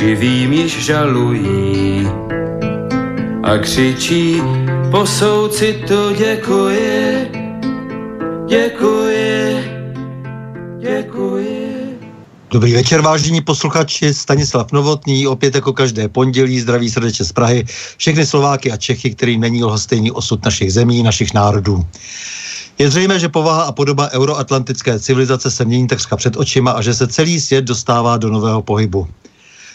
živým již žalují a křičí po soucitu děkuji, děkuji, děkuji. Dobrý večer, vážení posluchači. Stanislav Novotný, opět jako každé pondělí, zdraví srdeče z Prahy, všechny Slováky a Čechy, kterým není lhostejný osud našich zemí, našich národů. Je zřejmé, že povaha a podoba euroatlantické civilizace se mění takřka před očima a že se celý svět dostává do nového pohybu.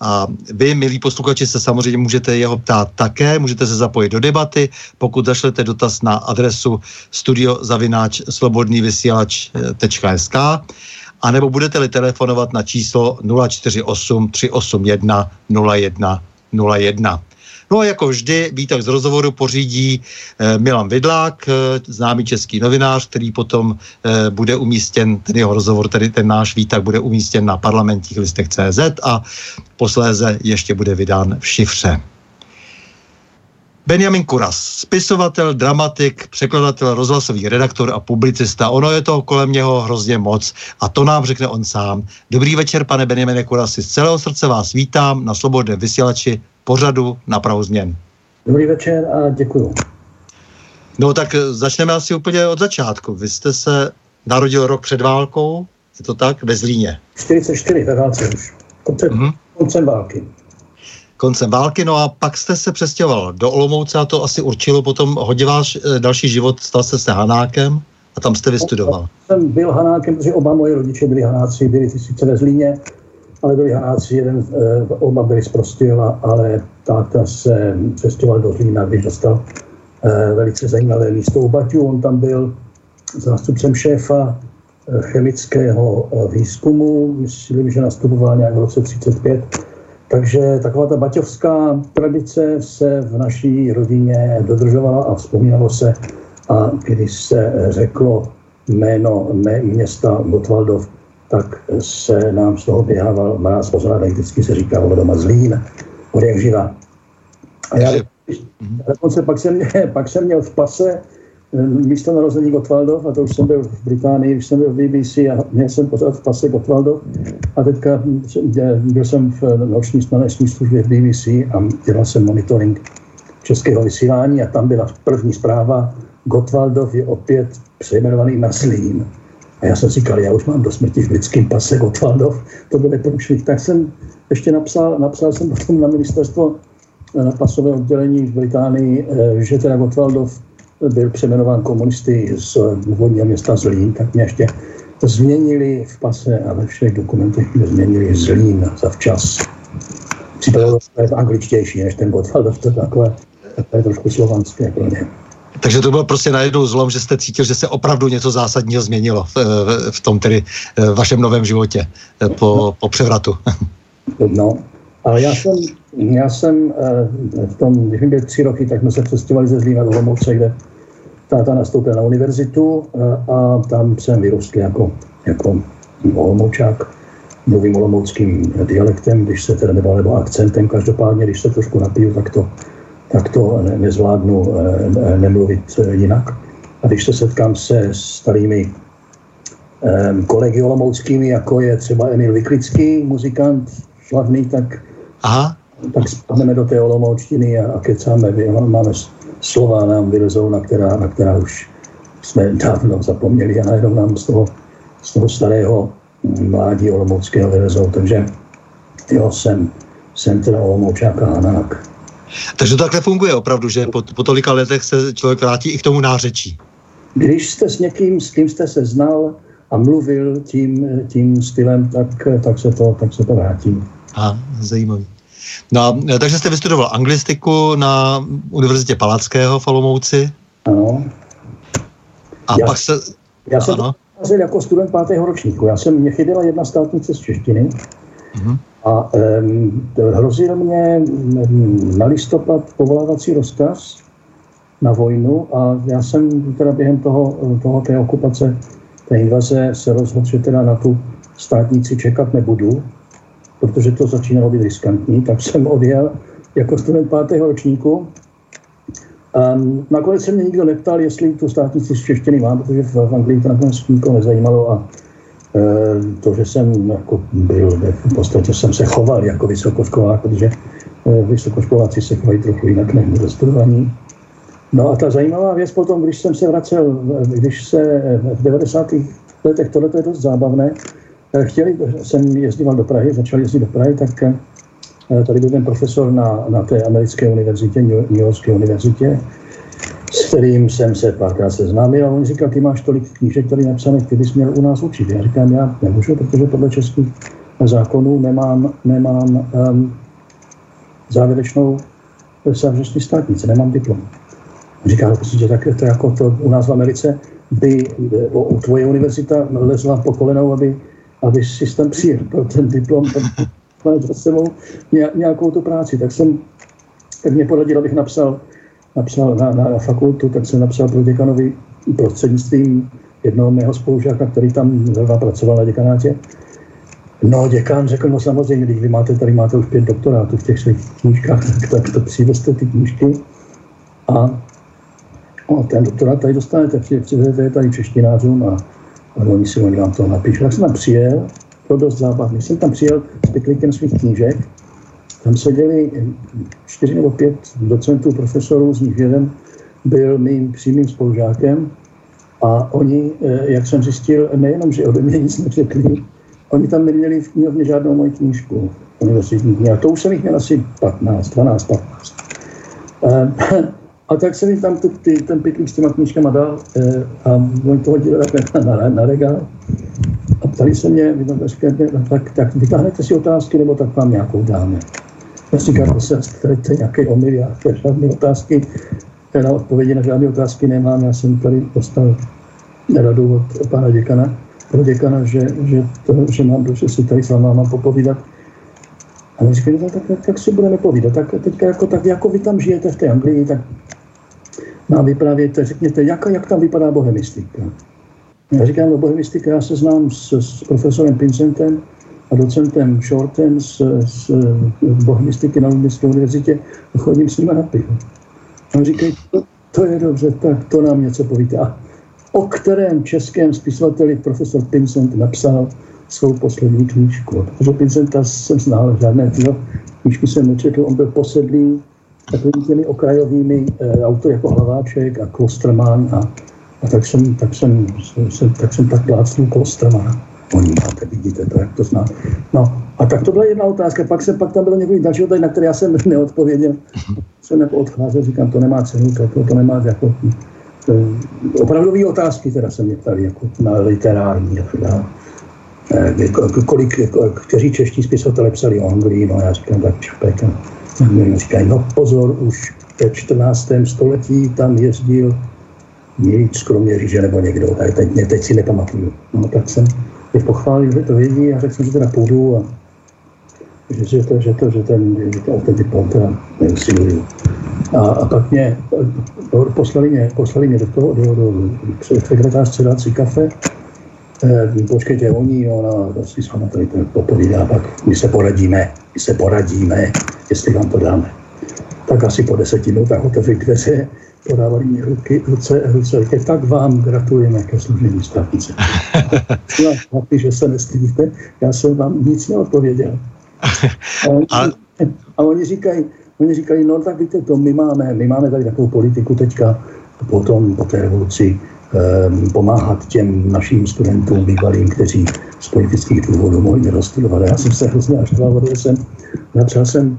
A vy, milí posluchači, se samozřejmě můžete jeho ptát také, můžete se zapojit do debaty, pokud zašlete dotaz na adresu studiozavináč slobodný vysílač.sk a nebo budete-li telefonovat na číslo 048 381 01 01. No a jako vždy výtah z rozhovoru pořídí eh, Milan Vidlák, eh, známý český novinář, který potom eh, bude umístěn, ten jeho rozhovor, tedy ten náš výtah bude umístěn na parlamentních listech CZ a posléze ještě bude vydán v šifře. Benjamin Kuras, spisovatel, dramatik, překladatel, rozhlasový redaktor a publicista. Ono je toho kolem něho hrozně moc a to nám řekne on sám. Dobrý večer, pane Benjamine Kurasi, z celého srdce vás vítám na Slobodné vysílači pořadu na Prahu změn. Dobrý večer a děkuju. No tak eh, začneme asi úplně od začátku. Vy jste se narodil rok před válkou, je to tak, ve Zlíně? 44 ve válce už. Koncem, mm-hmm. koncem války. Koncem války, no a pak jste se přestěhoval do Olomouce a to asi určilo potom hodně váš eh, další život, stal jste se Hanákem a tam jste vystudoval. Jsem byl Hanákem, protože oba moje rodiče byli Hanáci, byli sice ve Zlíně, ale byli Hanáci, jeden, eh, oba byli z Prostějova, ale táta se přestěhoval do Zlína, když dostal eh, velice zajímavé místo u Baťu. On tam byl zástupcem šéfa eh, chemického výzkumu, myslím, že nastupoval nějak v roce 35. Takže taková ta baťovská tradice se v naší rodině dodržovala a vzpomínalo se. A když se řeklo jméno mé města Gotwaldov, tak se nám z toho běhával mráz po zádech, vždycky se říká doma zlín, od jak živa. A já dokonce pak jsem, pak jsem měl v pase eh, místo narození Gotwaldov, a to už jsem byl v Británii, když jsem byl v BBC a měl jsem pořád v pase Gotwaldov a teďka byl jsem v noční smaneční službě v BBC a dělal jsem monitoring českého vysílání a tam byla první zpráva Gotwaldov je opět přejmenovaný na Zlín. A já jsem říkal, já už mám do smrti v britském pase Gotwaldov, to bude průšvih. Tak jsem ještě napsal, napsal jsem potom na ministerstvo eh, na pasové oddělení v Británii, eh, že teda Gotwaldov byl přeměnován komunisty z původního města Zlín, tak mě ještě změnili v pase a ve všech dokumentech mě změnili Zlín za včas. Připadalo to je angličtější než ten Gotwaldov, to takové to je trošku slovanské pro ně. Takže to bylo prostě najednou zlom, že jste cítil, že se opravdu něco zásadního změnilo v, v tom tedy vašem novém životě po, no. po převratu. No, ale já jsem, já jsem v tom, když byl tři roky, tak jsme se přestěhovali ze Zlína do Lomouce, kde táta nastoupil na univerzitu a tam jsem vyrostl jako, jako Olomoučák mluvím olomouckým dialektem, když se teda nebo, nebo akcentem, každopádně, když se trošku napiju, tak to, tak to ne, nezvládnu ne, nemluvit jinak. A když se setkám se starými um, kolegy olomouckými, jako je třeba Emil Vyklický, muzikant slavný, tak, Aha. tak spadneme do té olomoučtiny a, a kecáme, máme slova nám vylezou, na která, na která už jsme dávno zapomněli a najednou nám z toho, z toho starého mládí Olomouckého vylezou, takže jo, jsem, jsem teda Olomoučák a Hanák. Takže to takhle funguje opravdu, že po, po tolika letech se člověk vrátí i k tomu nářečí. Když jste s někým, s kým jste se znal a mluvil tím, tím stylem, tak, tak, se to, tak se to vrátí. A, zajímavý. No, takže jste vystudoval anglistiku na Univerzitě Palackého v Olomouci. Ano. A já, pak se... Já jsem ano jako student pátého ročníku. Já jsem, mě chyběla jedna státnice z češtiny mm-hmm. A um, hrozil mě na listopad povolávací rozkaz na vojnu a já jsem teda během toho, toho té okupace, té invaze se rozhodl, že teda na tu státnici čekat nebudu, protože to začínalo být riskantní, tak jsem odjel jako student pátého ročníku. Um, nakonec se mě nikdo neptal, jestli tu státnici z češtiny mám, protože v, Anglii to nakonec nikoho nezajímalo a e, to, že jsem jako byl, v podstatě jsem se choval jako vysokoškolák, protože e, vysokoškoláci se chovají trochu jinak než dostudovaní. No a ta zajímavá věc potom, když jsem se vracel, když se v 90. letech, tohle je dost zábavné, chtěli, jsem jezdíval do Prahy, začal jezdit do Prahy, tak Eh, tady byl ten profesor na, na té americké univerzitě, New Yorkské univerzitě, s kterým jsem se párkrát seznámil a on říkal, ty máš tolik knížek tady napsaných, ty bys měl u nás učit. Já říkám, já nemůžu, protože podle českých zákonů nemám, nemám um, závěrečnou závěrečný státnice, nemám diplom. Říká, prostě, tak to jako to u nás v Americe by o, u tvoje univerzita lezla po kolenou, aby, aby si tam přijel pro ten diplom, máme za sebou nějakou tu práci. Tak jsem, tak mě poradil, abych napsal, napsal na, na, na fakultu, tak jsem napsal pro děkanovi prostřednictvím jednoho mého spolužáka, který tam zrovna pracoval na děkanátě. No, děkan řekl, no samozřejmě, když vy máte, tady máte už pět doktorátů v těch svých knížkách, tak, tak to přivezte ty knížky a no, ten doktorát tady dostanete, přivezete tady češtinářům a, a oni si oni vám to napíšou. Tak jsem tam přijel to dost zábavné. Jsem tam přijel s piklikem svých knížek, tam seděli čtyři nebo pět docentů, profesorů, z nich jeden byl mým přímým spolužákem a oni, eh, jak jsem zjistil, nejenom, že ode mě nic nečetli, oni tam neměli v knihovně žádnou moji knížku. A to už jsem jich měl asi 15, 12, 15. A tak jsem jim tam ty, ty, ten pitlík s těma knížkama dal eh, a oni to hodili na, na, na regál a ptali se mě, no, tak, tak vytáhnete si otázky, nebo tak vám nějakou dáme. Říkám, se to je nějaký omyl, já žádné otázky, na odpovědi na žádné otázky nemám, já jsem tady dostal radu od, pana děkana, pro děkana, že, že, to, že mám, že si tady s vámi mám popovídat. A on říkal, no, tak, tak, tak, si budeme povídat. Tak teďka jako, tak jako vy tam žijete v té Anglii, tak nám vyprávějte, řekněte, jak, jak tam vypadá bohemistika. Já říkám, no bohemistika, já se znám s, s profesorem Pincentem a docentem Shortem z, z bohemistiky na Londýnské univerzitě a chodím s nimi na pivo. On říká, to, to je dobře, tak to nám něco povíte. A o kterém českém spisovateli profesor Pincent napsal svou poslední knížku. Protože Pincenta jsem znal, žádné tyho knížky jsem nečetl, on byl posedlý takovými těmi okrajovými e, autory jako Hlaváček a Klosterman a a tak jsem, tak jsem, jsem, tak jsem tak plácnul Klostermana. Oni máte, vidíte to, jak to zná. No a tak to byla jedna otázka. Pak, jsem, pak tam bylo několik dalších otázek, na které já jsem neodpověděl. Jsem jako odcházel, říkám, to nemá cenu, to, to, to nemá jako to, opravdové otázky, teda se mě ptali, jako na literární. Na, jako, kolik, jako, kteří čeští spisovatelé psali o Anglii, no já říkám, tak čapek. A říkají, no pozor, už ve 14. století tam jezdil nic, kromě říže nebo někdo. A teď, teď si nepamatuju. No, tak jsem je pochválil, že to vědí a řekl jsem, že teda půjdu a že, že, to, že, to, že ten, že to, ten diplom teda neusiluju. A, a pak mě poslali mě, poslali mě do toho, do, do, do sekretářce dát si kafe, eh, počkejte oni, ona to si s váma tady popovídá, pak my se poradíme, my se poradíme, jestli vám to dáme. Tak asi po deseti minutách otevřeli dveře, podávali mi ruky, ruce, ruce, ruce, tak vám gratulujeme ke služení státnice. no, že se nestydíte, já jsem vám nic neodpověděl. A, a oni říkají, oni říkají, no tak víte to, my máme, my máme tady takovou politiku teďka, potom po té revoluci um, pomáhat těm našim studentům bývalým, kteří z politických důvodů mohli nerostudovat. Já jsem se hrozně až že jsem napsal jsem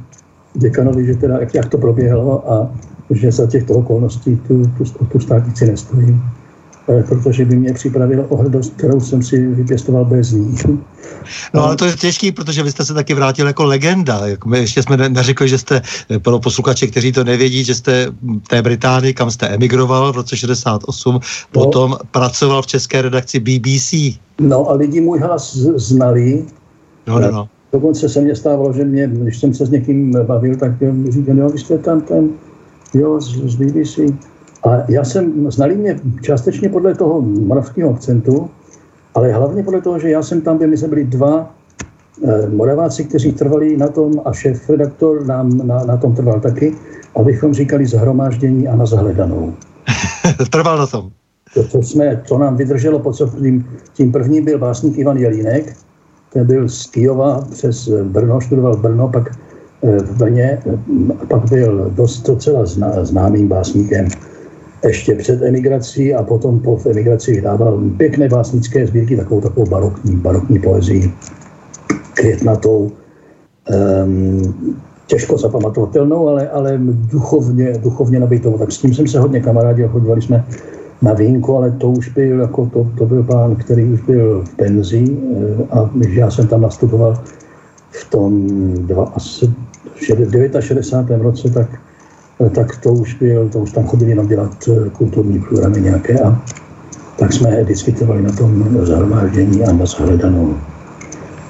děkanovi, že teda, jak, jak to proběhlo a že za těchto okolností tu, tu, tu státnici nestojím. Eh, protože by mě připravila o hrdost, kterou jsem si vypěstoval bez ní. No ale to je těžký, protože vy jste se taky vrátil jako legenda. My ještě jsme neřekli, že jste eh, pro posluchače, kteří to nevědí, že jste v té Británii, kam jste emigroval v roce 68, no. potom pracoval v české redakci BBC. No a lidi můj hlas znali. No, no, no. Dokonce se mě stávalo, že mě, když jsem se s někým bavil, tak mi říkali, jo, vy jste tam ten, jo, z, z BBC. A já jsem, znali mě částečně podle toho moravského akcentu, ale hlavně podle toho, že já jsem tam byl, my jsme byli dva eh, moraváci, kteří trvali na tom a šéf-redaktor nám na, na tom trval taky, abychom říkali zhromáždění a na zahledanou. Trval na tom. To, to, jsme, to nám vydrželo, po co tím, tím prvním byl básník Ivan Jelínek, ten byl z Kijova přes Brno, študoval Brno, pak v Brně, eh, pak byl dost docela zná, známým básníkem ještě před emigrací a potom po emigraci vydával pěkné básnické sbírky, takovou, takovou barokní, barokní poezii, květnatou, um, těžko zapamatovatelnou, ale, ale duchovně, duchovně nabitou. Tak s tím jsem se hodně kamarádil, chodili jsme na vínku, ale to už byl, jako to, to byl pán, který už byl v penzi eh, a já jsem tam nastupoval v tom 69. roce, tak Eh, tak to už byl, to už tam chodili jenom dělat eh, kulturní programy nějaké a tak jsme diskutovali na tom zahromáždění a na zahledanou.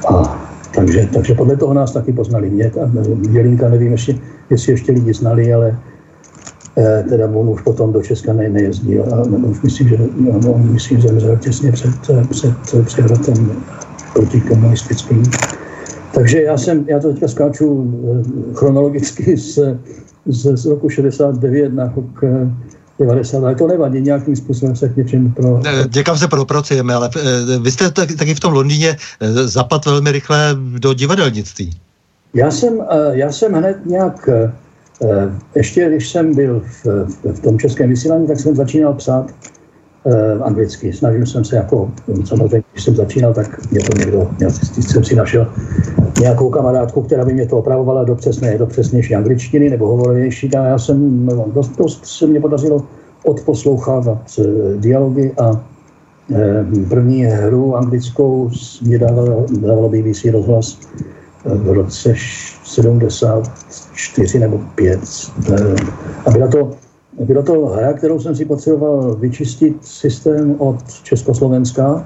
A takže, takže podle toho nás taky poznali mě. Dělinka nevím, ještě, jestli ještě lidi znali, ale eh, teda on už potom do Česka ne, nejezdil. A už myslím, že on, on myslím, zemřel těsně před, před přehratem protikomunistickým. Takže já jsem, já to teďka skáču chronologicky z z, z roku 69 na rok 90, eh, ale to nevadí, nějakým způsobem se k něčemu pro... Děkám se propracujeme, ale eh, vy jste taky v tom Londýně eh, zapad velmi rychle do divadelnictví. Já jsem, já jsem hned nějak, ještě když jsem byl v, v tom českém vysílání, tak jsem začínal psát anglicky. Snažil jsem se jako, samozřejmě, když jsem začínal, tak mě to někdo, já jsem si našel nějakou kamarádku, která by mě to opravovala do, přesné, do přesnější angličtiny nebo hovorovější. A já jsem, no, dost, dost se mě podařilo odposlouchávat uh, dialogy a uh, první hru anglickou mě dávalo, dávalo BBC rozhlas v roce 74 nebo 5. A byla to byla to hra, kterou jsem si potřeboval vyčistit systém od Československa.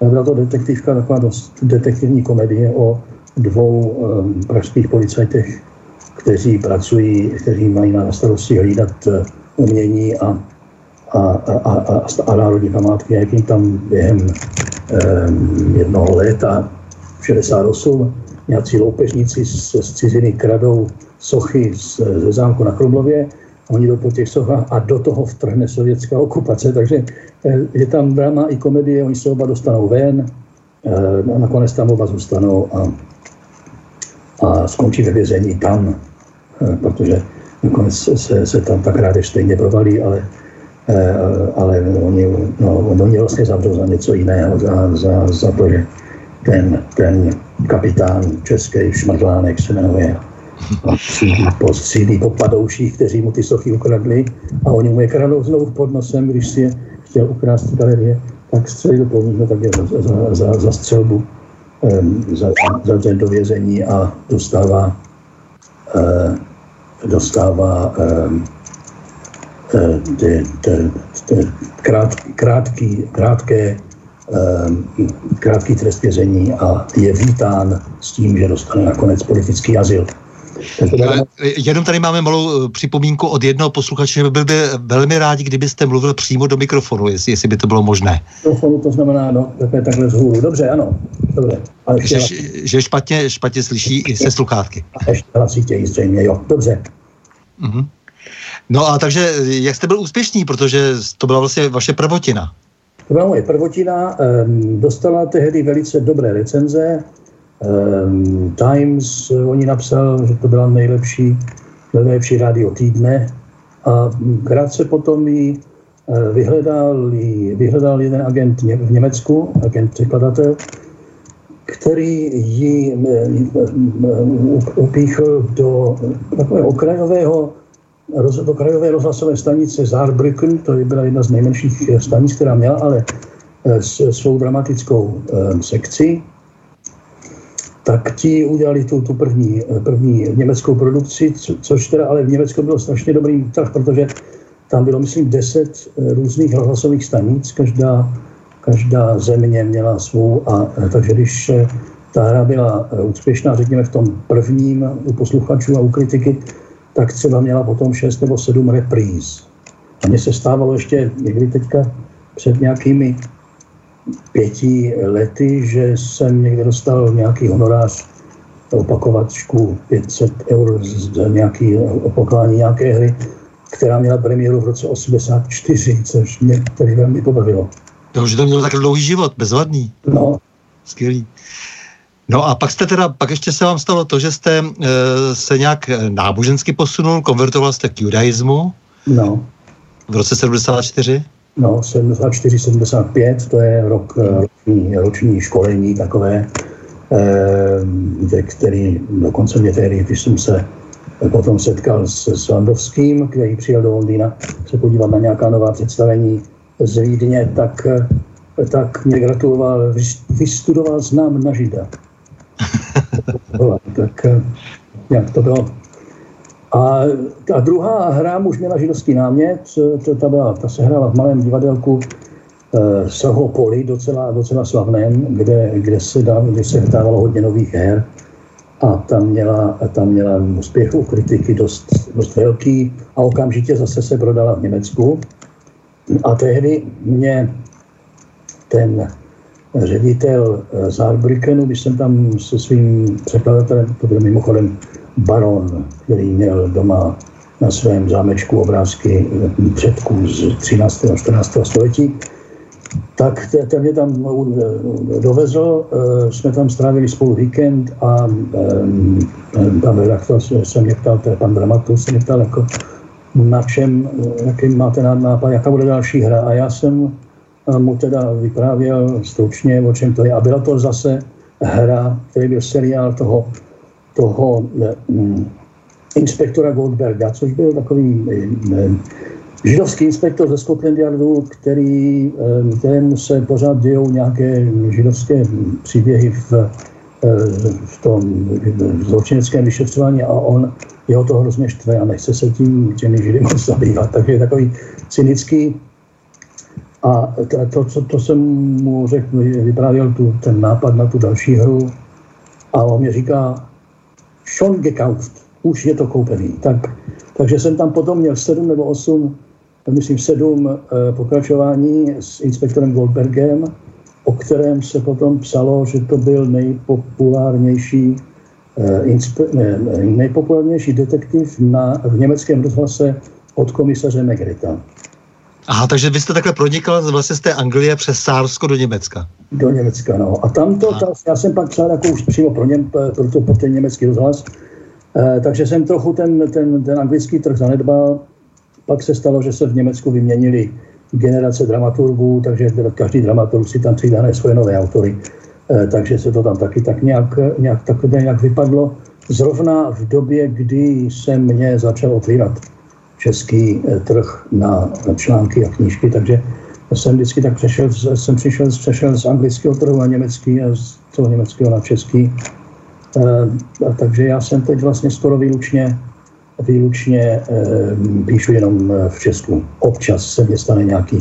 Byla to detektivka, taková dost detektivní komedie o dvou um, pražských policajtech, kteří pracují, kteří mají na starosti hlídat uh, umění a, a, a, a, a národní památky, jak jim tam během um, jednoho léta. 68 nějací loupežníci z, z ciziny kradou sochy z, ze zámku na Krumlově Oni jdou po těch a do toho vtrhne sovětská okupace, takže eh, je tam drama i komedie, oni se oba dostanou ven, eh, a nakonec tam oba zůstanou a, a skončí ve vězení tam, eh, protože nakonec se, se tam ta krádež stejně provalí, ale, ale oni, no, oni vlastně zavřou za něco jiného, za, za, za to, že ten, ten kapitán český Šmrdlánek se jmenuje, střílí po padouších, kteří mu ty sochy ukradli a oni mu je kradou znovu pod nosem, když si je chtěl ukrást galerie, tak střelil po nich, tak je za, za, za, za střelbu um, za, za do vězení a dostává, uh, dostává um, ty, ty, ty krátký, krátký, krátké krátký trest vězení a je vítán s tím, že dostane nakonec politický azyl. Jenom tady máme malou eh, připomínku od jednoho posluchače, že by byl velmi rádi, kdybyste mluvil přímo do mikrofonu, jestli, jestli by to bylo možné. Mikrofonu to znamená, no, takhle, takhle zhůru. Dobře, ano. Dobře. Ale že, že špatně, špatně slyší i se sluchátky. A ještě hlasitěji zřejmě, jo. Dobře. Mm-hmm. No a takže, jak jste byl úspěšný, protože to byla vlastně vaše prvotina. To byla moje prvotina, dostala tehdy velice dobré recenze, Um, Times, eh, oni napsal, že to byla nejlepší, nejlepší rádio týdne. A krátce potom ji eh, vyhledal, vyhledal jeden agent v Německu, agent překladatel, který ji eh, upíchl do takového okrajového do krajové rozhlasové stanice Saarbrücken, to byla jedna z nejmenších stanic, která měla ale svou dramatickou sekci, tak ti udělali tu, tu první, první německou produkci, co, což teda ale v Německu bylo strašně dobrý trh, protože tam bylo, myslím, deset eh, různých hlasových stanic, každá, každá země měla svou a eh, takže když eh, ta hra byla úspěšná, řekněme, v tom prvním u posluchačů a u kritiky, tak třeba měla potom šest nebo sedm repríz. A mně se stávalo ještě někdy teďka před nějakými pěti lety, že jsem někde dostal nějaký honorář opakovačku 500 eur za nějaký opakování nějaké hry, která měla premiéru v roce 84, což mě tady velmi pobavilo. To už to mělo tak dlouhý život, bezvadný. No. Skvělý. No a pak jste teda, pak ještě se vám stalo to, že jste e, se nějak nábožensky posunul, konvertoval jste k judaismu. No. V roce 74? No, 74, 75, to je rok eh, roční, roční školení takové, eh, který dokonce mě tehdy, když jsem se potom setkal s Svandovským, který přijel do Londýna se podívat na nějaká nová představení z Vídně, tak, eh, tak mě gratuloval, vystudoval znám na Žida. tak jak to bylo? A ta druhá hra už měla židovský námět, to, ta, byla, ta se hrála v malém divadelku e, Sahopoli, docela, docela slavném, kde, kde, se dá, kde se dávalo hodně nových her. A tam měla, tam měla úspěch u kritiky dost, dost velký a okamžitě zase se prodala v Německu. A tehdy mě ten ředitel Saarbrückenu, když jsem tam se svým překladatelem, to byl mimochodem baron, který měl doma na svém zámečku obrázky předků z 13. a 14. století, tak ten mě tam dovezl, eh, jsme tam strávili spolu víkend a eh, pan redaktor se mě ptal, je pan dramaturg, se mě ptal, jako, na čem, jaký máte nápad, jaká bude další hra. A já jsem eh, mu teda vyprávěl stručně, o čem to je. A byla to zase hra, který byl seriál toho toho mm, inspektora Goldberga, což byl takový eh, židovský inspektor ze Scotland Yardu, který, eh, kterému se pořád dějou nějaké židovské příběhy v, eh, v tom zločineckém vyšetřování a on jeho to hrozně štve a nechce se tím těmi židy moc zabývat. Takže je takový cynický. A to, to, to jsem mu řekl, vyprávěl tu, ten nápad na tu další hru a on mě říká, schon gekauft. Už je to koupený. Tak, takže jsem tam potom měl sedm nebo osm, myslím sedm eh, pokračování s inspektorem Goldbergem, o kterém se potom psalo, že to byl nejpopulárnější eh, inspe, ne, nejpopulárnější detektiv na, v německém rozhlase od komisaře Megrita. Aha, takže vy jste takhle pronikal vlastně z té Anglie přes Sársko do Německa. Do Německa, no. A tam to, ta, já jsem pak psal jako už přímo pro, něm, pro, to, pro ten německý rozhlas, e, takže jsem trochu ten, ten, ten anglický trh zanedbal. Pak se stalo, že se v Německu vyměnili generace dramaturgů, takže každý dramaturg si tam přidáne svoje nové autory. E, takže se to tam taky tak nějak, nějak, tak nějak vypadlo. Zrovna v době, kdy se mě začal otvírat český eh, trh na, články a knížky, takže jsem vždycky tak přešel, jsem přišel, přešel z anglického trhu na německý a z toho německého na český. E, a takže já jsem teď vlastně skoro výlučně výlučně e, píšu jenom v Česku. Občas se mě stane nějaký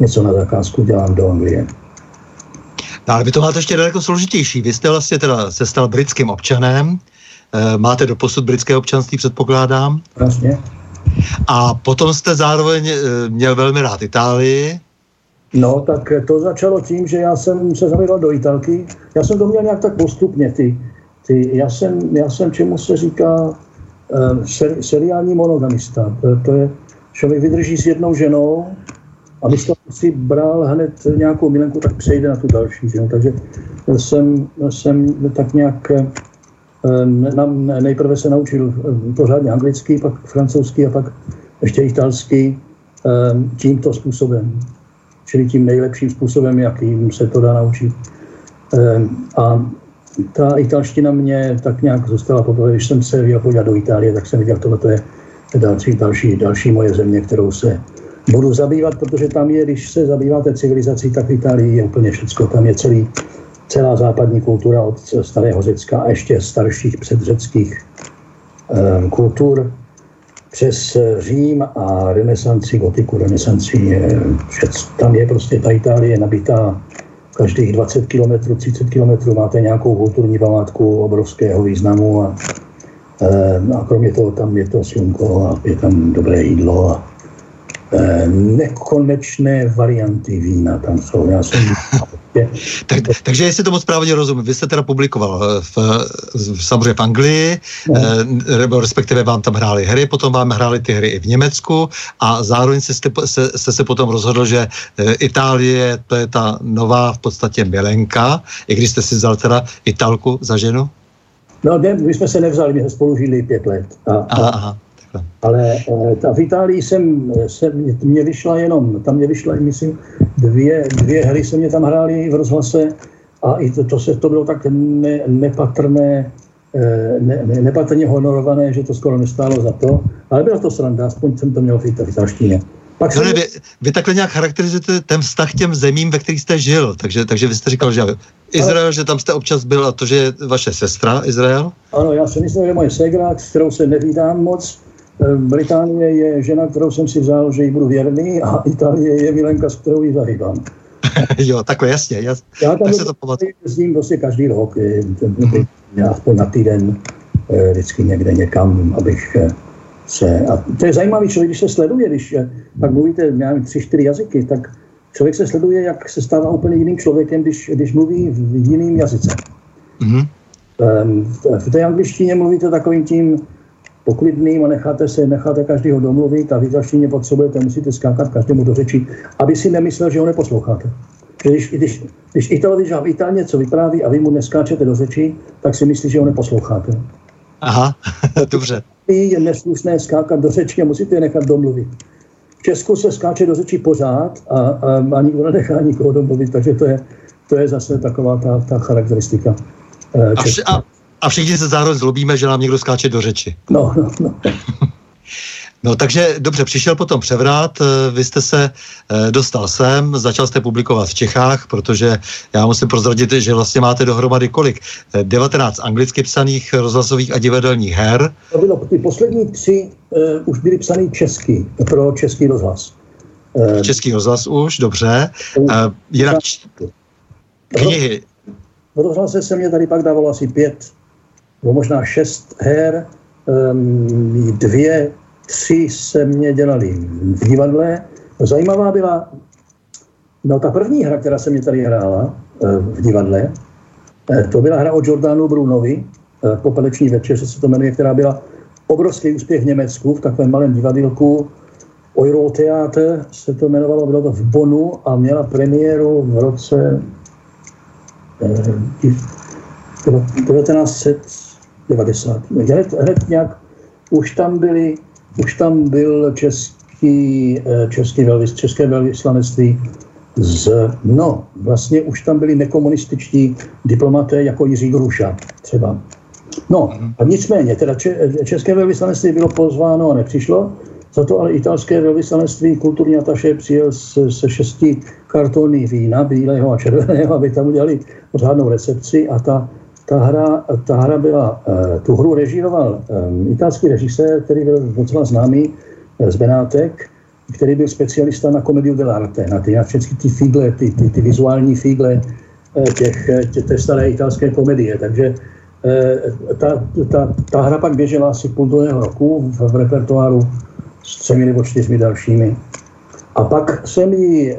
něco na zakázku, dělám do Anglie. No, ale vy to máte ještě daleko složitější. Vy jste vlastně teda se stal britským občanem, e, máte do posud britské občanství, předpokládám. Vlastně. A potom jste zároveň e, měl velmi rád Itálii. No, tak to začalo tím, že já jsem se zavěděl do Italky. Já jsem to měl nějak tak postupně. Ty, ty, já, jsem, já jsem čemu se říká uh, ser, seriální monogamista. To je, člověk vydrží s jednou ženou a místo si bral hned nějakou milenku, tak přejde na tu další. Že? Takže jsem, jsem tak nějak nejprve se naučil pořádně anglicky, pak francouzsky a pak ještě italsky tímto způsobem. Čili tím nejlepším způsobem, jakým se to dá naučit. A ta italština mě tak nějak zůstala poprvé, když jsem se vyjel podívat do Itálie, tak jsem viděl, tohle je další, další, další moje země, kterou se budu zabývat, protože tam je, když se zabýváte civilizací, tak v Itálii je úplně všechno. Tam je celý, celá západní kultura od starého Řecka a ještě starších předřeckých um, kultur přes Řím a renesanci, gotiku, renesanci. Tam je prostě ta Itálie nabitá každých 20 km, 30 km máte nějakou kulturní památku obrovského významu a, a kromě toho tam je to slunko a je tam dobré jídlo a nekonečné varianty vína tam jsou. Já jsem tak, takže jestli to moc správně rozumím, vy jste teda publikoval eh, v, v, samozřejmě v Anglii, no. eh, respektive vám tam hráli hry, potom vám hráli ty hry i v Německu a zároveň jste, se, jste se potom rozhodl, že eh, Itálie to je ta nová v podstatě milenka, i když jste si vzal teda Italku za ženu? No, ne, my jsme se nevzali, my jsme spolu žili pět let. A, aha, aha. Ale eh, ta v Itálii jsem, se, mě vyšla jenom, tam mě vyšla, myslím, dvě, dvě hry se mě tam hrály v rozhlase a i to, to, se, to bylo tak ne, nepatrné, eh, ne, ne, nepatrně honorované, že to skoro nestálo za to. Ale byla to sranda, aspoň jsem to měl v italštině. Pak jsem... vy, vy takhle nějak charakterizujete ten vztah těm zemím, ve kterých jste žil. Takže, takže vy jste říkal, že Izrael, ale... že tam jste občas byl a to, že je vaše sestra Izrael? Ano, já si myslím, že moje segra, s kterou se nevídám moc, Británie je žena, kterou jsem si vzal, že jí budu věrný a Itálie je milenka, s kterou ji zahýbám. jo, takhle jasně. Jas, Já tam tak se to pamatuju. Jezdím prostě každý rok, mm-hmm. aspoň na týden, eh, vždycky někde někam, abych eh, se... A to je zajímavý člověk, když se sleduje, když eh, pak mluvíte, já tři, čtyři jazyky, tak člověk se sleduje, jak se stává úplně jiným člověkem, když, když mluví v jiným jazyce. Mm-hmm. V té angličtině mluvíte takovým tím poklidným a necháte se, necháte každého domluvit a vy zaštině potřebujete, musíte skákat každému do řeči, aby si nemyslel, že ho neposloucháte. Když, když, když Ital, když vám Ital něco vypráví a vy mu neskáčete do řeči, tak si myslí, že ho neposloucháte. Aha, dobře. Je neslušné skákat do řeči a musíte je nechat domluvit. V Česku se skáče do řeči pořád a, a, a nikdo nenechá nikoho domluvit, takže to je, to je zase taková ta, ta charakteristika. Eh, a, vše, a, a všichni se zároveň zlobíme, že nám někdo skáče do řeči. No, no, no. No takže dobře, přišel potom převrat, eh, vy jste se eh, dostal sem, začal jste publikovat v Čechách, protože já musím prozradit, že vlastně máte dohromady kolik? 19 eh, anglicky psaných rozhlasových a divadelních her. To bylo, ty poslední tři uh, už byly psaný český, pro český rozhlas. Uh, český rozhlas už, dobře. Uh, jinak knihy. V rozhlase se mě tady pak dávalo asi pět nebo možná šest her, um, dvě, tři se mě dělali v divadle. Zajímavá byla, no ta první hra, která se mě tady hrála uh, v divadle, uh, to byla hra o Jordanu Brunovi, uh, Popeleční večeře se to jmenuje, která byla obrovský úspěch v Německu, v takovém malém divadilku, Eurotheater se to jmenovalo, bylo to v Bonu a měla premiéru v roce eh, 1900, 90. Hned, hned nějak už tam byli, už tam byl český, eh, český velvys, české velvyslanectví z, no, vlastně už tam byli nekomunističtí diplomaté jako Jiří Gruša třeba. No, a nicméně, teda české velvyslanectví bylo pozváno a nepřišlo, za to ale italské velvyslanectví kulturní ataše přijel se, se šesti kartony vína, bílého a červeného, aby tam udělali pořádnou recepci a ta ta hra, ta hra byla, tu hru režíroval italský režisér, který byl docela známý z Benátek, který byl specialista na komediu dell'arte, na ty, na všechny ty figle, ty, ty, ty vizuální figle těch, těch, té staré italské komedie. Takže ta, ta, ta hra pak běžela asi půl druhého roku v, v repertoáru s třemi nebo čtyřmi dalšími. A pak jsem ji eh,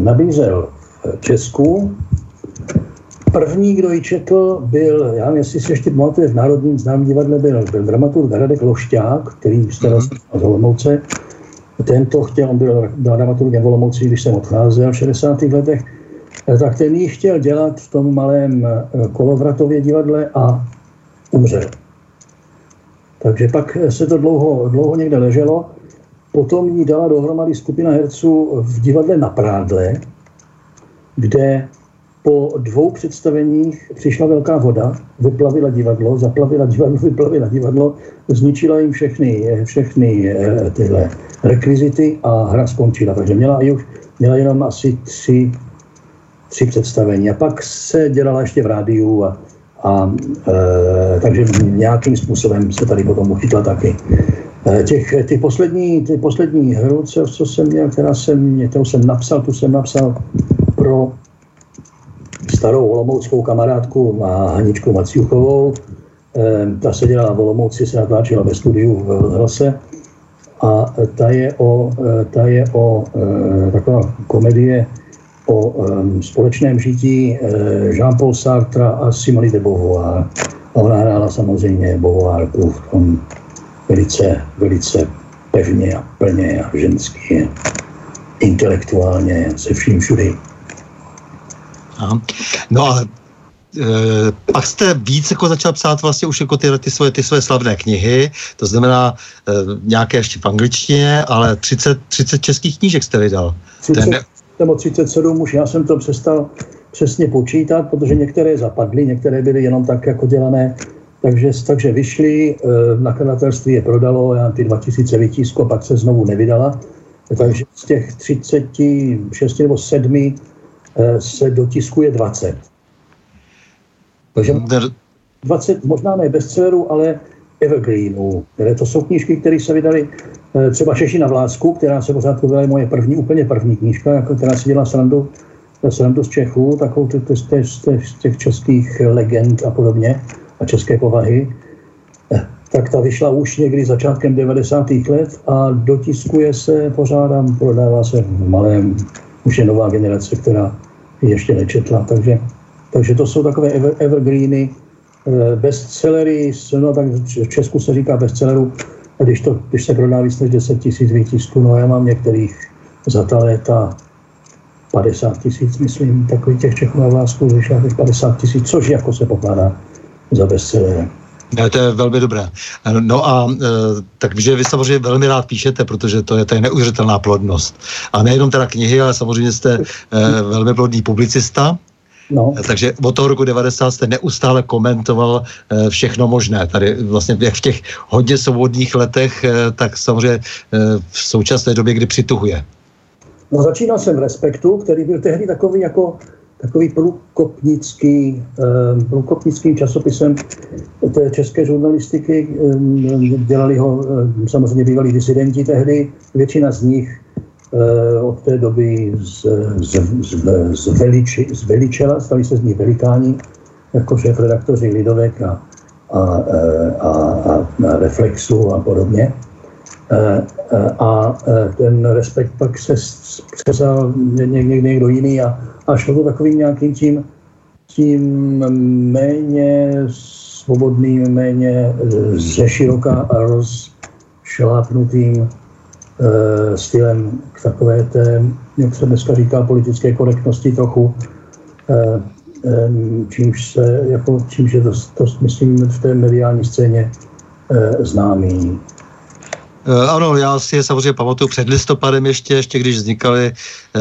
nabízel v Česku. První, kdo ji četl, byl, já nevím, jestli si ještě pamatuje, v Národním známém divadle byl, byl dramaturg Radek Lošťák, který staral mm-hmm. z Olomouce. Ten to chtěl, on byl dramaturgem v Olomouci, když jsem odcházel v 60. letech, eh, tak ten ji chtěl dělat v tom malém eh, kolovratově divadle a umřel. Takže pak se to dlouho, dlouho někde leželo. Potom jí dala dohromady skupina herců v divadle na Prádle, kde po dvou představeních přišla velká voda, vyplavila divadlo, zaplavila divadlo, vyplavila divadlo, zničila jim všechny, všechny eh, tyhle rekvizity a hra skončila. Takže měla, už, měla jenom asi tři, tři představení. A pak se dělala ještě v rádiu a a e, takže nějakým způsobem se tady potom uchytla taky. E, těch, těch poslední, ty poslední hru, co, co jsem měl, která jsem, kterou jsem napsal, tu jsem napsal pro starou olomouckou kamarádku Haničku Maciuchovou. E, ta se dělala v Olomouci, se natáčela ve studiu v hlase a ta je o, e, ta je o e, taková komedie o společném žití Jean-Paul Sartre a Simone de Beauvoir. A ona hrála samozřejmě Beauvoirku v tom velice, velice pevně a plně a ženský, intelektuálně, se vším všudy. No a e, pak jste víc jako začal psát vlastně už jako ty, ty, svoje, ty svoje slavné knihy, to znamená e, nějaké ještě v angličtině, ale 30, 30 českých knížek jste vydal. 30, ne nebo 37 už, já jsem to přestal přesně počítat, protože některé zapadly, některé byly jenom tak jako dělané, takže, takže vyšly, eh, nakladatelství je prodalo, já ty 2000 vytísko, pak se znovu nevydala, takže z těch 36 nebo 7 eh, se dotiskuje 20. Takže 20, možná ne bestsellerů, ale evergreenů, které to jsou knížky, které se vydaly Eh, třeba Češi na vlásku, která se pořád byla moje první, úplně první knížka, jako, která si dělala srandu, srandu z Čechů, takovou z těch českých legend a podobně a české povahy. Eh, tak ta vyšla už někdy začátkem 90. let a dotiskuje se, pořádám, prodává se v malém, už je nová generace, která ještě nečetla, takže, takže to jsou takové ever, evergreeny, eh, bestsellery, no tak v Česku se říká bestselleru, když, to, když se prodá víc než 10 tisíc výtisků, no já mám některých za ta léta 50 tisíc, myslím, takových těch Čechů na vlásku, vyšlo 50 tisíc, což jako se pokládá za bestseller. Ne, to je velmi dobré. No a e, takže vy samozřejmě velmi rád píšete, protože to je, to je neuvěřitelná plodnost. A nejenom teda knihy, ale samozřejmě jste e, velmi plodný publicista. No. Takže od toho roku 90 jste neustále komentoval eh, všechno možné. Tady vlastně jak v těch hodně svobodných letech, eh, tak samozřejmě eh, v současné době, kdy přituhuje. No začínal jsem v Respektu, který byl tehdy takový jako takový průkopnický, průkopnickým časopisem té české žurnalistiky. Dělali ho samozřejmě bývalí disidenti tehdy, většina z nich Eh, od té doby z, z, z, zveliči, zveličela, stali se z nich velikáni, jako šéf redaktoři Lidovek a, a, eh, a, a, a Reflexu a podobně. Eh, a ten respekt pak se přesal někdo jiný a, a šlo to takovým nějakým tím, tím méně svobodným, méně ze široka rozšlápnutým e, stylem k takové té, jak se dneska říká, politické korektnosti trochu, čímž se, jako, čímž je to, to, myslím, v té mediální scéně známý. Eh, ano, já si je samozřejmě pamatuju před listopadem ještě, ještě když vznikaly, eh,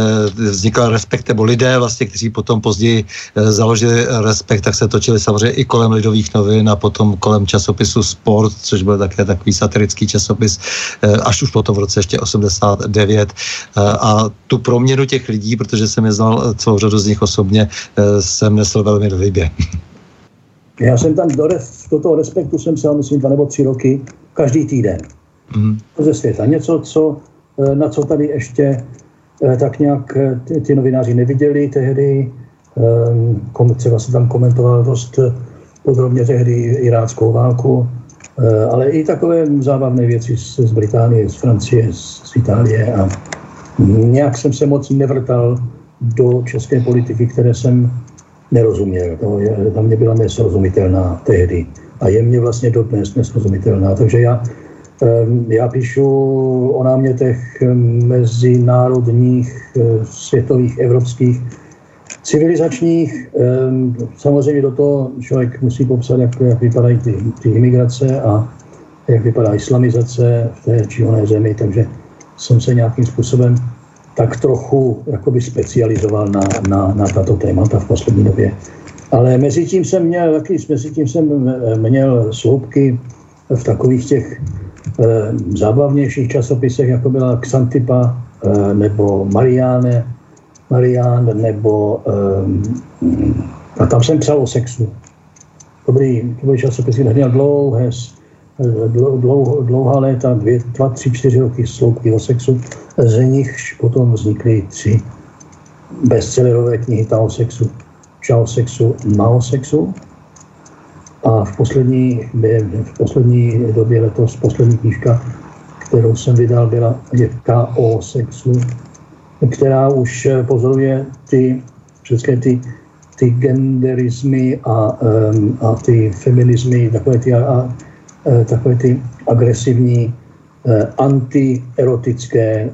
vznikal respekt, nebo lidé vlastně, kteří potom později eh, založili respekt, tak se točili samozřejmě i kolem lidových novin a potom kolem časopisu Sport, což byl také takový satirický časopis, až už potom v roce ještě 89. A tu proměnu těch lidí, protože jsem je znal celou řadu z nich osobně, jsem nesl velmi do libě. Já jsem tam do, do toho respektu jsem se, myslím, dva nebo tři roky, každý týden. Mm. Ze světa. Něco, co, na co tady ještě tak nějak ty, ty novináři neviděli tehdy. Třeba se tam komentoval dost podrobně tehdy iráckou válku, ale i takové zábavné věci z, z Británie, z Francie, z, z Itálie a nějak jsem se moc nevrtal do české politiky, které jsem nerozuměl. To je, na mě byla nesrozumitelná tehdy a je mě vlastně dodnes nesrozumitelná. Takže já, já píšu o námětech mezinárodních, eh, světových, evropských, civilizačních. Samozřejmě do toho člověk musí popsat, jak, jak vypadají ty, ty imigrace a jak vypadá islamizace v té či oné zemi, takže jsem se nějakým způsobem tak trochu jakoby specializoval na, na, na tato témata v poslední době. Ale mezi tím jsem měl, taky, mezi tím jsem měl sloupky v takových těch zábavnějších časopisech, jako byla Xantipa e, nebo Mariáne, Marián, nebo e, a tam jsem psal o sexu. Dobrý, to byly časopisy, měl dlouhé, dlouho, dlouhá léta, dvě, dva, tři, čtyři roky sloupky o sexu, z nichž potom vznikly tři bestsellerové knihy Tao sexu, Čao sexu, Mao sexu. A v poslední, v poslední době letos, poslední knížka, kterou jsem vydal, byla je K.O. sexu, která už pozoruje ty všechny ty, ty genderizmy a, a ty feminismy, takové ty a, Eh, takové ty agresivní, eh, antierotické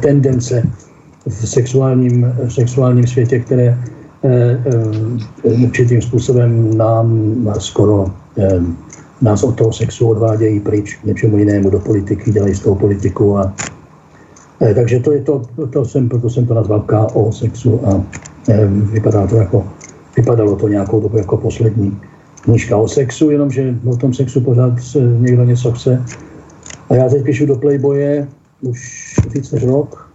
tendence v sexuálním, v sexuálním světě, které určitým způsobem nám skoro nás od toho sexu odvádějí pryč něčemu jinému do politiky, dělají z toho politiku a takže to je to, to jsem, proto jsem to nazval KO sexu a vypadá to jako, vypadalo to nějakou dobu jako poslední knížka o sexu, jenomže o tom sexu pořád někdo něco chce. A já teď píšu do Playboye už víc než rok,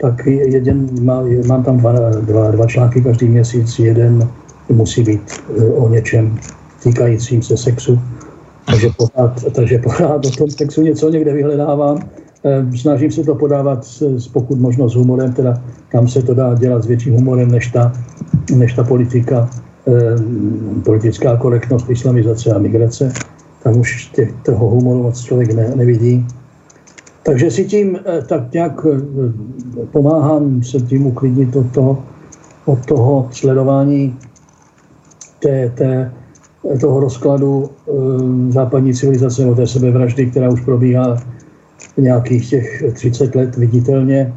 tak jeden, má, mám tam dva, dva, dva články každý měsíc, jeden musí být e, o něčem týkajícím se sexu. Takže pořád, takže pořád o tom sexu něco někde vyhledávám. E, snažím se to podávat s pokud možno s humorem, teda tam se to dá dělat s větším humorem než ta, než ta politika Eh, politická korektnost, islamizace a migrace. Tam už těch, toho humoru moc člověk ne, nevidí. Takže si tím eh, tak nějak eh, pomáhám se tím uklidnit od toho, od toho sledování té, té, toho rozkladu západní civilizace, o té sebevraždy, která už probíhá nějakých těch 30 let viditelně,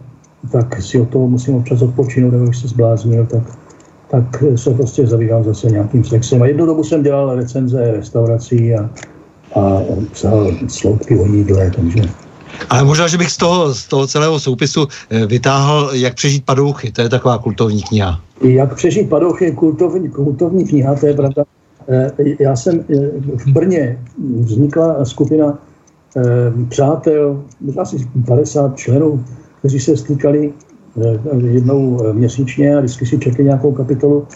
tak si od toho musím občas odpočinout, nebo se zbláznil, tak tak se prostě zabývám zase nějakým sexem. A jednu dobu jsem dělal recenze restaurací a, a psal sloupky o jídle, takže ale možná, že bych z toho, z toho celého soupisu eh, vytáhl, jak přežít padouchy. To je taková kultovní kniha. Jak přežít padouchy je kultovní, kultovní kniha, to je pravda. Eh, já jsem eh, v Brně vznikla skupina přátel, asi 50 členů, kteří se stýkali jednou měsíčně a vždycky si četli nějakou kapitolu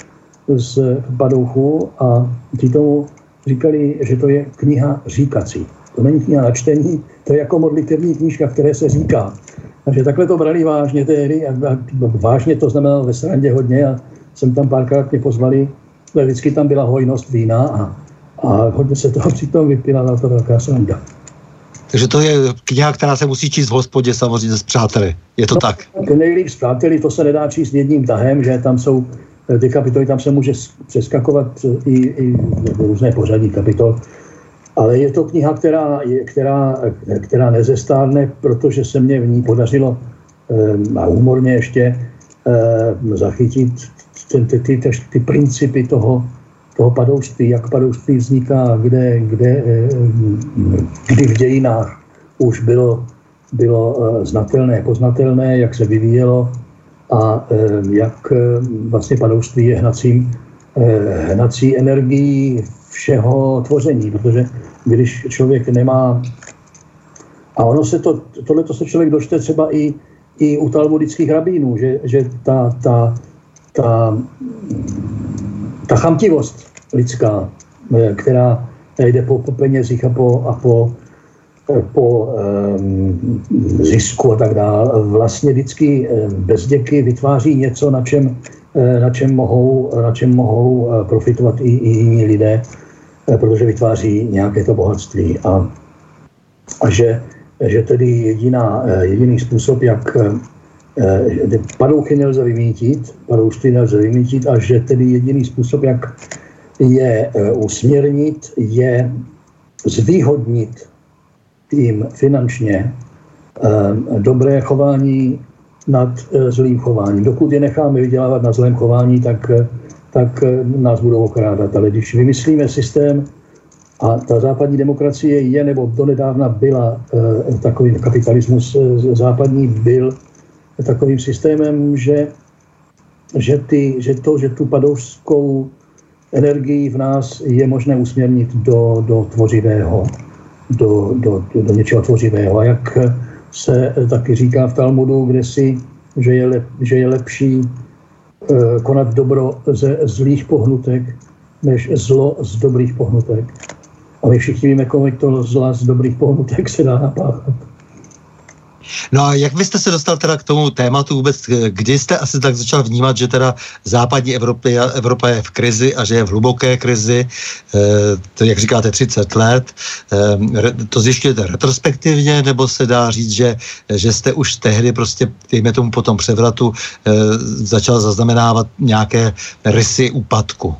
z Badouchu a ti tomu říkali, že to je kniha říkací. To není kniha na čtení, to je jako modlitevní knížka, které se říká. Takže takhle to brali vážně tehdy a, a vážně to znamenalo ve srandě hodně a jsem tam párkrát mě pozvali, ale vždycky tam byla hojnost vína a, a hodně se toho přitom vypila, to velká sranda. Takže to je kniha, která se musí číst v hospodě samozřejmě s přáteli. Je to no, tak? Nejlíp s přáteli, to se nedá číst jedním tahem, že tam jsou eh, ty kapitoly, tam se může přeskakovat i, i různé pořadí kapitol. Ale je to kniha, která, která, která nezestárne, protože se mně v ní podařilo eh, a úmorně ještě eh, zachytit ty, ty, ty, ty principy toho, toho padouctví, jak padouctví vzniká, kde, kde, eh, kdy v dějinách už bylo, bylo znatelné, poznatelné, jak se vyvíjelo a jak vlastně padouctví je hnacím, hnací energií všeho tvoření, protože když člověk nemá a ono se to, tohle to se člověk dočte třeba i, i u talmudických rabínů, že, že ta, ta, ta ta chamtivost lidská, která jde po, po penězích a po, a po, po um, zisku a tak dále, vlastně vždycky bezděky vytváří něco, na čem, na čem mohou, na čem mohou profitovat i, i jiní lidé, protože vytváří nějaké to bohatství. A, a že, že tedy jediná, jediný způsob, jak padouchy nelze vymítit, padoušty nelze vymítit a že tedy jediný způsob, jak je usměrnit, je zvýhodnit tím finančně dobré chování nad zlým chováním. Dokud je necháme vydělávat na zlém chování, tak, tak nás budou okrádat. Ale když vymyslíme systém, a ta západní demokracie je, nebo donedávna byla takový kapitalismus západní byl takovým systémem, že, že, ty, že to, že tu padoušskou energii v nás je možné usměrnit do, do tvořivého, do, do, do, něčeho tvořivého. A jak se taky říká v Talmudu, kde si, že je, lep, že je lepší konat dobro ze zlých pohnutek, než zlo z dobrých pohnutek. A my všichni víme, kolik to zla z dobrých pohnutek se dá napáchat. No a jak vy jste se dostal teda k tomu tématu vůbec, kdy jste asi tak začal vnímat, že teda západní Evropy, Evropa je v krizi a že je v hluboké krizi, e, to, jak říkáte, 30 let, e, to zjišťujete retrospektivně, nebo se dá říct, že, že jste už tehdy prostě, dejme tomu po tom převratu, e, začal zaznamenávat nějaké rysy úpadku?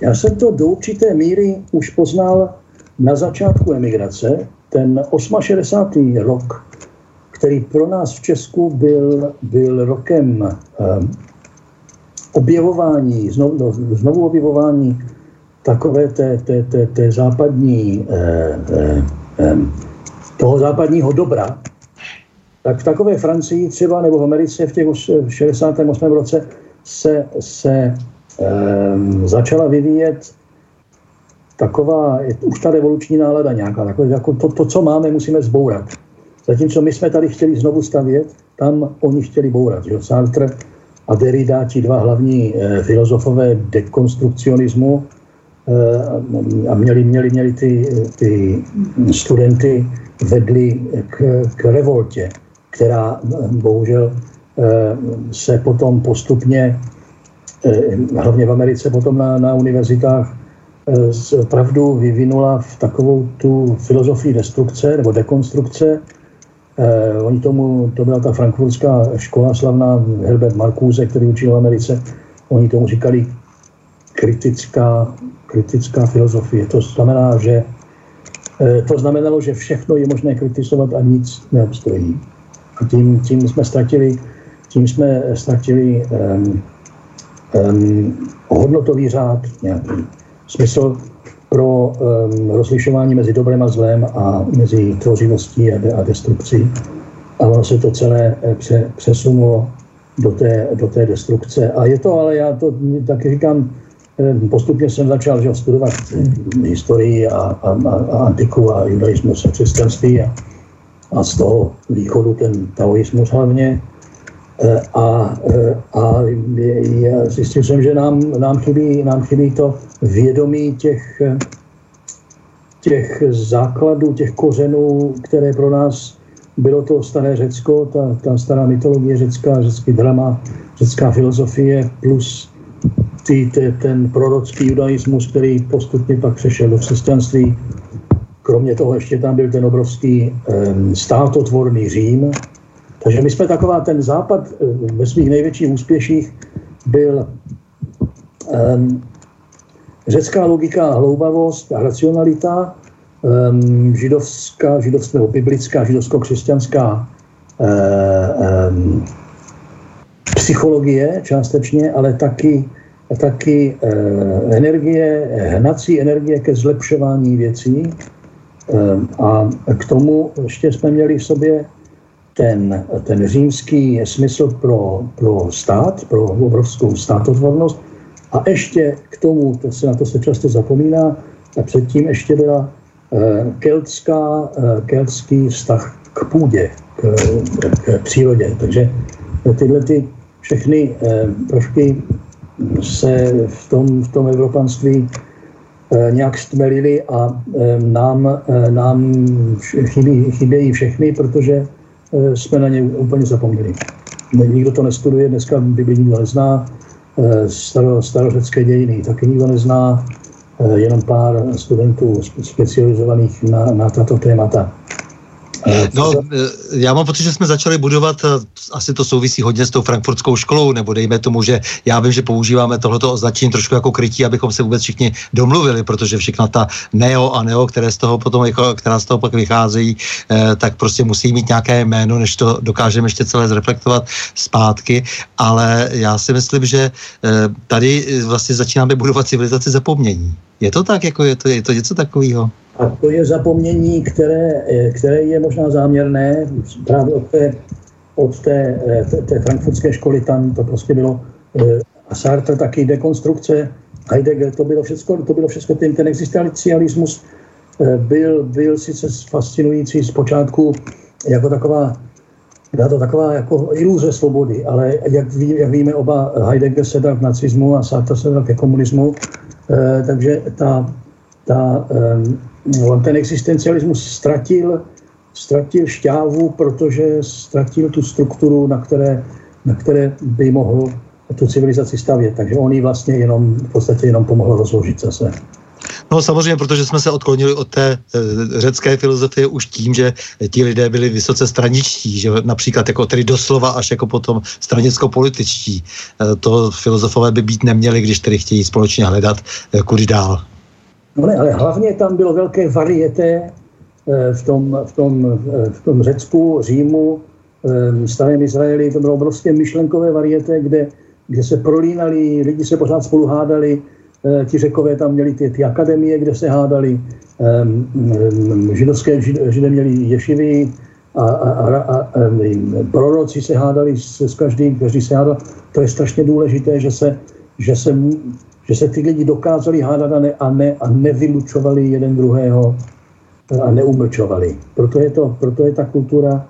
Já jsem to do určité míry už poznal na začátku emigrace. Ten 68. rok který pro nás v Česku byl, byl rokem um, objevování, znovu, no, znovu objevování takové té, té, té, té západní, eh, eh, toho západního dobra, tak v takové Francii třeba nebo v Americe v těch 68. roce se, se eh, začala vyvíjet taková, už ta revoluční nálada nějaká, takové, jako to, to, co máme, musíme zbourat. Zatímco my jsme tady chtěli znovu stavět, tam oni chtěli bourat. Že? Sartre a Derrida, ti dva hlavní e, filozofové dekonstrukcionismu, e, a měli, měli, měli ty, ty studenty vedli k, k revoltě, která bohužel e, se potom postupně, e, hlavně v Americe, potom na, na univerzitách, e, pravdu vyvinula v takovou tu filozofii destrukce nebo dekonstrukce, Eh, oni tomu, to byla ta frankfurtská škola slavná, Herbert Marcuse, který učil v Americe, oni tomu říkali kritická, kritická filozofie. To znamená, že eh, to znamenalo, že všechno je možné kritizovat a nic neobstojí. A tím, tím jsme ztratili, tím jsme ztratili um, um, hodnotový řád, nějaký smysl pro um, rozlišování mezi dobrem a zlem a mezi tvořivostí a, a destrukcí. A ono se to celé eh, pře, přesunulo do té, do té destrukce. A je to, ale já to taky říkám, postupně jsem začal že, studovat historii a, a, a, a antiku a judaismus a křesťanství a, a z toho východu ten taoismus hlavně. Eh, a, eh, a já zjistil jsem, že nám, nám, chybí, nám chybí to vědomí těch, těch základů, těch kořenů, které pro nás bylo to staré Řecko, ta, ta stará mytologie řecká, řecký drama, řecká filozofie plus ty, ty, ten prorocký judaismus, který postupně pak přešel do křesťanství. Kromě toho ještě tam byl ten obrovský státotvorný Řím, takže my jsme taková, ten západ eh, ve svých největších úspěších byl um, řecká logika a hloubavost a racionalita, um, židovská, židovská nebo biblická, židovsko-křesťanská um, psychologie částečně, ale taky, taky uh, energie, hnací energie ke zlepšování věcí. Um, a k tomu ještě jsme měli v sobě ten, ten římský smysl pro, pro stát, pro obrovskou státotvornost. A ještě k tomu, to se na to se často zapomíná, a předtím ještě byla eh, keltská, eh, keltský vztah k půdě, k, k přírodě. Takže tyhle ty všechny eh, prvky se v tom, v tom evropanství nějak stmelili a nám, nám chybí, chybějí všechny, protože jsme na ně úplně zapomněli. Nikdo to nestuduje, dneska Bibli nikdo nezná, staro, starořecké dějiny taky nikdo nezná, jenom pár studentů specializovaných na, na tato témata. No, eh, já mám pocit, že jsme začali budovat, eh, asi to souvisí hodně s tou frankfurtskou školou, nebo dejme tomu, že já vím, že používáme tohleto označení trošku jako krytí, abychom se vůbec všichni domluvili, protože všechna ta neo a neo, které z toho potom, jako, která z toho pak vycházejí, eh, tak prostě musí mít nějaké jméno, než to dokážeme ještě celé zreflektovat zpátky, ale já si myslím, že tady vlastně začínáme budovat civilizaci zapomnění. Je to tak, jako je to, je to něco takového? A to je zapomnění, které, eh, které je možná záměrné, právě od té, od té, eh, té, frankfurtské školy, tam to prostě bylo, eh, a Sartre taky dekonstrukce, Heidegger, to bylo všechno, to bylo všechno ten, ten existencialismus byl, byl sice fascinující zpočátku jako taková byla to taková jako iluze svobody, ale jak, ví, jak víme, oba Heidegger se dal k nacismu a Sartre se dal ke komunismu, takže ta, ta ten existencialismus ztratil, ztratil šťávu, protože ztratil tu strukturu, na které, na které by mohl tu civilizaci stavět. Takže on ji vlastně jenom, v podstatě jenom pomohl rozložit zase. No samozřejmě, protože jsme se odklonili od té e, řecké filozofie už tím, že ti lidé byli vysoce straničtí, že například jako tedy doslova až jako potom stranicko-političtí. E, to filozofové by být neměli, když tedy chtějí společně hledat, e, kudy dál. No ne, ale hlavně tam bylo velké varieté eh, v tom, v tom, eh, v tom Řecku, Římu, eh, starém Izraeli, to bylo prostě myšlenkové varieté, kde, kde se prolínali, lidi se pořád spolu hádali, ti řekové tam měli ty, ty akademie, kde se hádali, židovské židé měli ješivy a, a, a, a, a proroci se hádali s, s každým, každý se hádal. To je strašně důležité, že se, že se že se ty lidi dokázali hádat a, ne, a, ne, a nevylučovali jeden druhého a neumlčovali. Proto je, to, proto je ta kultura,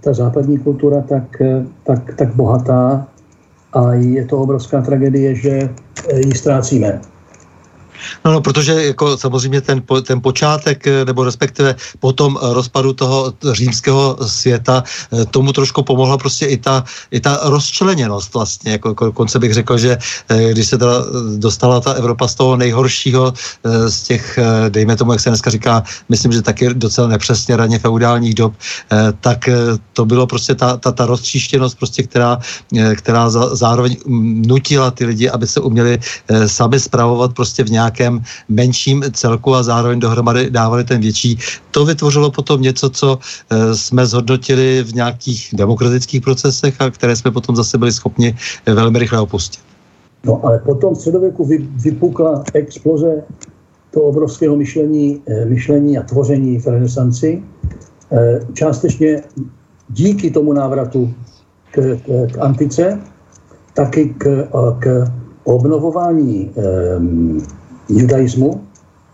ta západní kultura tak, tak, tak bohatá a je to obrovská tragédie, že ji ztrácíme. No, no, protože jako samozřejmě ten, ten počátek, eh, nebo respektive po tom eh, rozpadu toho římského světa, eh, tomu trošku pomohla prostě i ta, i ta rozčleněnost vlastně. Jako, jako konce bych řekl, že když se teda dostala ta Evropa z toho nejhoršího, z těch, dejme tomu, jak se dneska říká, myslím, že taky docela nepřesně raně feudálních dob, tak to bylo prostě ta, ta, ta roztříštěnost, prostě, která, která zároveň mm, nutila ty lidi, aby se uměli sami spravovat prostě v nějaké nějakém menším celku a zároveň dohromady dávali ten větší. To vytvořilo potom něco, co eh, jsme zhodnotili v nějakých demokratických procesech a které jsme potom zase byli schopni eh, velmi rychle opustit. No ale potom v středověku vypukla exploze toho obrovského myšlení, eh, myšlení a tvoření v renesanci. Částečně díky tomu návratu k, k, k antice, taky k, k obnovování judaismu,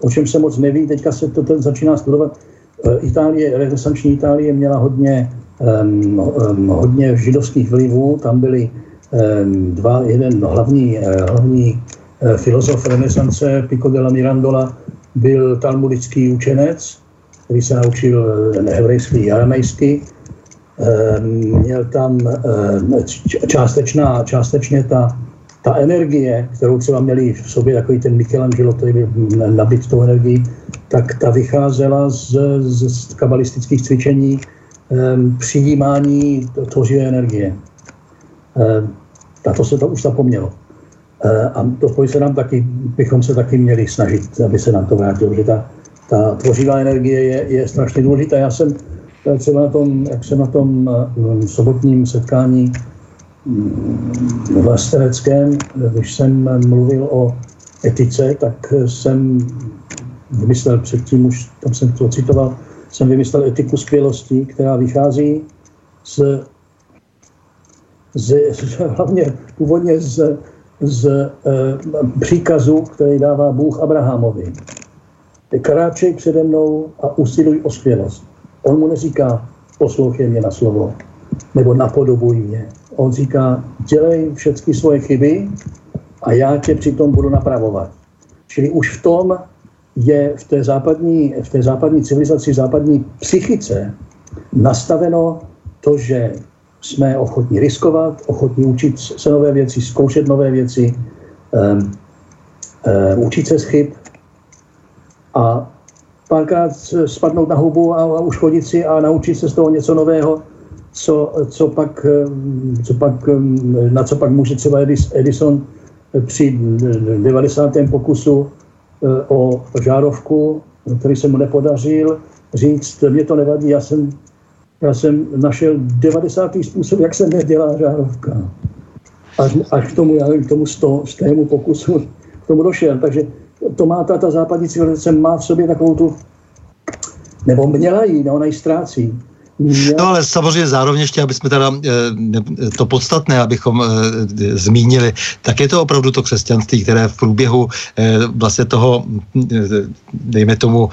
o čem se moc neví, teďka se to ten začíná studovat. Eh, Itálie, renesanční Itálie měla hodně, um, um, hodně židovských vlivů, tam byli um, dva, jeden hlavní, uh, hlavní uh, filozof renesance, Pico della Mirandola, byl talmudický učenec, který se naučil hebrejský a aramejsky. Měl tam částečná, částečně ta ta energie, kterou třeba měli v sobě takový ten Michelangelo, který byl nabit tou energií, tak ta vycházela z, z kabalistických cvičení um, přijímání tvořivé energie. Um, a to se to už zapomnělo. A to se nám taky, bychom se taky měli snažit, aby se nám to vrátilo, že ta, ta tvořivá energie je, je strašně důležitá. Já jsem třeba na tom, jak jsem na tom um, sobotním setkání vlasteneckém, když jsem mluvil o etice, tak jsem vymyslel předtím, už tam jsem to citoval, jsem vymyslel etiku skvělosti, která vychází z, z, hlavně původně z, z e, příkazu, který dává Bůh Abrahamovi. Kráčej přede mnou a usiluj o skvělost. On mu neříká, poslouchej mě na slovo, nebo napodobuj mě, On říká, dělej všechny svoje chyby a já tě přitom budu napravovat. Čili už v tom je v té západní, v té západní civilizaci, v západní psychice nastaveno to, že jsme ochotní riskovat, ochotní učit se nové věci, zkoušet nové věci, um, um, učit se z chyb a párkrát spadnout na hubu a, a uškodit si a naučit se z toho něco nového, co, co pak, co pak, na co pak může třeba Edison při 90. pokusu eh, o žárovku, který se mu nepodařil, říct, mě to nevadí, já jsem, já jsem našel 90. způsob, jak se nedělá žárovka. Až, až k tomu, já nevím, k tomu 100, tému pokusu k tomu došel. Takže to má ta, ta západní civilizace, má v sobě takovou tu, nebo měla jí, no, ona ji ztrácí No ale samozřejmě zároveň ještě, aby jsme teda eh, to podstatné, abychom eh, zmínili, tak je to opravdu to křesťanství, které v průběhu eh, vlastně toho, dejme tomu,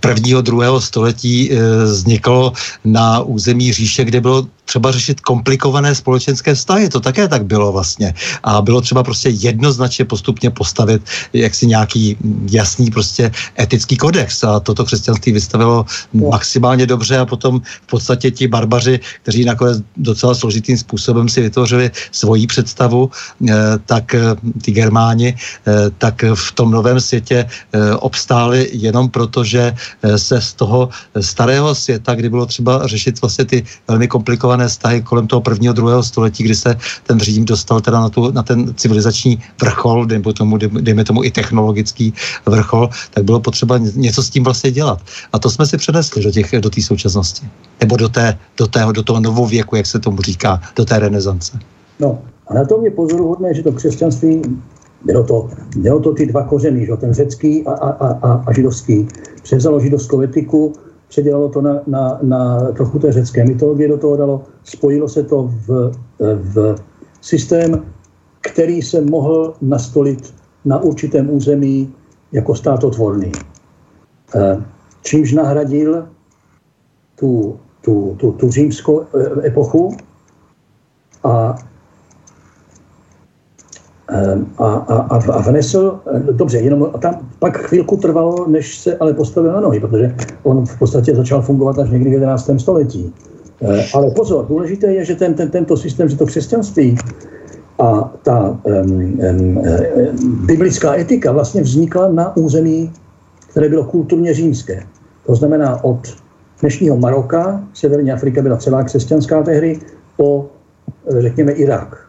prvního, druhého století vzniklo na území říše, kde bylo třeba řešit komplikované společenské vztahy. To také tak bylo vlastně. A bylo třeba prostě jednoznačně postupně postavit jaksi nějaký jasný prostě etický kodex. A toto křesťanství vystavilo maximálně dobře a potom v podstatě ti barbaři, kteří nakonec docela složitým způsobem si vytvořili svoji představu, eh, tak eh, ty Germáni, eh, tak v tom novém světě obstáli jenom proto, že se z toho starého světa, kdy bylo třeba řešit vlastně ty velmi komplikované vztahy kolem toho prvního, druhého století, kdy se ten Řím dostal teda na, tu, na ten civilizační vrchol, dejme tomu, dejme tomu i technologický vrchol, tak bylo potřeba něco s tím vlastně dělat. A to jsme si přenesli do těch do té současnosti. Nebo do, té, do, tého, do toho novou věku, jak se tomu říká, do té renesance. No, a na tom je pozoruhodné, že to křesťanství bylo to, mělo to ty dva kořeny, že? ten řecký a, a, a, a židovský. Převzalo židovskou etiku, předělalo to na, na, na trochu té řecké mytologie, do toho dalo, spojilo se to v, v systém, který se mohl nastolit na určitém území jako státotvorný. Eh, čímž nahradil tu, tu, tu, tu římskou eh, epochu a Ehm, a, a, a vnesl, eh, dobře, jenom tam pak chvilku trvalo, než se ale postavil na nohy, protože on v podstatě začal fungovat až někdy v 11. století. Eh, ale pozor, důležité je, že ten, ten, tento systém, že to křesťanství a ta um, um, biblická etika vlastně vznikla na území, které bylo kulturně římské. To znamená od dnešního Maroka, severní Afrika byla celá křesťanská tehdy, po, řekněme, Irák.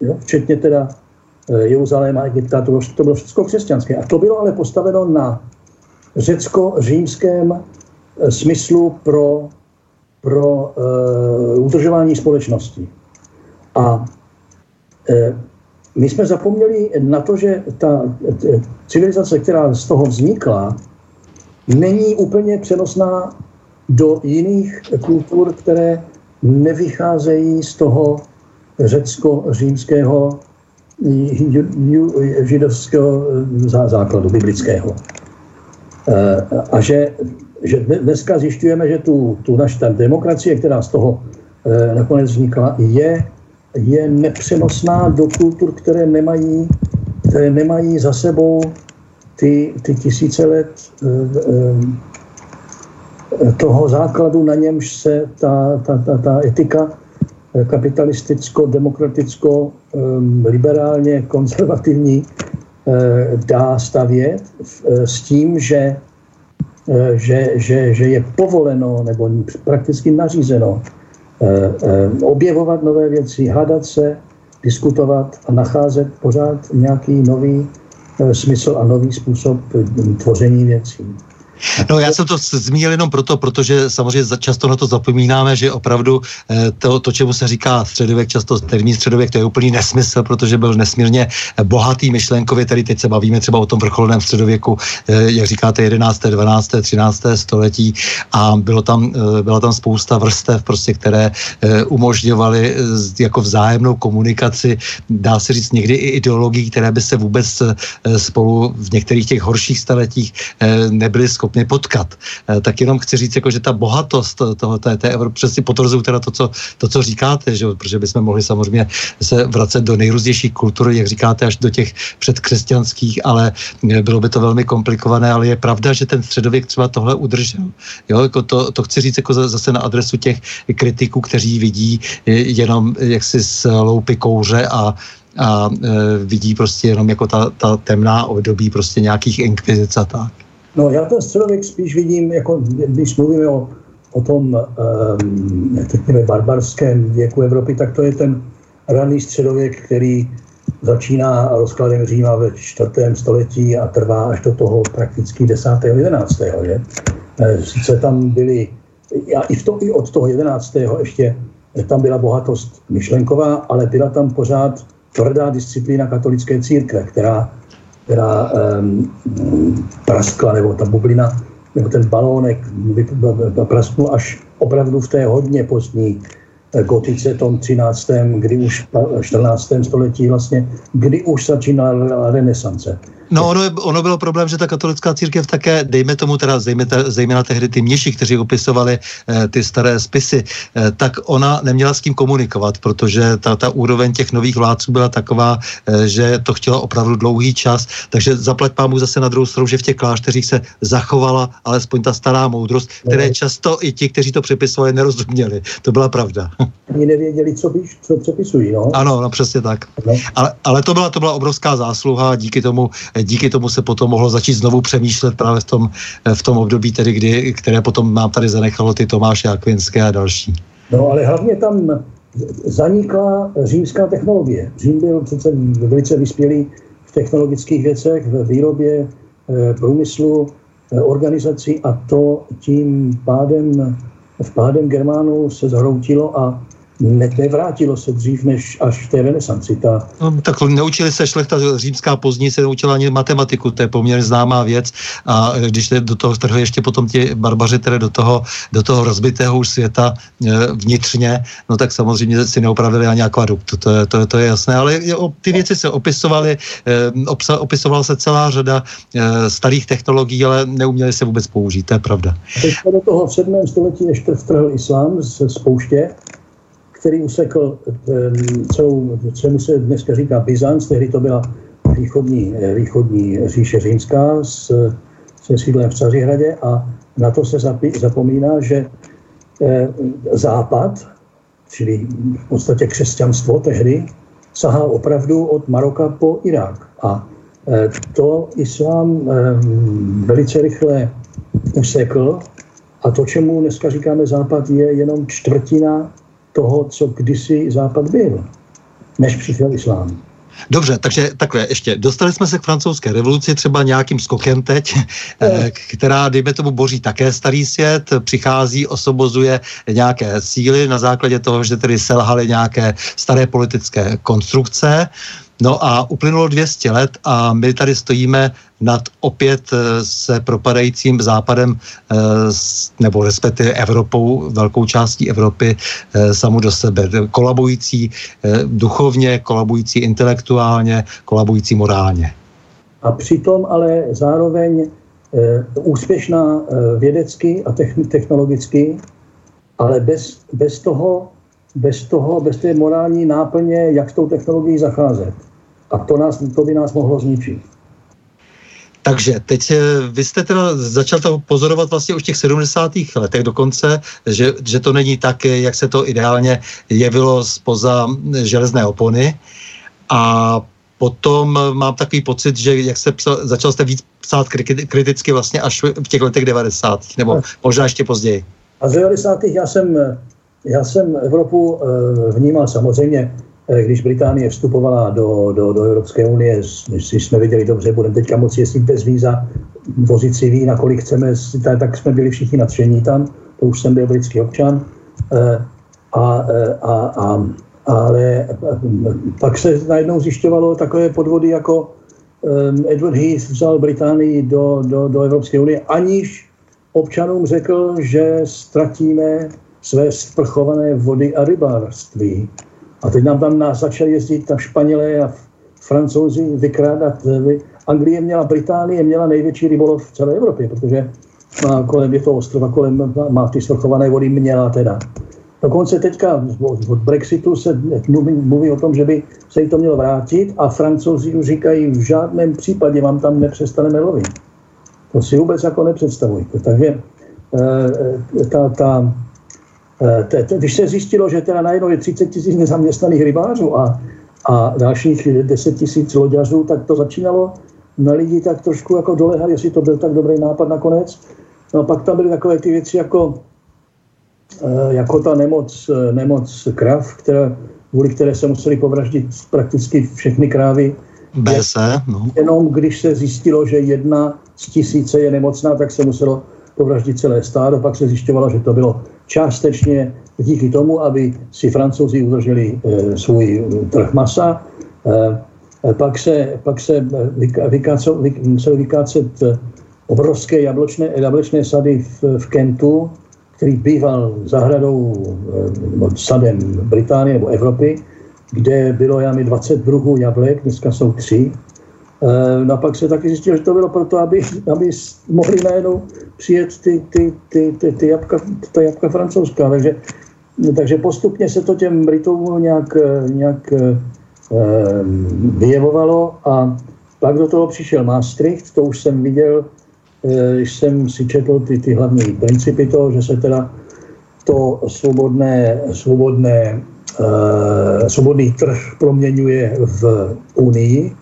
Jo? Včetně teda Eh, Jeruzaléma, Egypta, to bylo, to bylo všechno křesťanské. A to bylo ale postaveno na řecko-římském eh, smyslu pro, pro uh, udržování společnosti. A uh, my jsme zapomněli na to, že ta civilizace, která z toho vznikla, není úplně přenosná do jiných kultur, které nevycházejí z toho řecko-římského židovského základu biblického. Eh, a že, že dneska zjišťujeme, že tu, tu naš, ta demokracie, která z toho eh, nakonec vznikla, je, je nepřenosná do kultur, které nemají, které nemají za sebou ty, ty tisíce let toho základu, na němž se ta, ta, ta, ta etika kapitalisticko-demokraticko Ehm, liberálně konzervativní eh, dá stavět eh, s tím, že, eh, že, že, že je povoleno nebo prakticky nařízeno objevovat nové věci, hádat se, diskutovat a nacházet pořád nějaký nový smysl a nový způsob tvoření věcí. No já jsem to zmínil jenom proto, protože samozřejmě často na to zapomínáme, že opravdu eh, to, to čemu se říká středověk, často termín středověk, to je úplný nesmysl, protože byl nesmírně bohatý myšlenkově, tady teď se bavíme třeba o tom vrcholném středověku, eh, jak říkáte, 11., 12., 13. století a bylo tam, eh, byla tam spousta vrstev, prostě, které umožňovaly jako vzájemnou komunikaci, dá se říct někdy i ideologií, které by se vůbec spolu v některých těch horších staletích nebyly schopny schopni potkat. Tak jenom chci říct, jako, že ta bohatost toho, té, té Evropy, přesně potvrzuju teda to co, to, co říkáte, že, protože bychom mohli samozřejmě se vracet do nejrůznějších kultur, jak říkáte, až do těch předkřesťanských, ale bylo by to velmi komplikované, ale je pravda, že ten středověk třeba tohle udržel. Jo, jako to, to chci říct jako zase na adresu těch kritiků, kteří vidí jenom jaksi z loupy kouře a a e, vidí prostě jenom jako ta, ta temná období prostě nějakých inkvizic a tak. No já ten středověk spíš vidím, jako když mluvíme o, o tom, um, barbarském věku Evropy, tak to je ten raný středověk, který začíná rozkladem Říma ve čtvrtém století a trvá až do toho prakticky 10. 11. Že? E, sice tam byly, a i, v to, i od toho 11. ještě tam byla bohatost myšlenková, ale byla tam pořád tvrdá disciplína katolické církve, která, která um, praskla, nebo ta bublina, nebo ten balónek prasknul až opravdu v té hodně pozdní gotice tom 13., kdy už v 14. století vlastně, kdy už začínala renesance. No ono, je, ono bylo problém, že ta katolická církev také, dejme tomu teda, zejmě, zejména tehdy ty měši, kteří opisovali eh, ty staré spisy, eh, tak ona neměla s kým komunikovat, protože ta, ta úroveň těch nových vládců byla taková, eh, že to chtělo opravdu dlouhý čas, takže zaplať pámu zase na druhou stranu, že v těch klášteřích se zachovala alespoň ta stará moudrost, které často i ti, kteří to přepisovali, nerozuměli. To byla pravda. Oni nevěděli, co, bíš, co přepisují, no? Ano, no přesně tak. No. Ale, ale to, byla, to byla obrovská zásluha, díky tomu díky tomu se potom mohlo začít znovu přemýšlet právě v tom, v tom období, tedy, kdy, které potom nám tady zanechalo ty Tomáše Akvinské a další. No ale hlavně tam zanikla římská technologie. Řím byl přece velice vyspělý v technologických věcech, v výrobě eh, průmyslu, eh, organizací a to tím pádem, v pádem Germánů se zhroutilo a ne, nevrátilo se dřív než až v té renesanci. Ta... No, tak neučili se šlechta římská pozdní se neučila ani matematiku, to je poměrně známá věc a když do toho strhli ještě potom ti barbaři, které do toho, do toho rozbitého už světa e, vnitřně, no tak samozřejmě si neopravili ani akvadukt, to, to, to, to je jasné, ale ty věci se opisovaly, e, obsa, opisovala se celá řada e, starých technologií, ale neuměli se vůbec použít, to je pravda. Teď do toho v 7. století, než vtrhl islám z spouště, který usekl celou, čemu se dneska říká Byzanc, tehdy to byla východní, eh, východní říše římská s, se sídlem v Cařihradě a na to se zapomíná, že eh, západ, čili v podstatě křesťanstvo tehdy, sahal opravdu od Maroka po Irák. A eh, to islám velice rychle usekl a to, čemu dneska říkáme západ, je jenom čtvrtina toho, co kdysi Západ byl, než přišel islám. Dobře, takže takhle ještě. Dostali jsme se k francouzské revoluci třeba nějakým skokem teď, eh, která, dejme tomu, boří také starý svět, přichází, osobozuje nějaké síly na základě toho, že tedy selhaly nějaké staré politické konstrukce. No a uplynulo 200 let a my tady stojíme nad opět eh, se propadajícím západem eh, nebo respektive Evropou, velkou částí Evropy eh, samu do sebe. Kolabující duchovně, kolabující intelektuálně, kolabující morálně. A přitom ale zároveň úspěšná vědecky a technologicky, ale bez, bez toho bez toho, bez té morální náplně, jak s tou technologií zacházet. A to, nás, to by nás mohlo zničit. Takže teď eh, vy jste teda začal to pozorovat vlastně už v těch 70. letech dokonce, že, že to není tak, jak se to ideálně jevilo spoza železné opony. A potom mám takový pocit, že jak se psal, začal jste víc psát kriticky vlastně až v těch letech 90. nebo možná ještě později. A z 90. já jsem já jsem Evropu eh, vnímal samozřejmě, eh, když Británie vstupovala do, do, do Evropské unie, si jsme viděli dobře, budeme teďka moci jezdit bez víza, vozit si vína, kolik chceme, tak jsme byli všichni nadšení tam, to už jsem byl britský občan. Eh, a, a, a, ale pak se najednou zjišťovalo takové podvody, jako Edward Heath vzal Británii do, do, do Evropské unie, aniž občanům řekl, že ztratíme své sprchované vody a rybářství. A teď nám tam nás začali jezdit tam Španělé a Francouzi vykrádat. Anglie měla, Británie měla největší rybolov v celé Evropě, protože má kolem, je to ostrova, kolem má ty svrchované vody, měla teda. Dokonce teďka od Brexitu se mluví, mluví o tom, že by se jí to mělo vrátit a francouzi už říkají, v žádném případě vám tam nepřestaneme lovit. To si vůbec jako nepředstavujte. Takže eh, ta, ta, eh, te, když se zjistilo, že teda najednou je 30 tisíc nezaměstnaných rybářů a, a dalších 10 tisíc loďařů, tak to začínalo na lidi tak trošku jako dolehat, jestli to byl tak dobrý nápad nakonec. No a pak tam byly takové ty věci jako Eh, jako ta nemoc, eh, nemoc krav, která, kvůli které se museli povraždit prakticky všechny krávy. BSE, no. Jenom když se zjistilo, že jedna z tisíce je nemocná, tak se muselo povraždit celé stádo. Pak se zjišťovalo, že to bylo částečně díky tomu, aby si francouzi udrželi e, svůj trh masa. E, pak se, pak se vykácel, vy, museli vykácet obrovské jablečné, jablečné sady v, v Kentu, který býval zahradou eh, sadem Británie nebo Evropy, kde bylo jami 20 druhů jablek, dneska jsou tři. Eh, no a pak se taky zjistilo, že to bylo proto, aby, aby mohli najednou přijet ty, ty, ty, ty, ty jabka, ta jabka francouzská. Takže, takže postupně se to těm Britům nějak, nějak eh, vyjevovalo a pak do toho přišel Maastricht, to už jsem viděl Eh, když jsem si četl ty, ty hlavní principy toho, že se teda to svobodné, svobodné, uh, svobodný trh proměňuje v Unii,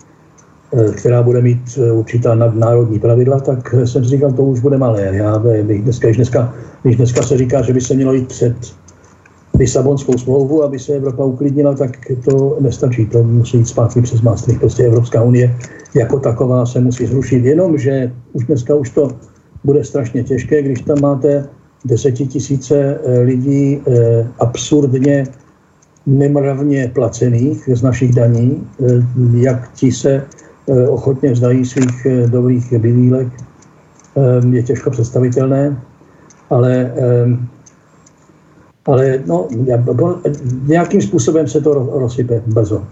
která bude mít určitá nadnárodní pravidla, tak jsem si říkal, to už bude malé. Já bych dneska, když dneska, když dneska se říká, že by se mělo jít před Lisabonskou smlouvu, aby se Evropa uklidnila, tak to nestačí. To musí jít zpátky přes Maastricht. Prostě Evropská unie jako taková se musí zrušit. Jenomže už dneska už to bude strašně těžké, když tam máte desetitisíce eh, lidí eh, absurdně nemravně placených z našich daní, eh, jak ti se ochotně vzdají svých dobrých bydlílek, je těžko představitelné, ale ale no, nějakým způsobem se to rozsype brzo.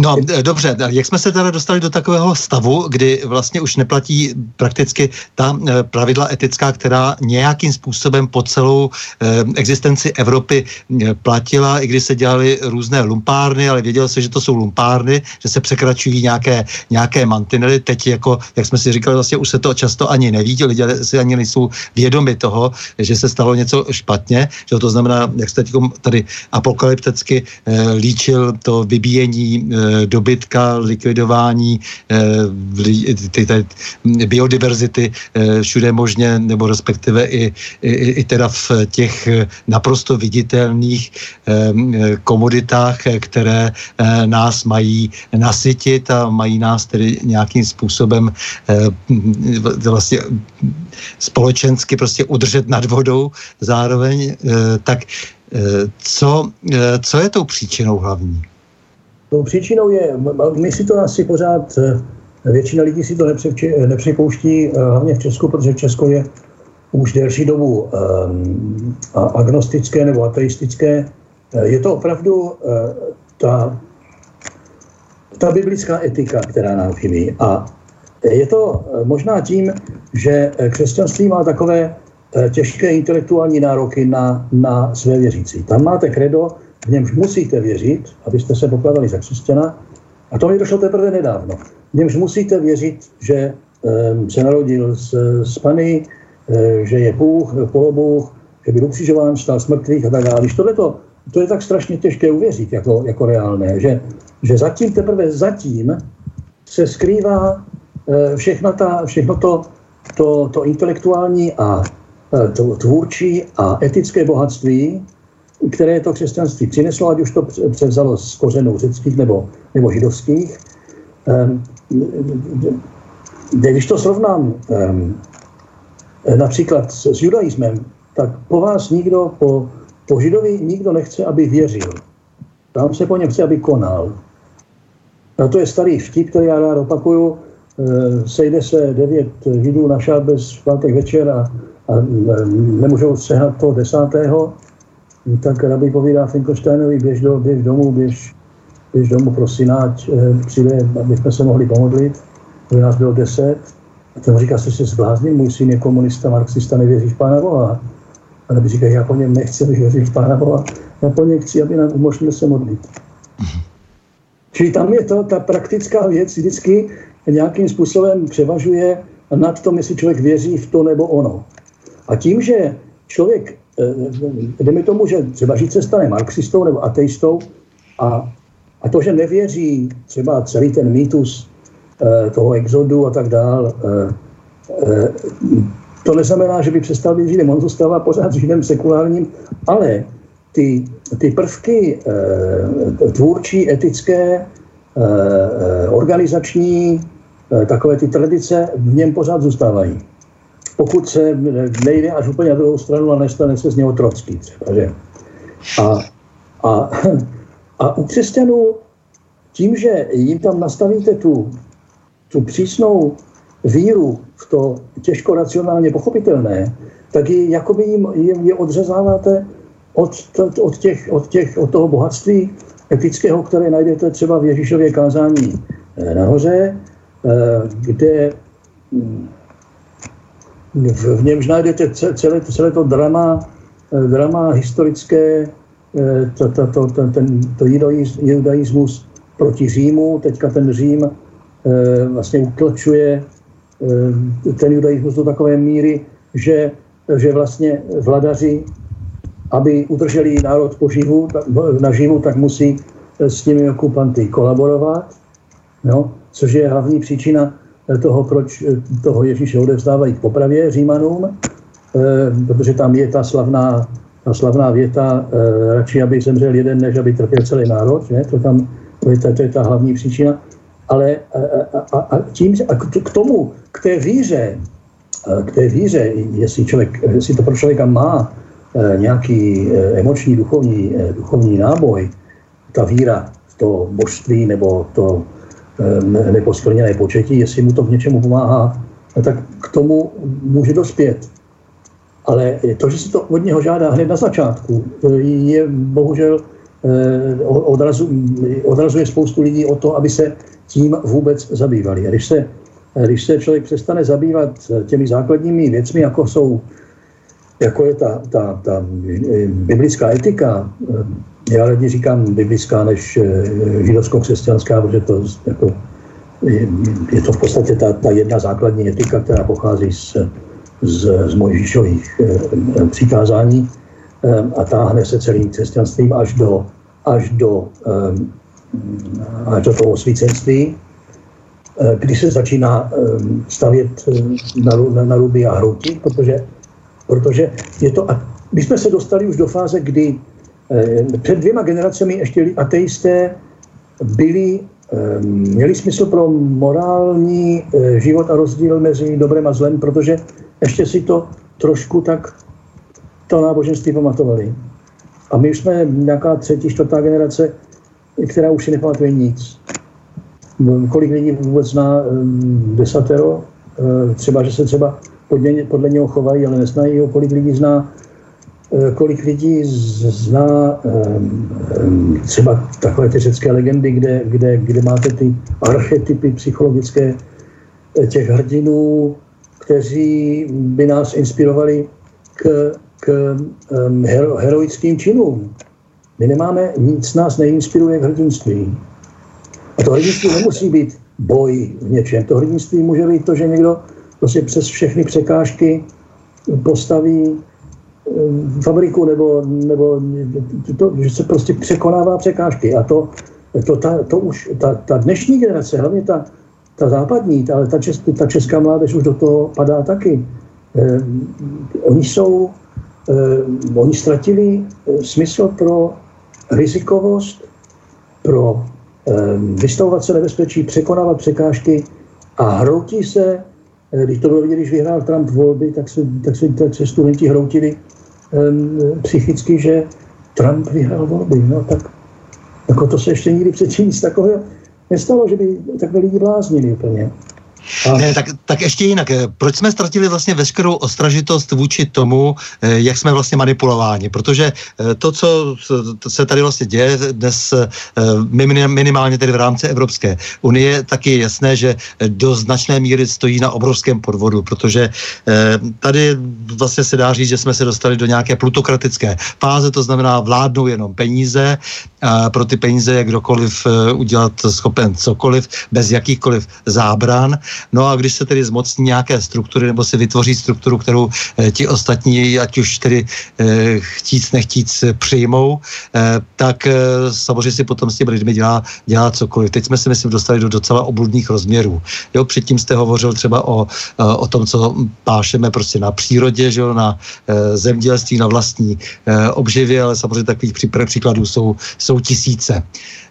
No dobře, jak jsme se teda dostali do takového stavu, kdy vlastně už neplatí prakticky ta eh, pravidla etická, která nějakým způsobem po celou existenci Evropy platila, i když se dělaly různé lumpárny, ale vědělo se, že to jsou lumpárny, že se překračují nějaké, nějaké mantinely. Teď, jako, jak jsme si říkali, vlastně už se to často ani neví, lidé si ani nejsou vědomi toho, že se stalo něco špatně, že to znamená, jak jste tady apokalypticky líčil to vybíjení dobytka, likvidování eh, ty, biodiverzity eh, všude možně, nebo respektive i, i, i teda v těch naprosto viditelných komoditách, které nás mají nasytit a mají nás tedy nějakým způsobem vlastně společensky prostě udržet nad vodou zároveň, tak co, co je tou příčinou hlavní? Tou příčinou je, my si to asi pořád, eh, většina lidí si to nepřipouští, eh, hlavně v Česku, protože Česko je už delší dobu agnostické nebo ateistické. Je to opravdu ta, ta biblická etika, která nám chybí. A je to možná tím, že křesťanství má takové těžké intelektuální nároky na, na své věřící. Tam máte kredo, v němž musíte věřit, abyste se pokladali za křesťana, a to mi došlo teprve nedávno, v němž musíte věřit, že um, se narodil z, z Pany, um, že je Bůh, polobůh, že byl ukřižován, stál z mrtvých a tak dále. Když tohleto, to je tak strašně těžké uvěřit jako, jako reálné, že, že zatím teprve zatím se skrývá uh, všechno, ta, všechno to, to, to intelektuální a to tvůrčí a etické bohatství, které to křesťanství přineslo, ať už to převzalo z kořenů řeckých nebo, nebo židovských. Um, když to srovnám um, například s, judaismem, tak po vás nikdo, po, po židovi nikdo nechce, aby věřil. Tam se po něm chce, aby konal. A to je starý vtip, který já rád opakuju. E, sejde se devět židů na šábez v pátek večer a, a nemůžou sehnat toho desátého tak rabí povídá Finkelsteinovi, běž, do, běž domů, běž, běž domů, prosím, ať e, přijde, aby jsme se mohli pomodlit, aby nás bylo deset. A ten říká, že se zbláznil, můj syn je komunista, marxista, nevěříš Pána Boha. A nebo říká, já po něm nechci, aby věřil v Pána Boha, já po něm chci, aby nám umožnil se modlit. Čili tam je to, ta praktická věc vždycky nějakým způsobem převažuje nad tom, jestli člověk věří v to nebo ono. A tím, že člověk, eh, mi tomu, že třeba žít se stane marxistou nebo ateistou a, a to, že nevěří třeba celý ten mýtus eh, toho exodu a tak dál, eh, to neznamená, že by přestal být židem. On zůstává pořád židem sekulárním, ale ty, ty prvky tvůrčí, etické, organizační, takové ty tradice v něm pořád zůstávají pokud se nejde až úplně na druhou stranu a nestane se z něho trocký třeba, že? A, a, a u křesťanů tím, že jim tam nastavíte tu, tu přísnou víru v to těžko racionálně pochopitelné, tak ji, jakoby jim, jim je odřezáváte od, od, těch, od, těch, od toho bohatství etického, které najdete třeba v Ježíšově kázání eh, nahoře, eh, kde hm, v, němž najdete celé, celé to drama, eh, drama historické, eh, to, to, to, to, ten, to judaismus proti Římu, teďka ten Řím eh, vlastně utlačuje ten judaismus do takové míry, že, že vlastně vladaři, aby udrželi národ poživu, naživu, tak musí s těmi okupanty kolaborovat, no, což je hlavní příčina toho, proč eh, toho Ježíše odevzdávají k popravě Římanům, eh, protože tam je ta slavná, ta slavná věta, eh, radši, aby zemřel jeden, než aby trpěl celý národ, že? To, tam, to, je ta, to je ta hlavní příčina. Ale a, a, a, tím, a k tomu, k té víře, k té víře, jestli, člověk, jestli to pro člověka má nějaký emoční, duchovní, duchovní náboj, ta víra v to božství nebo to nebo splněné početí, jestli mu to k něčemu pomáhá, tak k tomu může dospět. Ale to, že si to od něho žádá hned na začátku, je bohužel eh, odrazu, odrazuje spoustu lidí o to, aby se tím vůbec zabývali. A když se, když se člověk přestane zabývat těmi základními věcmi, jako jsou jako je ta, ta, ta biblická etika, já raději říkám biblická než eh, židovsko-křesťanská, protože to jako, je, je to v podstatě ta, ta jedna základní etika, která pochází z, z, z Mojžíšových e, přikázání e, a táhne se celým křesťanstvím až do, až do, až do toho osvícenství, kdy se začíná stavět na, na, ruby a hrouti, protože, protože je to, a my jsme se dostali už do fáze, kdy Eh, před dvěma generacemi ještě ateisté byli, eh, měli smysl pro morální eh, život a rozdíl mezi dobrem a zlem, protože ještě si to trošku tak to náboženství pamatovali. A my už jsme nějaká třetí, čtvrtá generace, která už si nepamatuje nic. Kolik lidí vůbec zná desatero, třeba, že se třeba podle, něho chovají, ale neznají ho, kolik lidí zná Eh, kolik lidí zná eh, třeba takové ty řecké legendy, kde, kde, kde máte ty archetypy psychologické eh, těch hrdinů, kteří by nás inspirovali k, k hero, heroickým činům. My nemáme, nic nás neinspiruje k hrdinství. A to hrdinství nemusí být boj v něčem. To hrdinství může být to, že někdo prostě přes všechny překážky postaví Eh, fabriku nebo, nebo to, že se prostě překonává překážky. A to, to, ta, to už, ta, ta dnešní generace, hlavně ta, ta západní, ale ta, čes, ta česká mládež už do toho padá taky. Eh, oni jsou, eh, oni ztratili eh, smysl pro rizikovost, pro eh, vystavovat se nebezpečí, překonávat překážky a hroutí se, když to bylo vidět, když vyhrál Trump volby, tak se, tak se, tak se studenti hroutili psychicky, že Trump vyhrál volby. No tak jako to se ještě nikdy předtím nic takového nestalo, že by takhle lidi bláznili úplně. Ne, tak, tak ještě jinak. Eh, proč jsme ztratili vlastně veškerou ostražitost vůči tomu, eh, jak jsme vlastně manipulováni? Protože eh, to, co se tady vlastně děje dnes minimálně tedy v rámci Evropské unie, tak je jasné, že do značné míry stojí na obrovském podvodu, protože tady vlastně se dá říct, že jsme se dostali do nějaké plutokratické fáze, to znamená vládnou jenom peníze, a pro ty peníze je kdokoliv udělat schopen cokoliv, bez jakýchkoliv zábran. No a když se tedy zmocní nějaké struktury nebo si vytvoří strukturu, kterou eh, ti ostatní, ať už tedy eh, chtíc, nechtíc přijmou, eh, tak samozřejmě si potom s těmi lidmi dělá, dělá cokoliv. Teď jsme si, myslím, dostali do docela obludných rozměrů. Jo, předtím jste hovořil třeba o, o tom, co pášeme prostě na přírodě, že jo, na zemědělství, na vlastní obživě, ale samozřejmě takových příkladů jsou, jsou tisíce.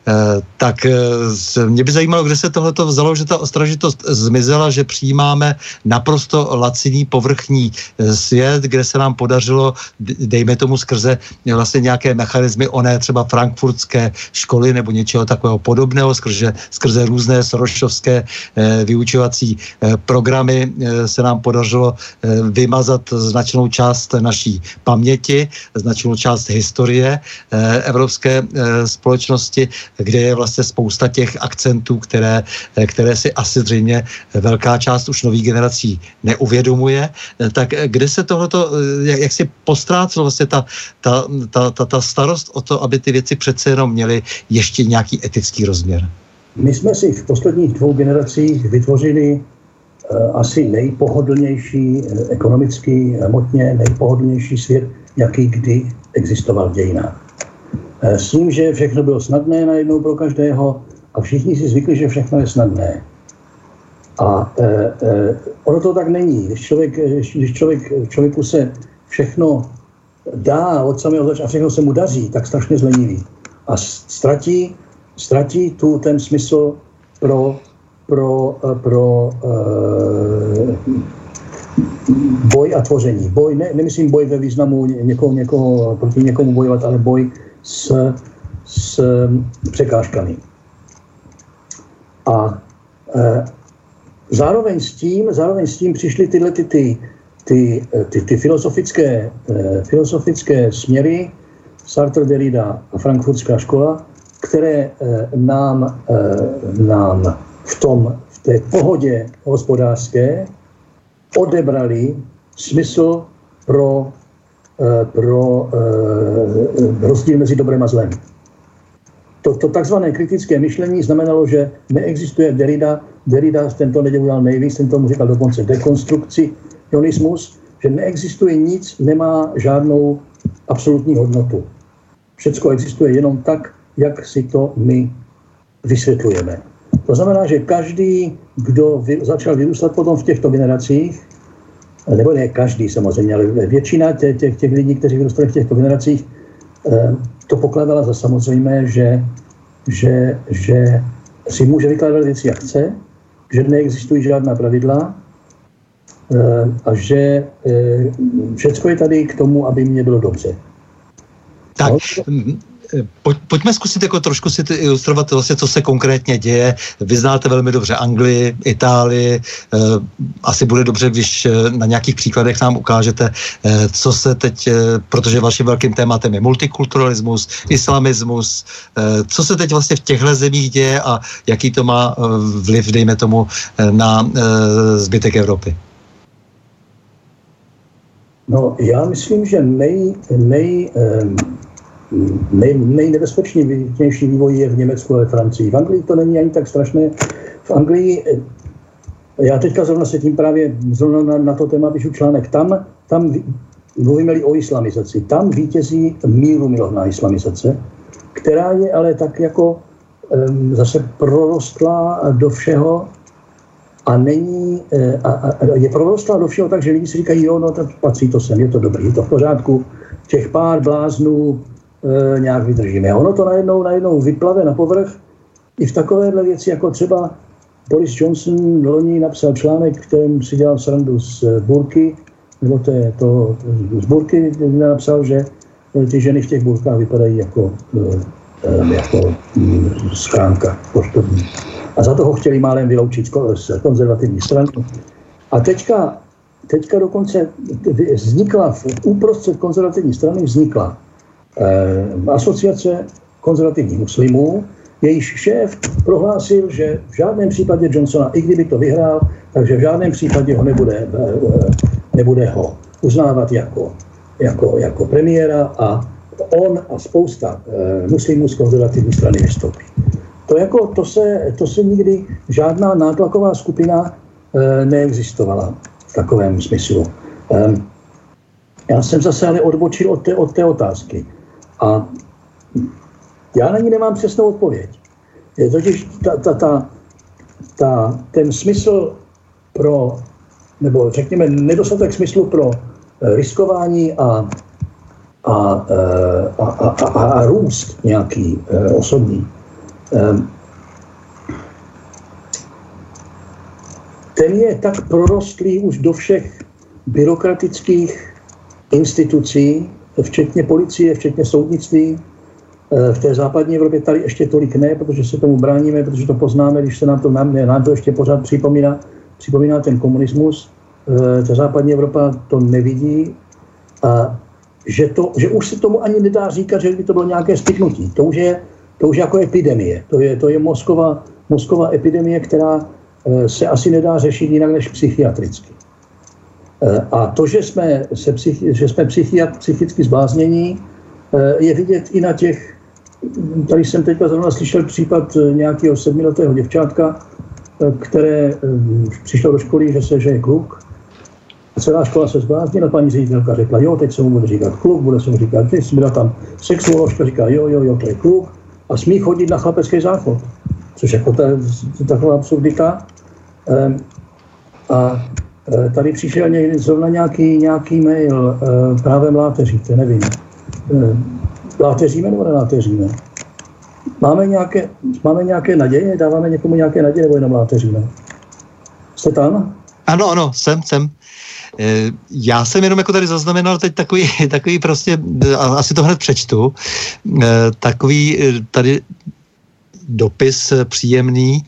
Eh, tak eh, mě by zajímalo, kde se tohleto vzalo, že ta ostražitost zmizela, že přijímáme naprosto laciný povrchní eh, svět, kde se nám podařilo, dejme tomu skrze vlastně nějaké mechanismy oné třeba frankfurtské školy nebo něčeho takového podobného, skrze, skrze různé sorošovské vyučovací programy se nám podařilo vymazat značnou část naší paměti, značnou část historie evropské společnosti kde je vlastně spousta těch akcentů, které, které si asi zřejmě velká část už nových generací neuvědomuje. Tak kde se tohleto, jak, jak si postrácelo vlastně ta, ta, ta, ta, ta starost o to, aby ty věci přece jenom měly ještě nějaký etický rozměr? My jsme si v posledních dvou generacích vytvořili asi nejpohodlnější, ekonomicky, hmotně nejpohodlnější svět, jaký kdy existoval v dějinách. Eh, s tím, že všechno bylo snadné najednou pro každého a všichni si zvykli, že všechno je snadné. A e, e, ono to tak není. Když, člověk, když člověk, člověku se všechno dá od samého začátku a všechno se mu daří, tak strašně zlenivý. A ztratí, ztratí tu ten smysl pro, pro, pro e, boj a tvoření. Boj, ne, nemyslím boj ve významu někoho, někoho, proti někomu bojovat, ale boj s, s překážkami. A e, zároveň s tím, zároveň s tím přišly tyhle ty, ty, ty, ty, ty filozofické, e, filozofické směry Sartre, Derrida a Frankfurtská škola, které e, nám, e, nám v, tom, v té pohodě hospodářské odebrali smysl pro pro eh, rozdíl mezi dobrem a zlem. To, to takzvané kritické myšlení znamenalo, že neexistuje Derrida, Derrida ten to nedělal nejvíc, ten tomu říkal dokonce dekonstrukci, ionismus, že neexistuje nic, nemá žádnou absolutní hodnotu. Všecko existuje jenom tak, jak si to my vysvětlujeme. To znamená, že každý, kdo vy, začal vyrůstat potom v těchto generacích, nebo ne každý samozřejmě, ale většina těch, těch, těch lidí, kteří vyrůstali v těchto generacích, eh, to pokládala za samozřejmé, že, že, že si může vykládat věci, jak chce, že neexistují žádná pravidla eh, a že eh, všechno je tady k tomu, aby mě bylo dobře. Tak, no? Pojď, pojďme zkusit jako trošku si ilustrovat vlastně, co se konkrétně děje. Vy znáte velmi dobře Anglii, Itálii. Eh, asi bude dobře, když eh, na nějakých příkladech nám ukážete, eh, co se teď, protože vaším velkým tématem je multikulturalismus, islamismus, co se teď vlastně v těchto zemích děje a jaký to má vliv, dejme tomu, na zbytek Evropy. No, já myslím, že nej, nej, nej, nejnebezpečnější vývoj je v Německu a ve Francii. V Anglii to není ani tak strašné. V Anglii, eh, já teďka zrovna se tím právě zrovna na, na to téma píšu článek, tam, tam mluvíme-li o islamizaci, tam vítězí míru milovná islamizace, která je ale tak jako um, zase prorostlá do všeho a není, eh, a, a, je prorostlá do všeho tak, že lidi si říkají, jo, no tak patří to sem, je to dobrý, je to v pořádku. Těch pár bláznů, e, nějak vydržíme. Ono to najednou, najednou vyplave na povrch i v takovéhle věci, jako třeba Boris Johnson loni napsal článek, kterým si dělal srandu z eh, burky, nebo to, je to z burky napsal, že ty ženy v těch burkách vypadají jako, jako mm, schránka poštovní. A za toho chtěli málem vyloučit z konzervativní strany. A teďka, teďka dokonce vznikla, uprostřed konzervativní strany vznikla asociace konzervativních muslimů, jejíž šéf prohlásil, že v žádném případě Johnsona, i kdyby to vyhrál, takže v žádném případě ho nebude, eh, nebude ho uznávat jako, jako, jako premiéra a on a spousta e, muslimů z konzervativní strany vystoupí. To, jako, to, se, to se nikdy žádná nátlaková skupina neexistovala v takovém smyslu. E, já jsem zase ale odbočil od té, od té otázky. A já na ní nemám přesnou odpověď. Je totiž ta, ta, ta, ta, ten smysl pro, nebo řekněme nedostatek smyslu pro riskování a a, eh, a, a, a, a růst nějaký eh, osobní, ehm, ten je tak prorostlý už do všech byrokratických institucí, včetně policie, včetně soudnictví. Eh, v té západní Evropě tady ještě tolik ne, protože se tomu bráníme, protože to poznáme, když se nám to, nám, nám to ještě pořád připomíná, připomíná ten komunismus. Ta západní Evropa to nevidí a že, to, že už se tomu ani nedá říkat, že by to bylo nějaké spiknutí. To už je, to už jako epidemie. To je, to je mozková, mozková epidemie, která e, se asi nedá řešit jinak než psychiatricky. E, a to, že jsme, se psychi, že jsme psychiat, psychicky zbláznění, e, je vidět i na těch, tady jsem teďka zrovna slyšel případ nějakého sedmiletého děvčátka, které přišlo do školy, že se že je kluk, celá škola se zbláznila, paní ředitelka řekla, jo, teď se mu bude říkat kluk, bude se mu říkat, teď byla tam sexuoložka, říká, jo, jo, jo, to je kluk a smí chodit na chlapecký záchod, což jako ta, taková absurdita. Ehm, a tady přišel někdy zrovna nějaký, nějaký mail e, právem láteříte, nevím. E, láteříme nebo neláteříme? Máme nějaké, máme nějaké naděje? Dáváme někomu nějaké naděje nebo jenom láteříme? Jste tam? Ano, ano, jsem, jsem. Eh, já jsem jenom jako tady zaznamenal teď takový, takový prostě, asi to hned přečtu, eh, takový eh, tady dopis příjemný.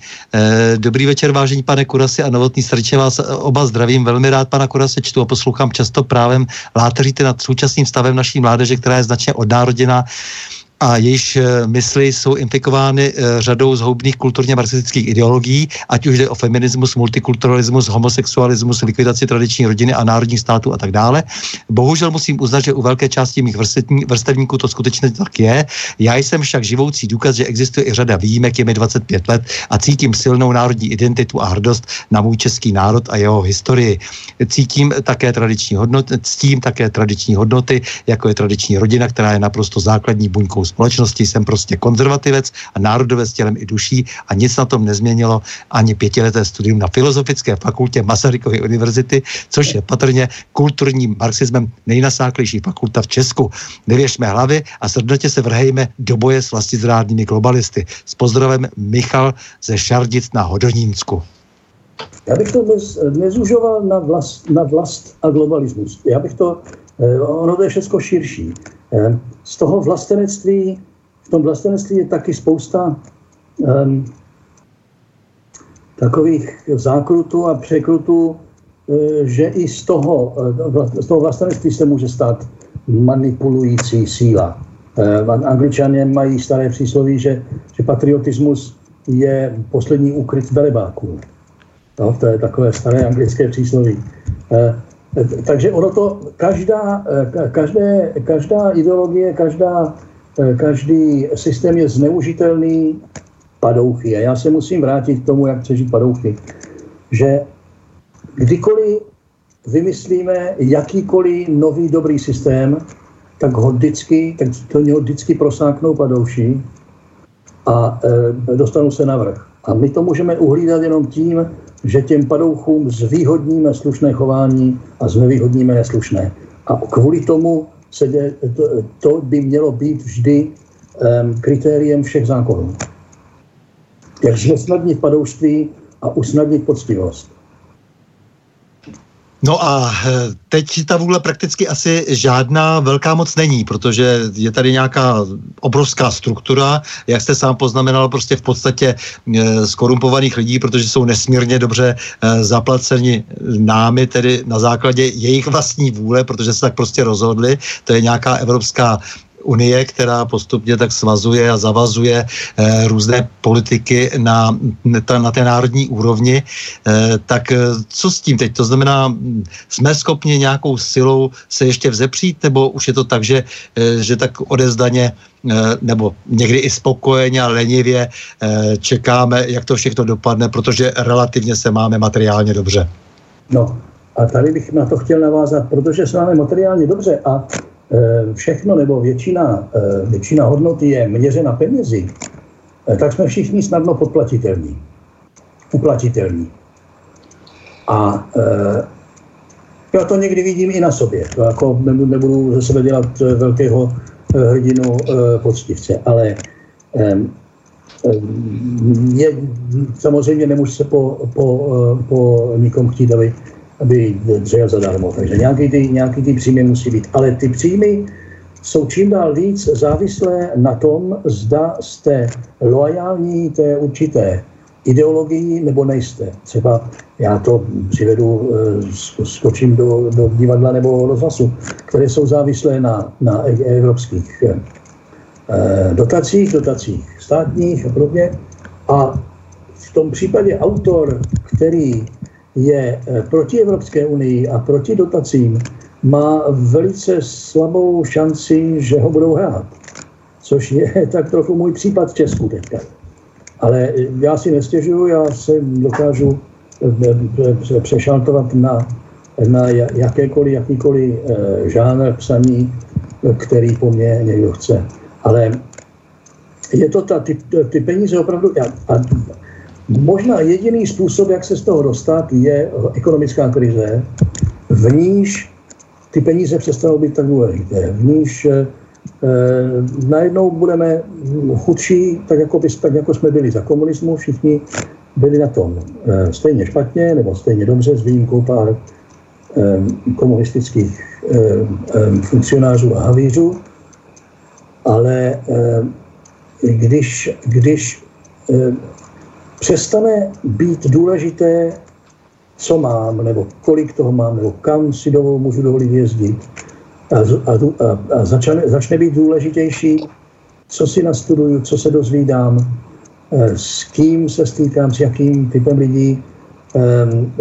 Dobrý večer, vážení pane Kurasi a Novotný, srdečně vás oba zdravím. Velmi rád pana Kurase čtu a poslouchám často právem láteříte nad současným stavem naší mládeže, která je značně odnároděná a jejíž eh, mysli jsou infikovány eh, řadou zhoubných kulturně marxistických ideologií, ať už jde o feminismus, multikulturalismus, homosexualismus, likvidaci tradiční rodiny a národních států a tak dále. Bohužel musím uznat, že u velké části mých vrstevníků to skutečně tak je. Já jsem však živoucí důkaz, že existuje i řada výjimek, je mi 25 let a cítím silnou národní identitu a hrdost na můj český národ a jeho historii. Cítím také tradiční hodnoty, ctím také tradiční hodnoty, jako je tradiční rodina, která je naprosto základní buňkou společnosti, jsem prostě konzervativec a národovec tělem i duší a nic na tom nezměnilo ani pětileté studium na Filozofické fakultě Masarykovy univerzity, což je patrně kulturním marxismem nejnasáklejší fakulta v Česku. Nevěřme hlavy a srdnatě se vrhejme do boje s vlastizrádnými globalisty. S pozdravem Michal ze Šardic na Hodonínsku. Já bych to nez, nezužoval na vlast, na vlast a globalismus. Já bych to, eh, ono to je všechno širší. Eh, z toho vlastenectví, v tom vlastenectví je taky spousta um, takových zákrutů a překrutů, eh, že i z toho, z toho vlastenectví se může stát manipulující síla. Angličané mají staré přísloví, že, že patriotismus je poslední úkryt velebáků. No, to je takové staré anglické přísloví. Takže ono to, každá, eh, každé, každá ideologie, každá, eh, každý systém je zneužitelný padouchy. A já se musím vrátit k tomu, jak přežít padouchy. Že kdykoliv vymyslíme jakýkoliv nový dobrý systém, tak ho vždycky, tak to něho vždycky prosáknou padouši a e, dostanou se na vrch. A my to můžeme uhlídat jenom tím, že těm padouchům zvýhodníme slušné chování a znevýhodníme neslušné. A kvůli tomu se dě, to, to by mělo být vždy um, kritériem všech zákonů. Jak znesnadnit padouštví a usnadnit poctivost. No a eh, teď ta vůle prakticky asi žádná velká moc není, protože je tady nějaká obrovská struktura, jak jste sám poznamenal, prostě v podstatě skorumpovaných eh, lidí, protože jsou nesmírně dobře eh, zaplaceni námi, tedy na základě jejich vlastní vůle, protože se tak prostě rozhodli. To je nějaká evropská unie, která postupně tak svazuje a zavazuje eh, různé politiky na, na té národní úrovni, eh, tak eh, co s tím teď? To znamená, jsme schopni nějakou silou se ještě vzepřít, nebo už je to tak, že, že tak odezdaně nebo někdy i spokojeně a lenivě čekáme, jak to všechno dopadne, protože relativně se máme materiálně dobře. No, a tady bych na to chtěl navázat, protože se máme materiálně dobře a Eh, všechno nebo většina, eh, většina hodnoty je měřena penězi, eh, tak jsme všichni snadno podplatitelní. Uplatitelní. A já to někdy vidím i na sobě. To jako nebudu, nebudu ze sebe dělat velkého hrdinu poctivce, ale je, samozřejmě nemůžu se po, po, po nikom chtít, aby aby dřel zadarmo. Takže nějaký ty, nějaký ty příjmy musí být. Ale ty příjmy jsou čím dál víc závislé na tom, zda jste loajální té určité ideologii nebo nejste. Třeba já to přivedu, eh, skočím do, do divadla nebo rozhlasu, které jsou závislé na, na evropských eh, dotacích, dotacích státních a podobně. A v tom případě autor, který je eh, proti Evropské unii a proti dotacím, má velice slabou šanci, že ho budou hrát. Což je tak trochu můj případ v Česku teďka. Ale já si nestěžuju, já se dokážu eh, přešaltovat na, na jakékoliv, jakýkoliv eh, žánr psaní, který po mně někdo chce. Ale je to ta, ty, ty peníze opravdu, a, a Možná jediný způsob, jak se z toho dostat, je ekonomická krize, v níž ty peníze přestanou být tak důležité, v níž eh, najednou budeme chudší, tak jako, by, tak jako jsme byli za komunismu, všichni byli na tom eh, stejně špatně nebo stejně dobře s výjimkou pár eh, komunistických eh, eh, funkcionářů a havířů, ale eh, když, když eh, přestane být důležité, co mám, nebo kolik toho mám, nebo kam si dovol, můžu dovolit jezdit. A, a, a, a začne, začne být důležitější, co si nastuduju, co se dozvídám, eh, s kým se stýkám, s jakým typem lidí,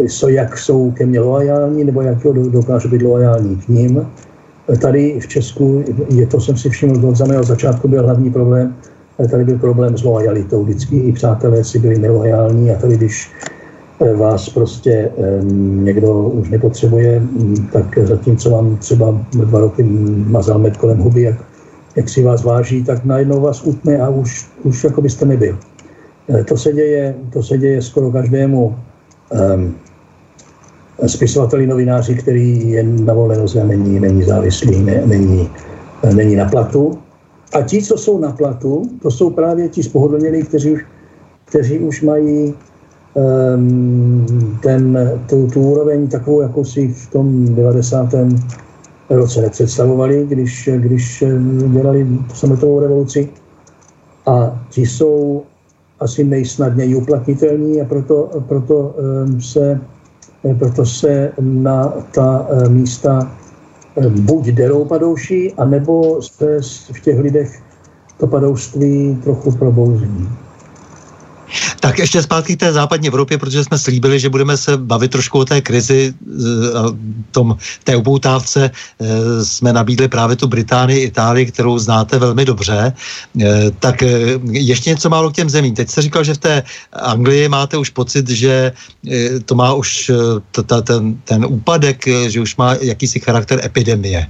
so, jak jsou ke mně loajální, nebo jak dokážu být loajální k ním. Tady v Česku, je to jsem si všiml, od samého začátku byl hlavní problém, Tady byl problém s lojalitou. Vždycky i přátelé si byli nelojální a tady, když eh, vás prostě někdo už nepotřebuje, mm, tak zatímco vám třeba dva roky mazal med kolem huby, jak, jak si vás váží, tak najednou vás utne a už, už jako byste nebyl. Eh, to se děje, to se děje skoro každému um, spisovateli, novináři, který je na volné není, není závislý, ne, není, není na platu. A ti, co jsou na platu, to jsou právě ti spohodlnění, kteří už, kteří už mají um, ten, tu, tu úroveň takovou, jako si v tom 90. roce nepředstavovali, když, když dělali sametovou revoluci. A ti jsou asi nejsnadněji uplatnitelní a proto, proto, um, se, proto se na ta uh, místa buď derou padouší, anebo se v těch lidech to padoušství trochu probouzí. Tak ještě zpátky k té západní Evropě, protože jsme slíbili, že budeme se bavit trošku o té krizi, eh, tom, té upoutávce. Eh, jsme nabídli právě tu Británii, Itálii, kterou znáte velmi dobře. Eh, tak ještě něco málo k těm zemím. Teď jste říkal, že v té Anglii máte už pocit, že to má už ten, ten úpadek, že už má jakýsi charakter epidemie.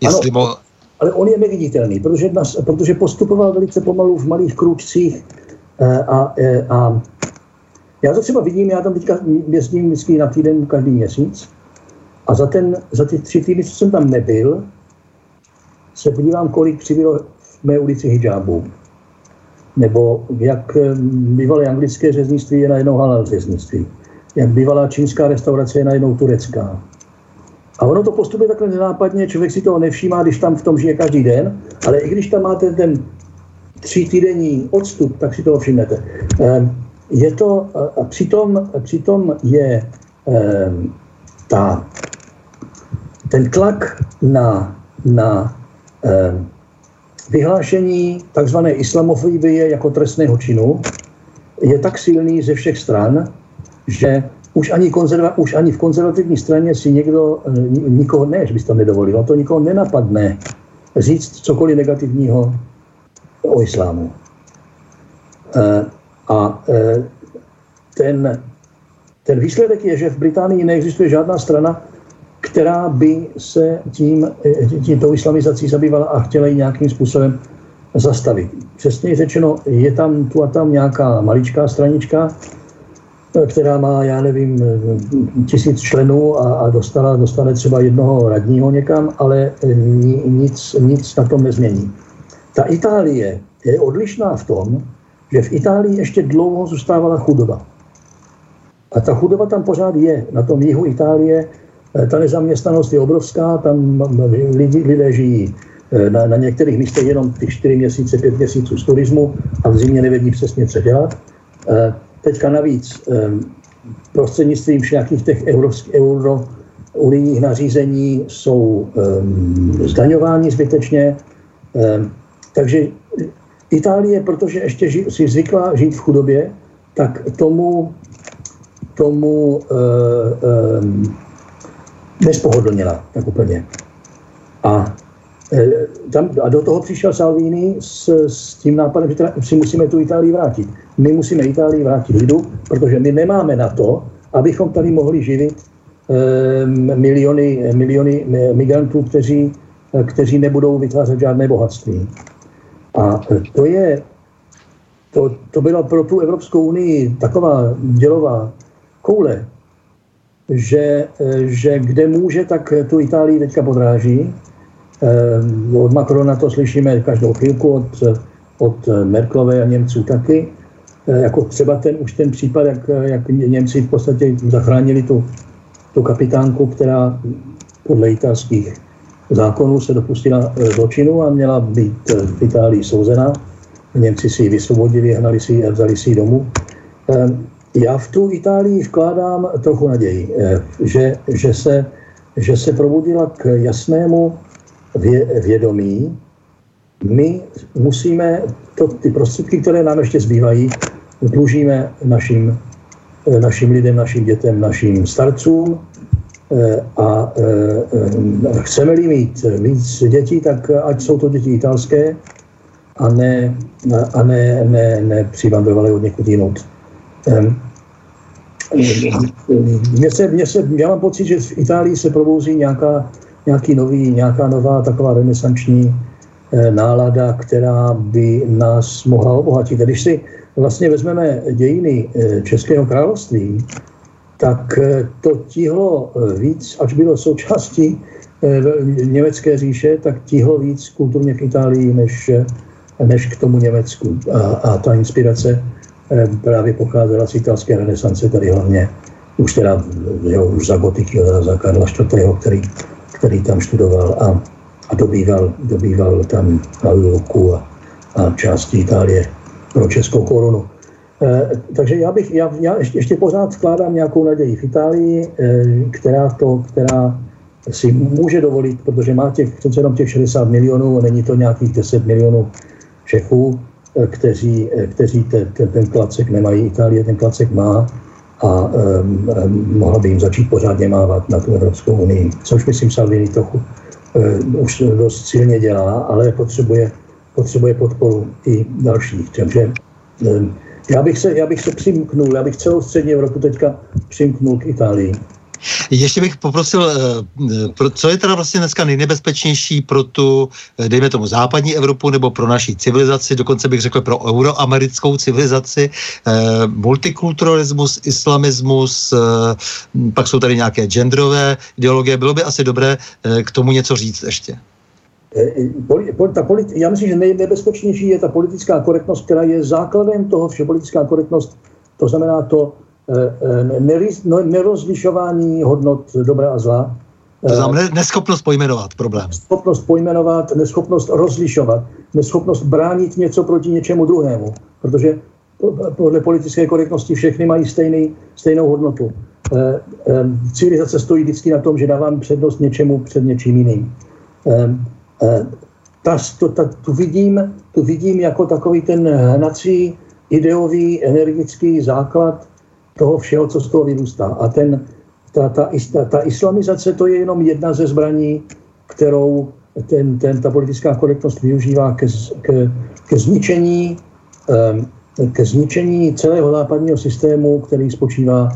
Jestli ano, mo... ale on je neviditelný, protože, nás, protože postupoval velice pomalu v malých krůčcích Eh, a, eh, a já to třeba vidím, já tam teďka jezdím vždycky na týden každý měsíc a za, ten, za ty tři týdny, co jsem tam nebyl, se podívám, kolik přibylo v mé ulici hijabů. Nebo jak eh, bývalé anglické řeznictví je najednou halal řeznictví. jak bývalá čínská restaurace je najednou turecká. A ono to postupuje takhle nenápadně, člověk si toho nevšímá, když tam v tom žije každý den, ale i když tam máte ten tří týdenní odstup, tak si toho všimnete. Ehm, je to, a přitom, přitom je ehm, ta, ten tlak na, na ehm, vyhlášení tzv. islamofobie jako trestného činu je tak silný ze všech stran, že už ani, konzerva, už ani v konzervativní straně si někdo, eh, nikoho ne, že bys to nedovolil, to nikoho nenapadne říct cokoliv negativního o islámu. Eh, a eh, ten, ten výsledek je, že v Británii neexistuje žádná strana, která by se tím, tímto islamizací zabývala a chtěla ji nějakým způsobem zastavit. Přesně řečeno, je tam tu a tam nějaká maličká stranička, která má, já nevím, tisíc členů a, a dostala, dostane třeba jednoho radního někam, ale nic, nic na tom nezmění. Ta Itálie je odlišná v tom, že v Itálii ještě dlouho zůstávala chudoba. A ta chudoba tam pořád je. Na tom jihu Itálie eh, ta nezaměstnanost je obrovská, tam lidi, lidé žijí eh, na, na některých místech jenom ty čtyři měsíce, pět měsíců z turismu a v zimě nevědí přesně, co dělat. Eh, teďka navíc prostřednictvím nějakých těch euro, euro unijních nařízení jsou um, zdaňováni zbytečně. Um, takže Itálie, protože ještě ži, si zvykla žít v chudobě, tak tomu, tomu uh, um, nespohodlnila tak úplně. A, uh, tam, a do toho přišel Salvini s, s tím nápadem, že teda si musíme tu Itálii vrátit. My musíme Itálii vrátit lidu, protože my nemáme na to, abychom tady mohli živit um, miliony, miliony migrantů, kteří, kteří nebudou vytvářet žádné bohatství. A to je, to, to byla pro tu Evropskou unii taková dělová koule, že, že kde může, tak tu Itálii teďka podráží. Eh, od Macrona to slyšíme každou chvilku, od, od Merklové a Němců taky. Eh, jako třeba ten, už ten případ, jak, jak Němci v podstatě zachránili tu, tu kapitánku, která podle italských zákonů se dopustila e, zločinu a měla být e, v Itálii souzena. Němci si ji vysvobodili, hnali si ji a vzali si ji domů. E, já v tu Itálii vkládám trochu naději, že, že, se, že se probudila k jasnému vědomí. My musíme to, ty prostředky, které nám ještě zbývají, dlužíme našim, našim lidem, našim dětem, našim starcům, a eh, chceme-li mít víc dětí, tak ať jsou to děti italské a ne, a ne, ne, ne přivandrovalé od někud jinut. Mně se, mně se, já mám pocit, že v Itálii se probouzí nějaká, nějaký nový, nějaká nová taková renesanční eh, nálada, která by nás mohla obohatit. A když si vlastně vezmeme dějiny Českého království, tak eh, to tíhlo eh, víc, až bylo součástí eh, německé říše, tak tíhlo víc kulturně k Itálii než, než k tomu Německu. A, a ta inspirace právě pocházela z italské renesance, tady hlavně už teda jo, už za gotiky, za Karla IV., který, který tam študoval a, a dobýval, dobýval tam Luku a, a části Itálie pro českou korunu. Eh, takže já bych, já, já ještě, ještě pořád vkládám nějakou naději v Itálii, eh, která to, která si může dovolit, protože má těch, přece jenom těch 60 milionů, není to nějakých 10 milionů Čechů, eh, kteří, kteří te, te, ten klacek nemají. Itálie ten klacek má a um, um, mohla by jim začít pořádně mávat na tu Evropskou unii, což myslím Salvini trochu um, už dost silně dělá, ale potřebuje, potřebuje podporu i dalších. Takže um, já bych se, já bych se přimknul, já bych celou střední Evropu teďka přimknul k Itálii. Ještě bych poprosil, eh, co je teda vlastně dneska nejnebezpečnější pro tu, eh, dejme tomu, západní Evropu nebo pro naší civilizaci, dokonce bych řekl pro euroamerickou civilizaci, eh, multikulturalismus, islamismus, pak jsou tady nějaké genderové ideologie. Bylo by asi dobré k tomu něco říct ještě. Ta politi- já myslím, že nejnebezpečnější je ta politická korektnost, která je základem toho vše. Politická korektnost, to znamená to, no, nerozlišování hodnot dobra a zla. To znamená neschopnost pojmenovat problém. Schopnost pojmenovat, neschopnost rozlišovat, neschopnost bránit něco proti něčemu druhému. Protože podle politické korektnosti všechny mají stejný, stejnou hodnotu. Civilizace stojí vždycky na tom, že dávám přednost něčemu před něčím jiným. Ta, to, ta, tu, vidím, tu vidím jako takový ten hnací ideový, energický základ toho všeho, co z toho vyrůstá. A ten, ta, ta, ta, ta islamizace to je jenom jedna ze zbraní, kterou ten, ten, ta politická korektnost využívá ke, ke, ke zničení ke zničení celého západního systému, který spočívá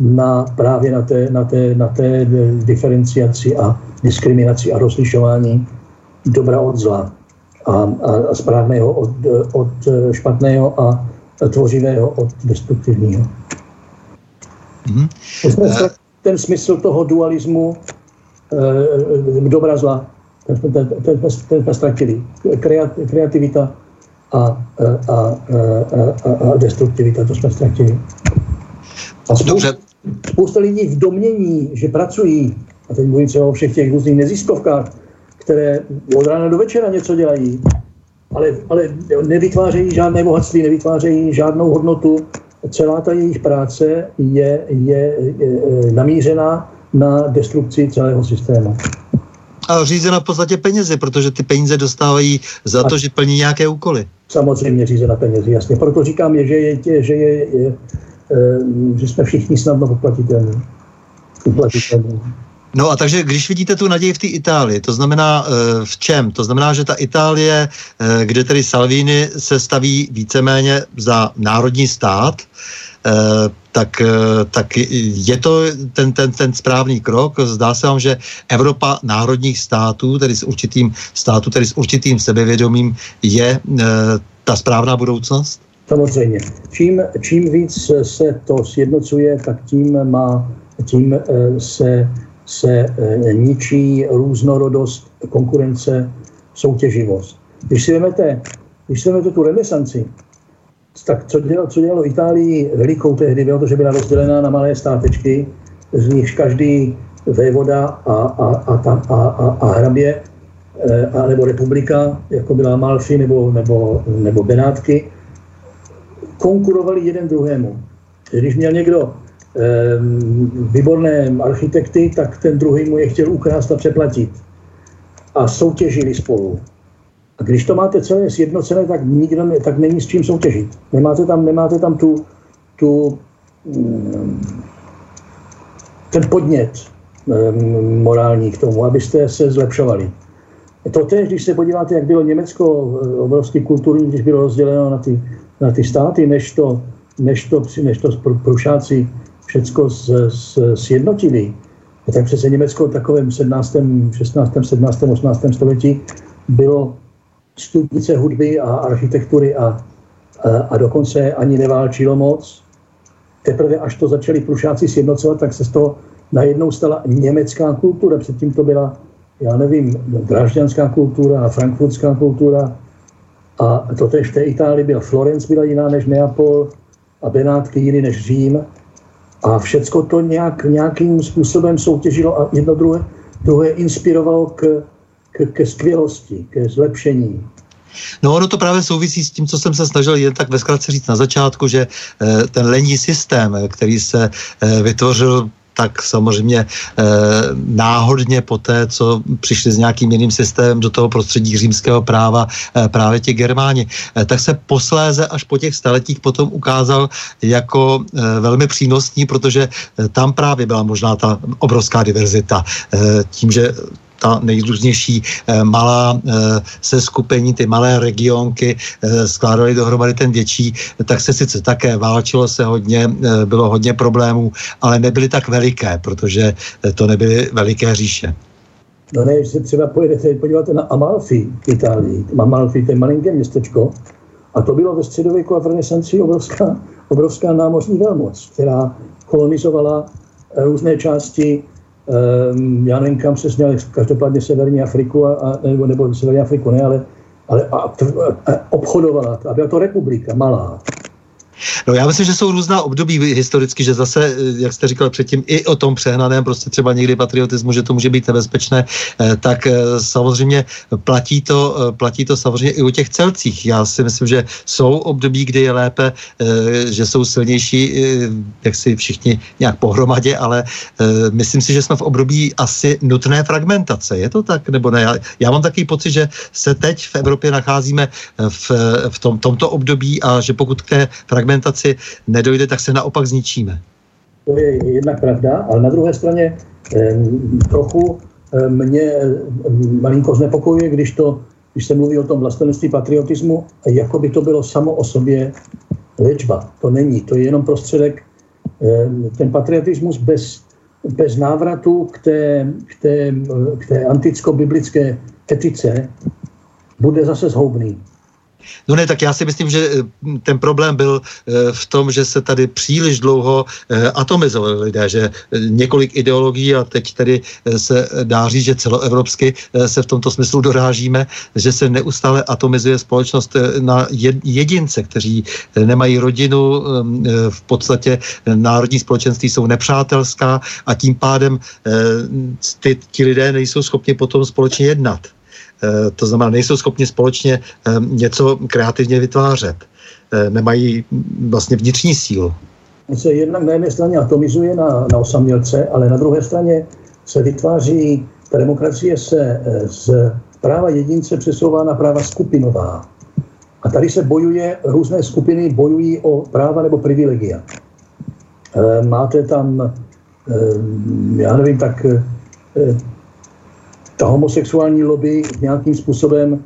na, právě na té, na, té, na té diferenciaci a diskriminaci a rozlišování dobra od zla a, a, a správného od, od špatného a tvořivého od destruktivního. Mm-hmm. Ten smysl toho dualismu e, dobra zla, ten, ten, ten, ten, ten jsme ztratili. Kreativita a, a, a, a, a destruktivita, to jsme ztratili. A spousta, spousta lidí v domění, že pracují, a teď mluvím třeba o všech těch různých neziskovkách, které od rána do večera něco dělají, ale, ale nevytvářejí žádné bohatství, nevytvářejí žádnou hodnotu. Celá ta jejich práce je, je, je namířená na destrukci celého systému. A řízena v podstatě penězi, protože ty peníze dostávají za to, že plní nějaké úkoly. Samozřejmě řízena penězi, jasně. Proto říkám, že, je, že, je, je, je, že jsme všichni snadno poplatitelní. poplatitelní. No a takže když vidíte tu naději v té Itálii, to znamená e, v čem? To znamená, že ta Itálie, e, kde tedy Salvini se staví víceméně za národní stát, e, tak, tak je to ten, ten, ten správný krok. Zdá se vám, že Evropa národních států, tedy s určitým státu, tedy s určitým sebevědomím, je ta správná budoucnost? Samozřejmě. Čím, čím víc se to sjednocuje, tak tím má, tím se se e, ničí různorodost, konkurence, soutěživost. Když si vezmete, když si vezmete tu renesanci, tak co dělalo, co dělalo Itálii velikou tehdy, bylo to, že byla rozdělená na malé státečky, z nichž každý vévoda a, a, a, a, a, a hrabě, e, a, nebo republika, jako byla Malfi nebo, nebo, nebo Benátky, konkurovali jeden druhému. Když měl někdo výborné architekty, tak ten druhý mu je chtěl ukrást a přeplatit. A soutěžili spolu. A když to máte celé sjednocené, tak nikdo ne, tak není s čím soutěžit. Nemáte tam, nemáte tam tu, tu, mm, ten podnět ehm, morální k tomu, abyste se zlepšovali. To tež, když se podíváte, jak bylo Německo eh, obrovský kulturní, když bylo rozděleno na ty, na ty státy, než to, než to, než to prušáci všecko sjednotili, tak přece Německo v takovém 17., 16., 17., 18. století bylo stupnice hudby a architektury a, a, a dokonce ani neválčilo moc. Teprve až to začali prušáci sjednocovat, tak se z toho najednou stala německá kultura. Předtím to byla, já nevím, dražďanská kultura a frankfurtská kultura. A to tež v té Itálii byla Florence byla jiná než Neapol a Benátky jiný než Řím. A všecko to nějak, nějakým způsobem soutěžilo a jedno druhé, druhé inspirovalo k, k, ke skvělosti, ke zlepšení. No ono to právě souvisí s tím, co jsem se snažil jen tak ve zkratce říct na začátku, že eh, ten lení systém, který se eh, vytvořil tak samozřejmě e, náhodně po té, co přišli s nějakým jiným systémem do toho prostředí římského práva e, právě ti Germáni, e, tak se posléze až po těch staletích potom ukázal jako e, velmi přínosný, protože e, tam právě byla možná ta obrovská diverzita. E, tím, že ta nejrůznější eh, malá eh, se skupení, ty malé regionky eh, skládaly dohromady ten větší, tak se sice také válčilo se hodně, bylo hodně problémů, ale nebyly tak veliké, protože to nebyly veliké říše. No ne, když se třeba pojedete, podíváte na Amalfi v Itálii. Amalfi, to je malinké městečko, a to bylo ve středověku a v renesanci obrovská, obrovská námořní velmoc, která kolonizovala různé části já nevím, kam se směl, každopádně Severní Afriku, a, a, nebo, nebo Severní Afriku ne, ale, ale a, a, a obchodovala, a byla to republika malá. No já myslím, že jsou různá období historicky, že zase, eh, jak jste říkal předtím, i o tom přehnaném, prostě třeba někdy patriotismu, že to může být nebezpečné, eh, tak eh, samozřejmě platí to, platí to samozřejmě i u těch celcích. Já si myslím, že jsou období, kdy je lépe, že jsou silnější, jak si všichni nějak pohromadě, ale myslím si, že jsme v období asi nutné fragmentace. Je to tak, nebo ne? Já, mám takový pocit, že se teď v Evropě nacházíme v, v tom, tomto období a že pokud k té nedojde, tak se naopak zničíme. To je jednak pravda, ale na druhé straně trochu mě malinko znepokojuje, když, to, když se mluví o tom vlastenství patriotismu, jako by to bylo samo o sobě léčba. To není, to je jenom prostředek. Ten patriotismus bez, bez návratu k té, k té, k té anticko-biblické etice bude zase zhoubný. No ne, tak já si myslím, že eh, ten problém byl eh, v tom, že se tady příliš dlouho eh, atomizovali lidé, že několik ideologií a teď tedy se dá říct, že celoevropsky se v tomto smyslu dorážíme, že se neustále atomizuje společnost na jedince, kteří nemají rodinu, v podstatě národní společenství jsou nepřátelská a tím pádem ty, ti lidé nejsou schopni potom společně jednat. Eh, to znamená, nejsou schopni společně eh, něco kreativně vytvářet. Eh, nemají vlastně vnitřní sílu. Se jednak na jedné straně atomizuje na, na osamělce, ale na druhé straně se vytváří, ta demokracie se z práva jedince přesouvá na práva skupinová. A tady se bojuje, různé skupiny bojují o práva nebo privilegia. Máte tam, já nevím, tak ta homosexuální lobby nějakým způsobem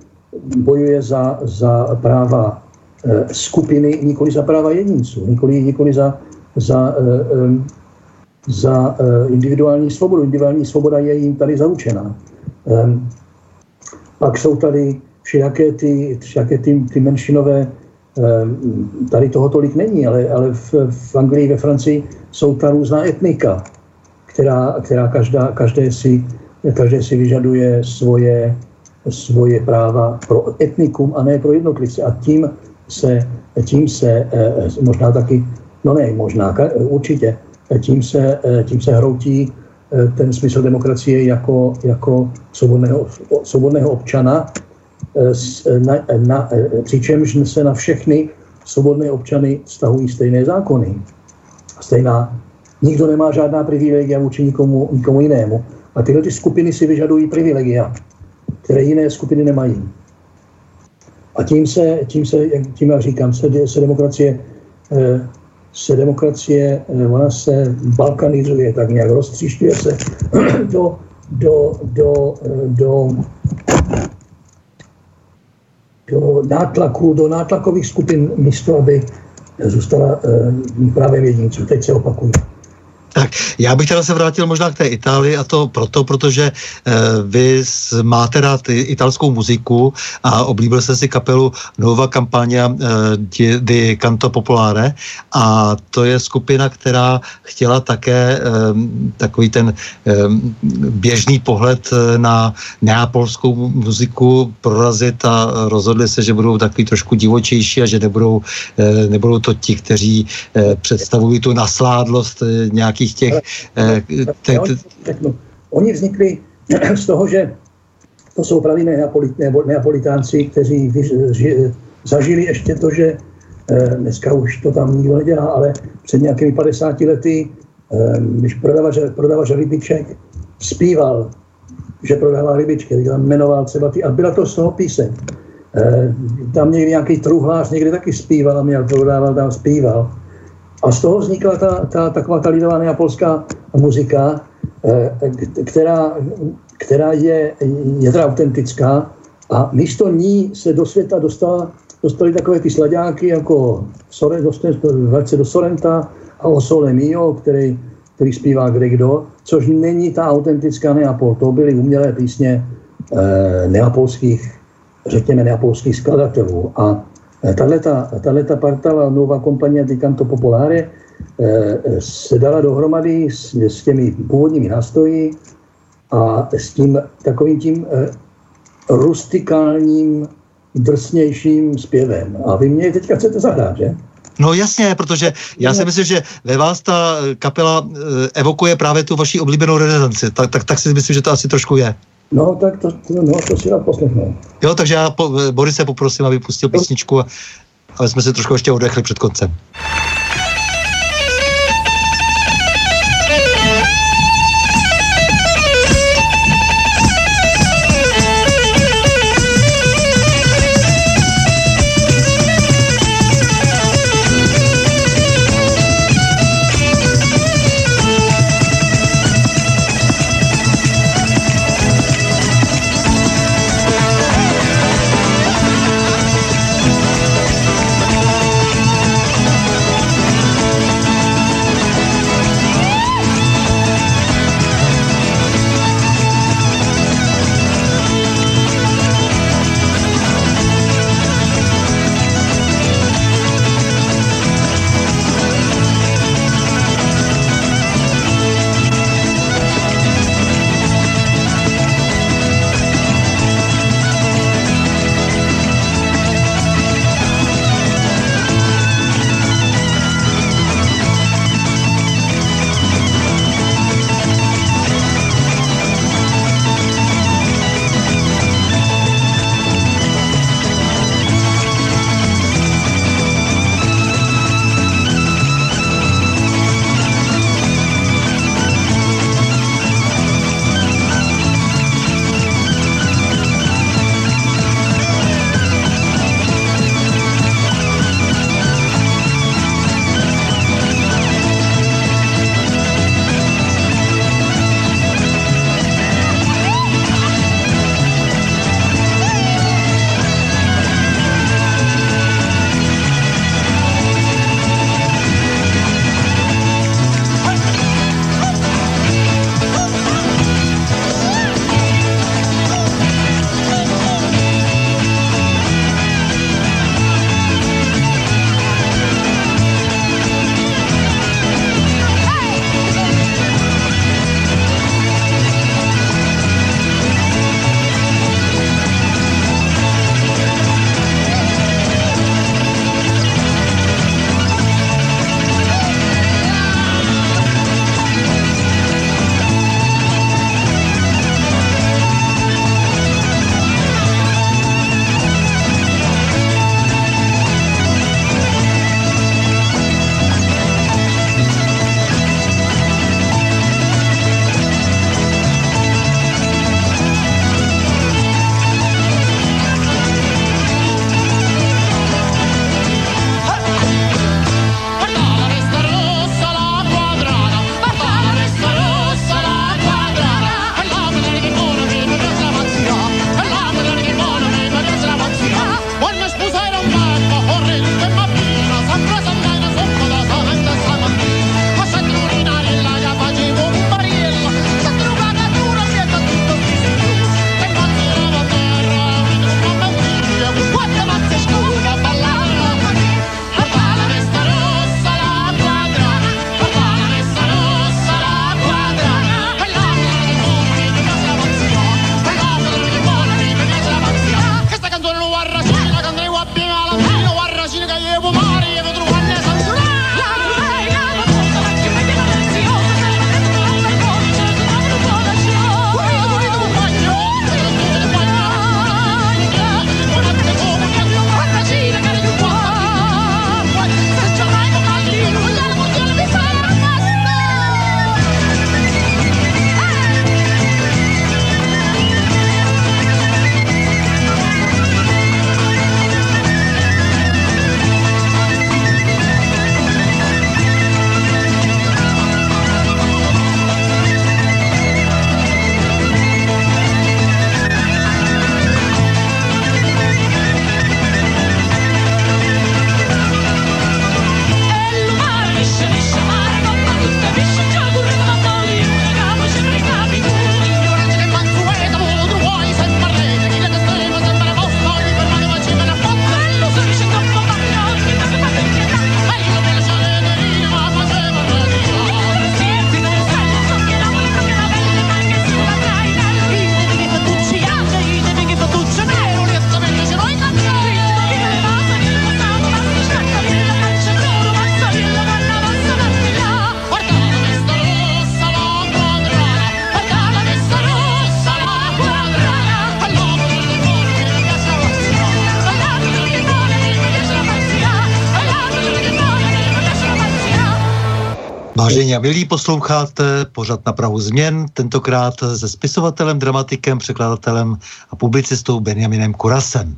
bojuje za, za práva e, skupiny, nikoli za práva jedinců, nikoli, nikoli za, za, e, za e, individuální svobodu. Individuální svoboda je jim tady zaručená. E, pak jsou tady všelijaké ty, všelijaké ty, ty menšinové, e, tady toho tolik není, ale, ale v, v Anglii, ve Francii jsou ta různá etnika, která, která každá, každé si každý si vyžaduje svoje, svoje práva pro etnikum a ne pro jednotlivce. A tím se, tím se eh, možná taky, no ne, možná, určitě, tím se, eh, tím se hroutí eh, ten smysl demokracie jako, jako svobodného, svobodného občana, na, na, přičemž se na všechny svobodné občany vztahují stejné zákony. Stejná, nikdo nemá žádná privilegia vůči nikomu, nikomu jinému. A tyhle ty skupiny si vyžadují privilegia, které jiné skupiny nemají. A tím se, tím se tím já říkám, se, se demokracie, eh, se demokracie, eh, ona se balkanizuje, tak nějak roztříšťuje se do, do, do, eh, do, do nátlaku, do nátlakových skupin místo, aby zůstala právě jedinců. Teď se opakuju. Tak, já bych teda se vrátil možná k té Itálii a to proto, protože eh, vy máte rád italskou muziku a oblíbil jste si kapelu Nova Campagna eh, di Canto Popolare a to je skupina, která chtěla také eh, takový ten eh, běžný pohled na neapolskou muziku prorazit a rozhodli se, že budou takový trošku divočejší a že nebudou, eh, nebudou to ti, kteří eh, představují tu nasládlost eh, nějakých nějakých těch... Eh, oni vznikli z toho, že to jsou praví neapolit, neapolitánci, kteří zažili ještě to, že eh, dneska už to tam nikdo nedělá, ale před nějakými 50 lety, eh, když prodavač, prodavač rybiček zpíval, že prodává rybičky, tak tam jmenoval třeba ty, a byla to z toho píseň. Tam někdy nějaký truhlář někdy taky zpíval a měl, prodával, tam zpíval. A z toho vznikla ta, ta taková ta lidová neapolská muzika, eh, která, která je, je teda autentická a místo ní se do světa dostala, dostali takové ty sladáky jako Soren, dostali do Sorenta a o Sole Mio, který, který zpívá kdo, což není ta autentická Neapol. To byly umělé písně eh, neapolských, řekněme, neapolských skladatelů. A Eh, tato parta, la nuova compagnia di canto popolare, eh, se dala dohromady s, s těmi původními nástroji a s tím takovým tím eh, rustikálním, drsnějším zpěvem. A vy mě teďka chcete zahrát, že? No jasně, protože já si myslím, že ve vás ta kapela eh, evokuje právě tu vaši oblíbenou renesanci. Tak, tak, tak si myslím, že to asi trošku je. No, tak to, no, to si dám poslechnout. Jo, takže já po, Borise poprosím, aby pustil písničku, ale jsme se trošku ještě odechli před koncem. Vážení a milí, posloucháte pořad na Prahu změn, tentokrát se spisovatelem, dramatikem, překladatelem a publicistou Benjaminem Kurasem.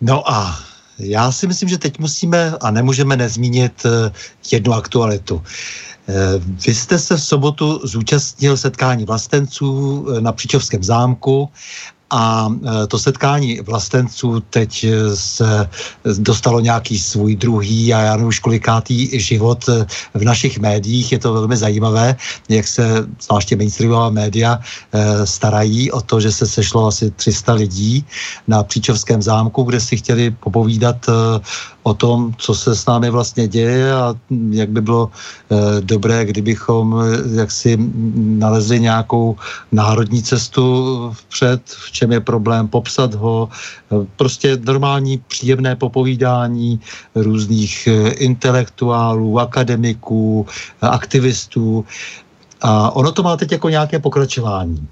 No a já si myslím, že teď musíme a nemůžeme nezmínit eh, jednu aktualitu. Eh, vy jste se v sobotu zúčastnil setkání vlastenců eh, na Příčovském zámku a e, to setkání vlastenců teď e, se dostalo nějaký svůj druhý a já nevím už kolikátý život e, v našich médiích. Je to velmi zajímavé, jak se zvláště mainstreamová média starají o to, že se sešlo asi 300 lidí na Příčovském zámku, kde si chtěli popovídat o tom, co se s námi vlastně děje a jak by bylo e, dobré, kdybychom jaksi nalezli nějakou národní cestu vpřed, v čem je problém, popsat ho, e, prostě normální příjemné popovídání různých e, intelektuálů, akademiků, e, aktivistů. A ono to má teď jako nějaké pokračování.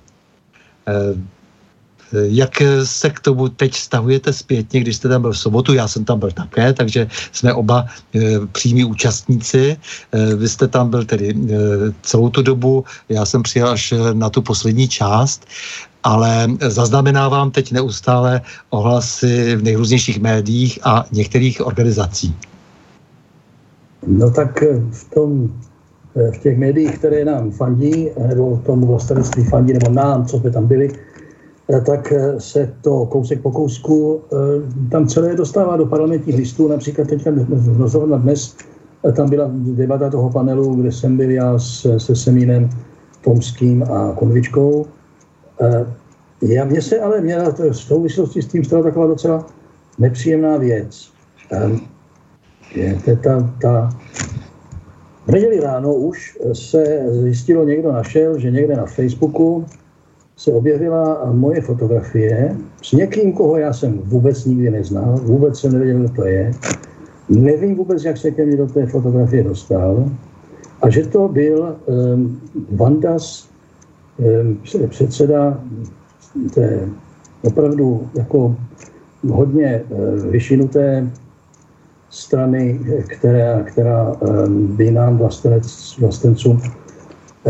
Jak se k tomu teď stahujete zpětně, když jste tam byl v sobotu, já jsem tam byl také, takže jsme oba e, přímí účastníci. E, vy jste tam byl tedy e, celou tu dobu, já jsem přijel až na tu poslední část, ale zaznamenávám teď neustále ohlasy v nejrůznějších médiích a některých organizací. No tak v tom v těch médiích, které nám fandí, nebo tomu vlastenství fandí, nebo nám, co jsme tam byli, Eh, tak eh, se to kousek po kousku eh, tam celé dostává do parlamentních listů. Například teďka na dnes tam byla debata toho panelu, kde jsem byl já se, se Semínem Tomským a Konvičkou. Já, mě se ale měla v souvislosti s tím stala taková docela nepříjemná věc. Je ta, ta, v neděli ráno už se zjistilo, někdo našel, že někde na Facebooku se objevila moje fotografie s někým, koho já jsem vůbec nikdy neznal, vůbec jsem nevěděl, kdo to je. Nevím vůbec, jak se ke mně do té fotografie dostal. A že to byl um, Vandas, předseda té opravdu jako hodně uh, vyšinuté strany, která, která um, by nám vlastenec, vlastencům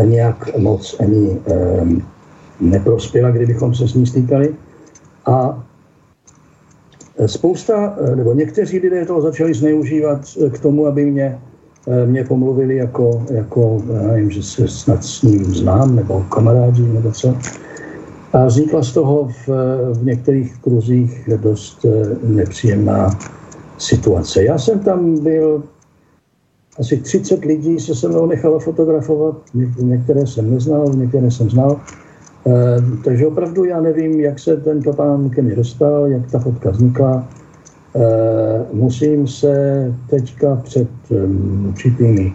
nějak moc ani um, neprospěla, kdybychom se s ní stýkali. A spousta, nebo někteří lidé toho začali zneužívat k tomu, aby mě, mě pomluvili jako, jako já nevím, že se snad s ním znám, nebo kamarádi, nebo co. A vznikla z toho v, v některých kruzích dost nepříjemná situace. Já jsem tam byl, asi 30 lidí se se mnou nechalo fotografovat, některé jsem neznal, některé jsem znal. Eh, takže opravdu já nevím, jak se ten pán ke mně dostal, jak ta fotka vznikla. Eh, musím se teďka před určitými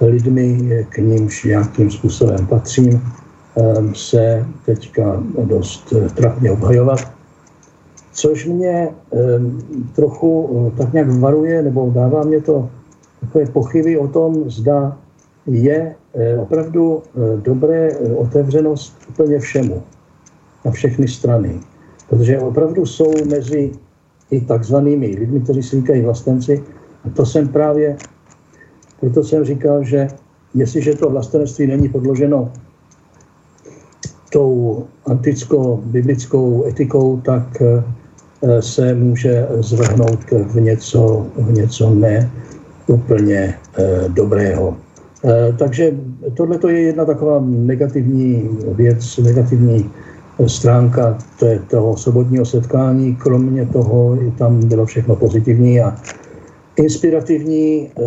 lidmi, k nímž nějakým způsobem patřím, se teďka dost eh, trapně obhajovat. Což mě trochu tak nějak varuje, nebo dává mě to takové pochyby o tom, zda je eh, opravdu eh, dobré eh, otevřenost úplně všemu, na všechny strany. Protože opravdu jsou mezi i takzvanými lidmi, kteří si říkají vlastenci, a to jsem právě, proto jsem říkal, že jestliže to vlastenectví není podloženo tou anticko-biblickou etikou, tak se může zvrhnout v něco, v něco ne úplně dobrého. Eh, takže tohle je jedna taková negativní věc, negativní stránka toho sobotního setkání. Kromě toho tam bylo všechno pozitivní a inspirativní. Eh,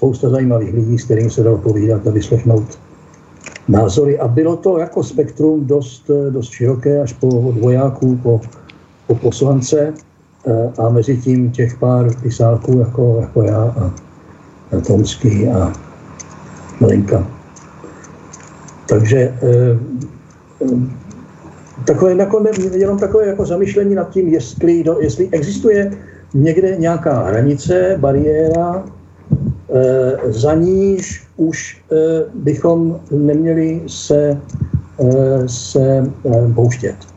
spousta zajímavých lidí, s kterými se dalo povídat a vyslechnout názory. A bylo to jako spektrum dost, dost široké, až po od vojáků po, po poslance eh, a mezi tím těch pár pisálků jako, jako já a, a Tomský a malinka. Takže eh, takové jako, jenom takové jako zamyšlení nad tím, jestli, do, jestli existuje někde nějaká hranice, bariéra, eh, za níž už eh, bychom neměli se, se pouštět.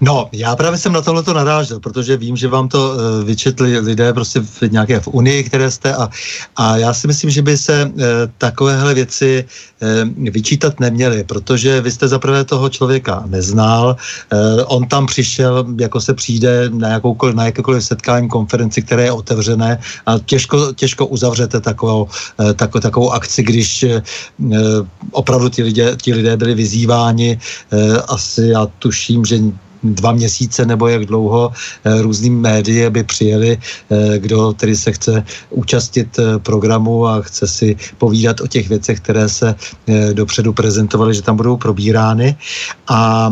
No, já právě jsem na tohle to narážel, protože vím, že vám to uh, vyčetli lidé prostě v nějaké v Unii, které jste a, a já si myslím, že by se uh, takovéhle věci uh, vyčítat neměly, protože vy jste zaprvé toho člověka neznal, uh, on tam přišel, jako se přijde na, jakoukoliv, na jakékoliv setkání, konferenci, které je otevřené a těžko, těžko uzavřete takovou, uh, tako, takovou akci, když uh, opravdu ti lidé, ti lidé byli vyzýváni, uh, asi já tuším, že dva měsíce nebo jak dlouho eh, různým médii, aby přijeli, eh, kdo tedy se chce účastnit eh, programu a chce si povídat o těch věcech, které se dopředu prezentovaly, že tam budou probírány. A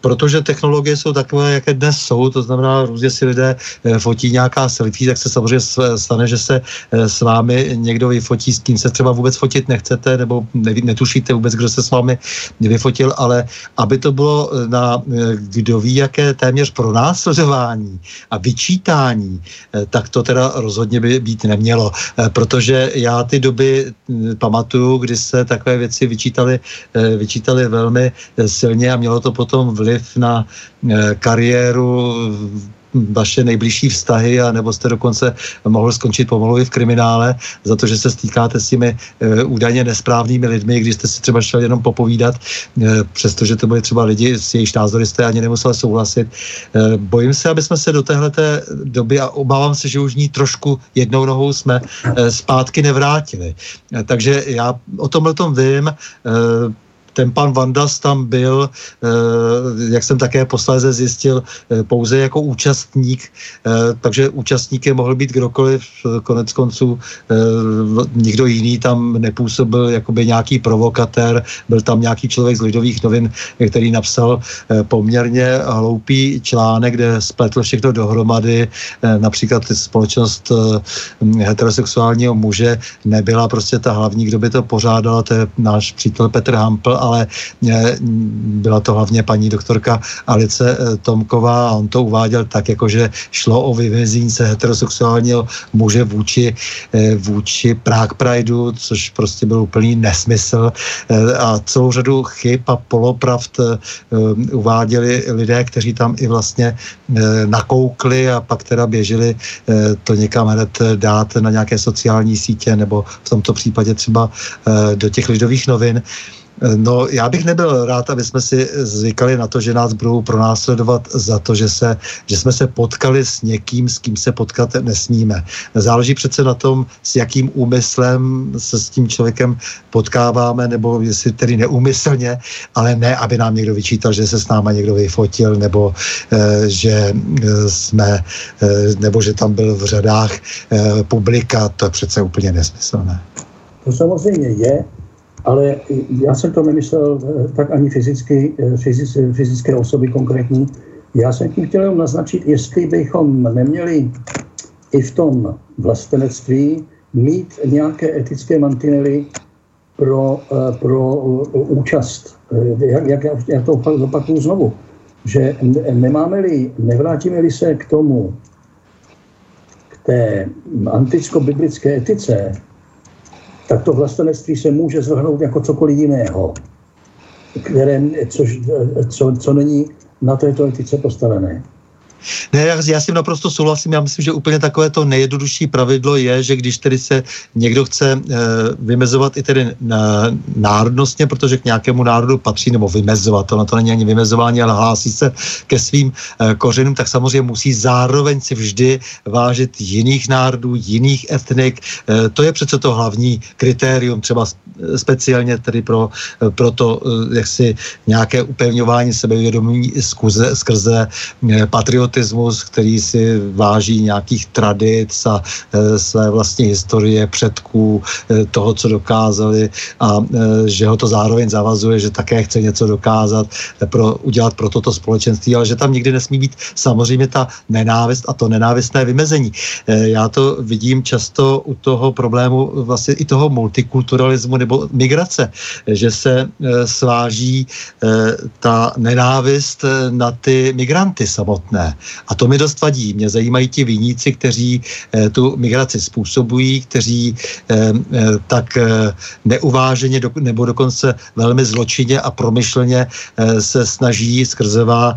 protože technologie jsou takové, jaké dnes jsou, to znamená, různě si lidé eh, fotí nějaká selfie, tak se samozřejmě stane, že se eh, s vámi někdo vyfotí, s kým se třeba vůbec fotit nechcete, nebo netušíte vůbec, kdo se s vámi vyfotil, ale aby to bylo eh, na kdo ví, jaké téměř pronásledování a vyčítání, tak to teda rozhodně by být nemělo, protože já ty doby hm, pamatuju, kdy se takové věci vyčítali, vyčítali velmi silně a mělo to potom vliv vliv na eh, kariéru vaše nejbližší vztahy, a nebo jste dokonce mohl skončit pomalu i v kriminále za to, že se stýkáte s těmi e, údajně nesprávnými lidmi, když jste si třeba šel jenom popovídat, e, přestože to byly třeba lidi, s jejich názory jste ani nemusel souhlasit. E, bojím se, aby jsme se do téhleté doby, a obávám se, že už ní trošku jednou nohou jsme e, zpátky nevrátili. E, takže já o tomhle tom vím, e, ten pan Vandas tam byl, eh, jak jsem také posléze zjistil, eh, pouze jako účastník, eh, takže účastníkem mohl být kdokoliv, konec konců nikdo jiný tam nepůsobil jakoby nějaký provokatér, byl tam nějaký člověk z Lidových novin, který napsal poměrně hloupý článek, kde spletl všechno dohromady, například společnost heterosexuálního muže nebyla prostě ta hlavní, kdo by to pořádal, to je náš přítel Petr Hampl, ale eh, byla to hlavně paní doktorka Alice eh, Tomková a on to uváděl tak, jako že šlo o vyvezení se heterosexuálního muže vůči, eh, vůči Prague Prideu, což prostě byl úplný nesmysl a celou řadu chyb a polopravd uváděli lidé, kteří tam i vlastně nakoukli a pak teda běželi to někam hned dát na nějaké sociální sítě nebo v tomto případě třeba do těch lidových novin. No, já bych nebyl rád, aby jsme si zvykali na to, že nás budou pronásledovat za to, že, se, že jsme se potkali s někým, s kým se potkat nesmíme. Záleží přece na tom, s jakým úmyslem se s tím člověkem potkáváme, nebo jestli tedy neúmyslně, ale ne, aby nám někdo vyčítal, že se s náma někdo vyfotil, nebo e, že e, jsme, nebo že tam byl v řadách publika, to je přece úplně nesmyslné. To samozřejmě je, ale já jsem to nemyslel eh, tak ani fyzicky, eh, fyzické osoby konkrétní. Já jsem tím chtěl naznačit, jestli bychom neměli i v tom vlastenectví mít nějaké etické mantinely pro, eh, pro účast. Jak, jak já to zopakuju znovu, že nemáme-li, nevrátíme-li se k tomu, k té anticko-biblické etice, tak to vlastenectví se může zvrhnout jako cokoliv jiného, které, což, co, co není na této etice postavené. Ne, já, já s tím naprosto souhlasím. Já myslím, že úplně takové to nejjednodušší pravidlo je, že když tedy se někdo chce e, vymezovat i tedy na, národnostně, protože k nějakému národu patří, nebo vymezovat, to na to není ani vymezování, ale hlásí se ke svým e, kořenům, tak samozřejmě musí zároveň si vždy vážit jiných národů, jiných etnik. E, to je přece to hlavní kritérium, třeba speciálně tedy pro, pro to, jak si nějaké upevňování sebevědomí skrze, skrze patriot patriotismus, který si váží nějakých tradic a e, své vlastní historie předků, e, toho, co dokázali a e, že ho to zároveň zavazuje, že také chce něco dokázat, pro, udělat pro toto společenství, ale že tam nikdy nesmí být samozřejmě ta nenávist a to nenávistné vymezení. Já to vidím často u toho problému vlastně i toho multikulturalismu nebo migrace, že se sváží ta nenávist na ty migranty samotné. A to mi dost vadí. Mě zajímají ti viníci, kteří eh, tu migraci způsobují, kteří eh, tak neuváženě nebo dokonce velmi zločině a promyšleně se snaží skrzevá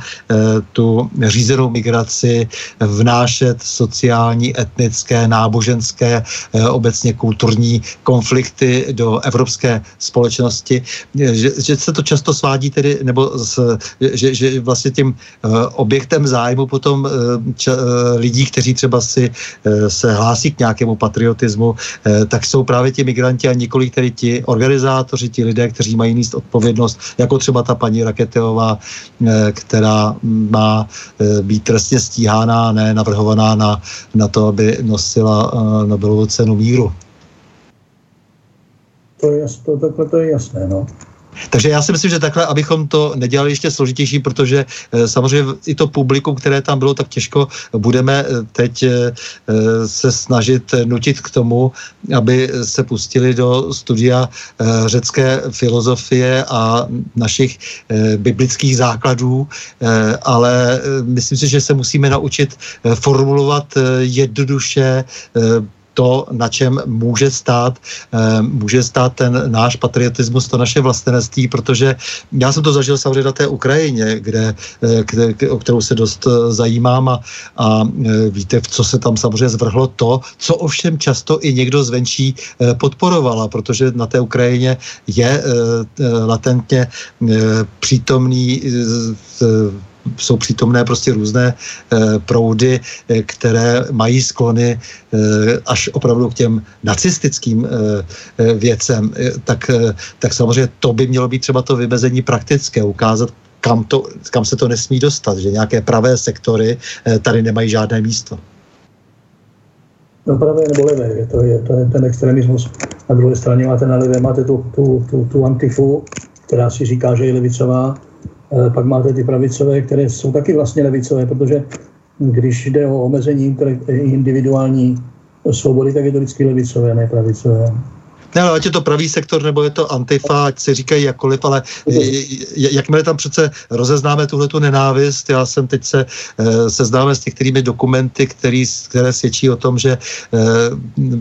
tu řízenou migraci vnášet sociální, etnické, náboženské, obecně kulturní konflikty do evropské společnosti, že, že se to často svádí tedy, nebo s, že, že vlastně tím objektem zájmu potom č, lidí, kteří třeba si se hlásí k nějakému patriotismu, tak jsou právě ti migranti a několik tedy ti organizátoři, ti lidé, kteří mají míst odpovědnost, jako třeba ta paní Raketeová, která má být trestně stíhána ne navrhovaná na, na to, aby nosila Nobelovu cenu míru. To je, to, to, to je jasné, no. Takže já si myslím, že takhle, abychom to nedělali ještě složitější, protože e, samozřejmě i to publikum, které tam bylo tak těžko, budeme eh, teď e, se snažit nutit k tomu, aby se pustili do studia řecké filozofie a našich biblických základů, ale myslím si, že se musíme naučit formulovat jednoduše to, na čem může stát, eh, může stát ten náš patriotismus, to naše vlastenectví, protože já jsem to zažil samozřejmě na té Ukrajině, kde, eh, kde o kterou se dost eh, zajímám a, a víte, v co se tam samozřejmě zvrhlo to, co ovšem často i někdo zvenčí podporovala, protože na té Ukrajině je latentně přítomný jsou přítomné prostě různé e, proudy, e, které mají sklony e, až opravdu k těm nacistickým věcem, tak, tak samozřejmě to by mělo být třeba to vymezení praktické, ukázat, kam, to, kam se to nesmí dostat, že nějaké pravé sektory tady nemají žádné místo. No pravé nebo levé, to je, to je ten extremismus. Na druhé straně máte na levé, máte tu, tu, tu, tu antifu, která si říká, že je levicová, Eh, pak máte ty pravicové, které jsou taky vlastně levicové, protože když jde o omezení individuální svobody, tak je to vždycky levicové, ne pravicové. Ne, ale ať je to pravý sektor, nebo je to antifa, ať si říkají jakkoliv, ale jakmile tam přece rozeznáme tuhle tu nenávist, já jsem teď se eh, seznámil s některými dokumenty, který, které svědčí o tom, že eh,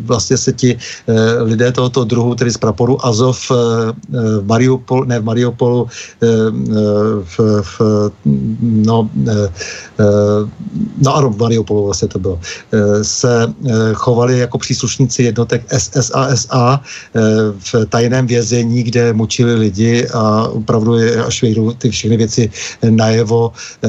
vlastně se ti eh, lidé tohoto druhu, tedy z praporu Azov v Mariupol, ne v Mariupolu, v, v, no, no ano, v Mariupolu vlastně to bylo, se chovali jako příslušníci jednotek SS a SA, Eh, v tajném vězení, kde mučili lidi a opravdu až vyjdou ty všechny věci najevo, eh,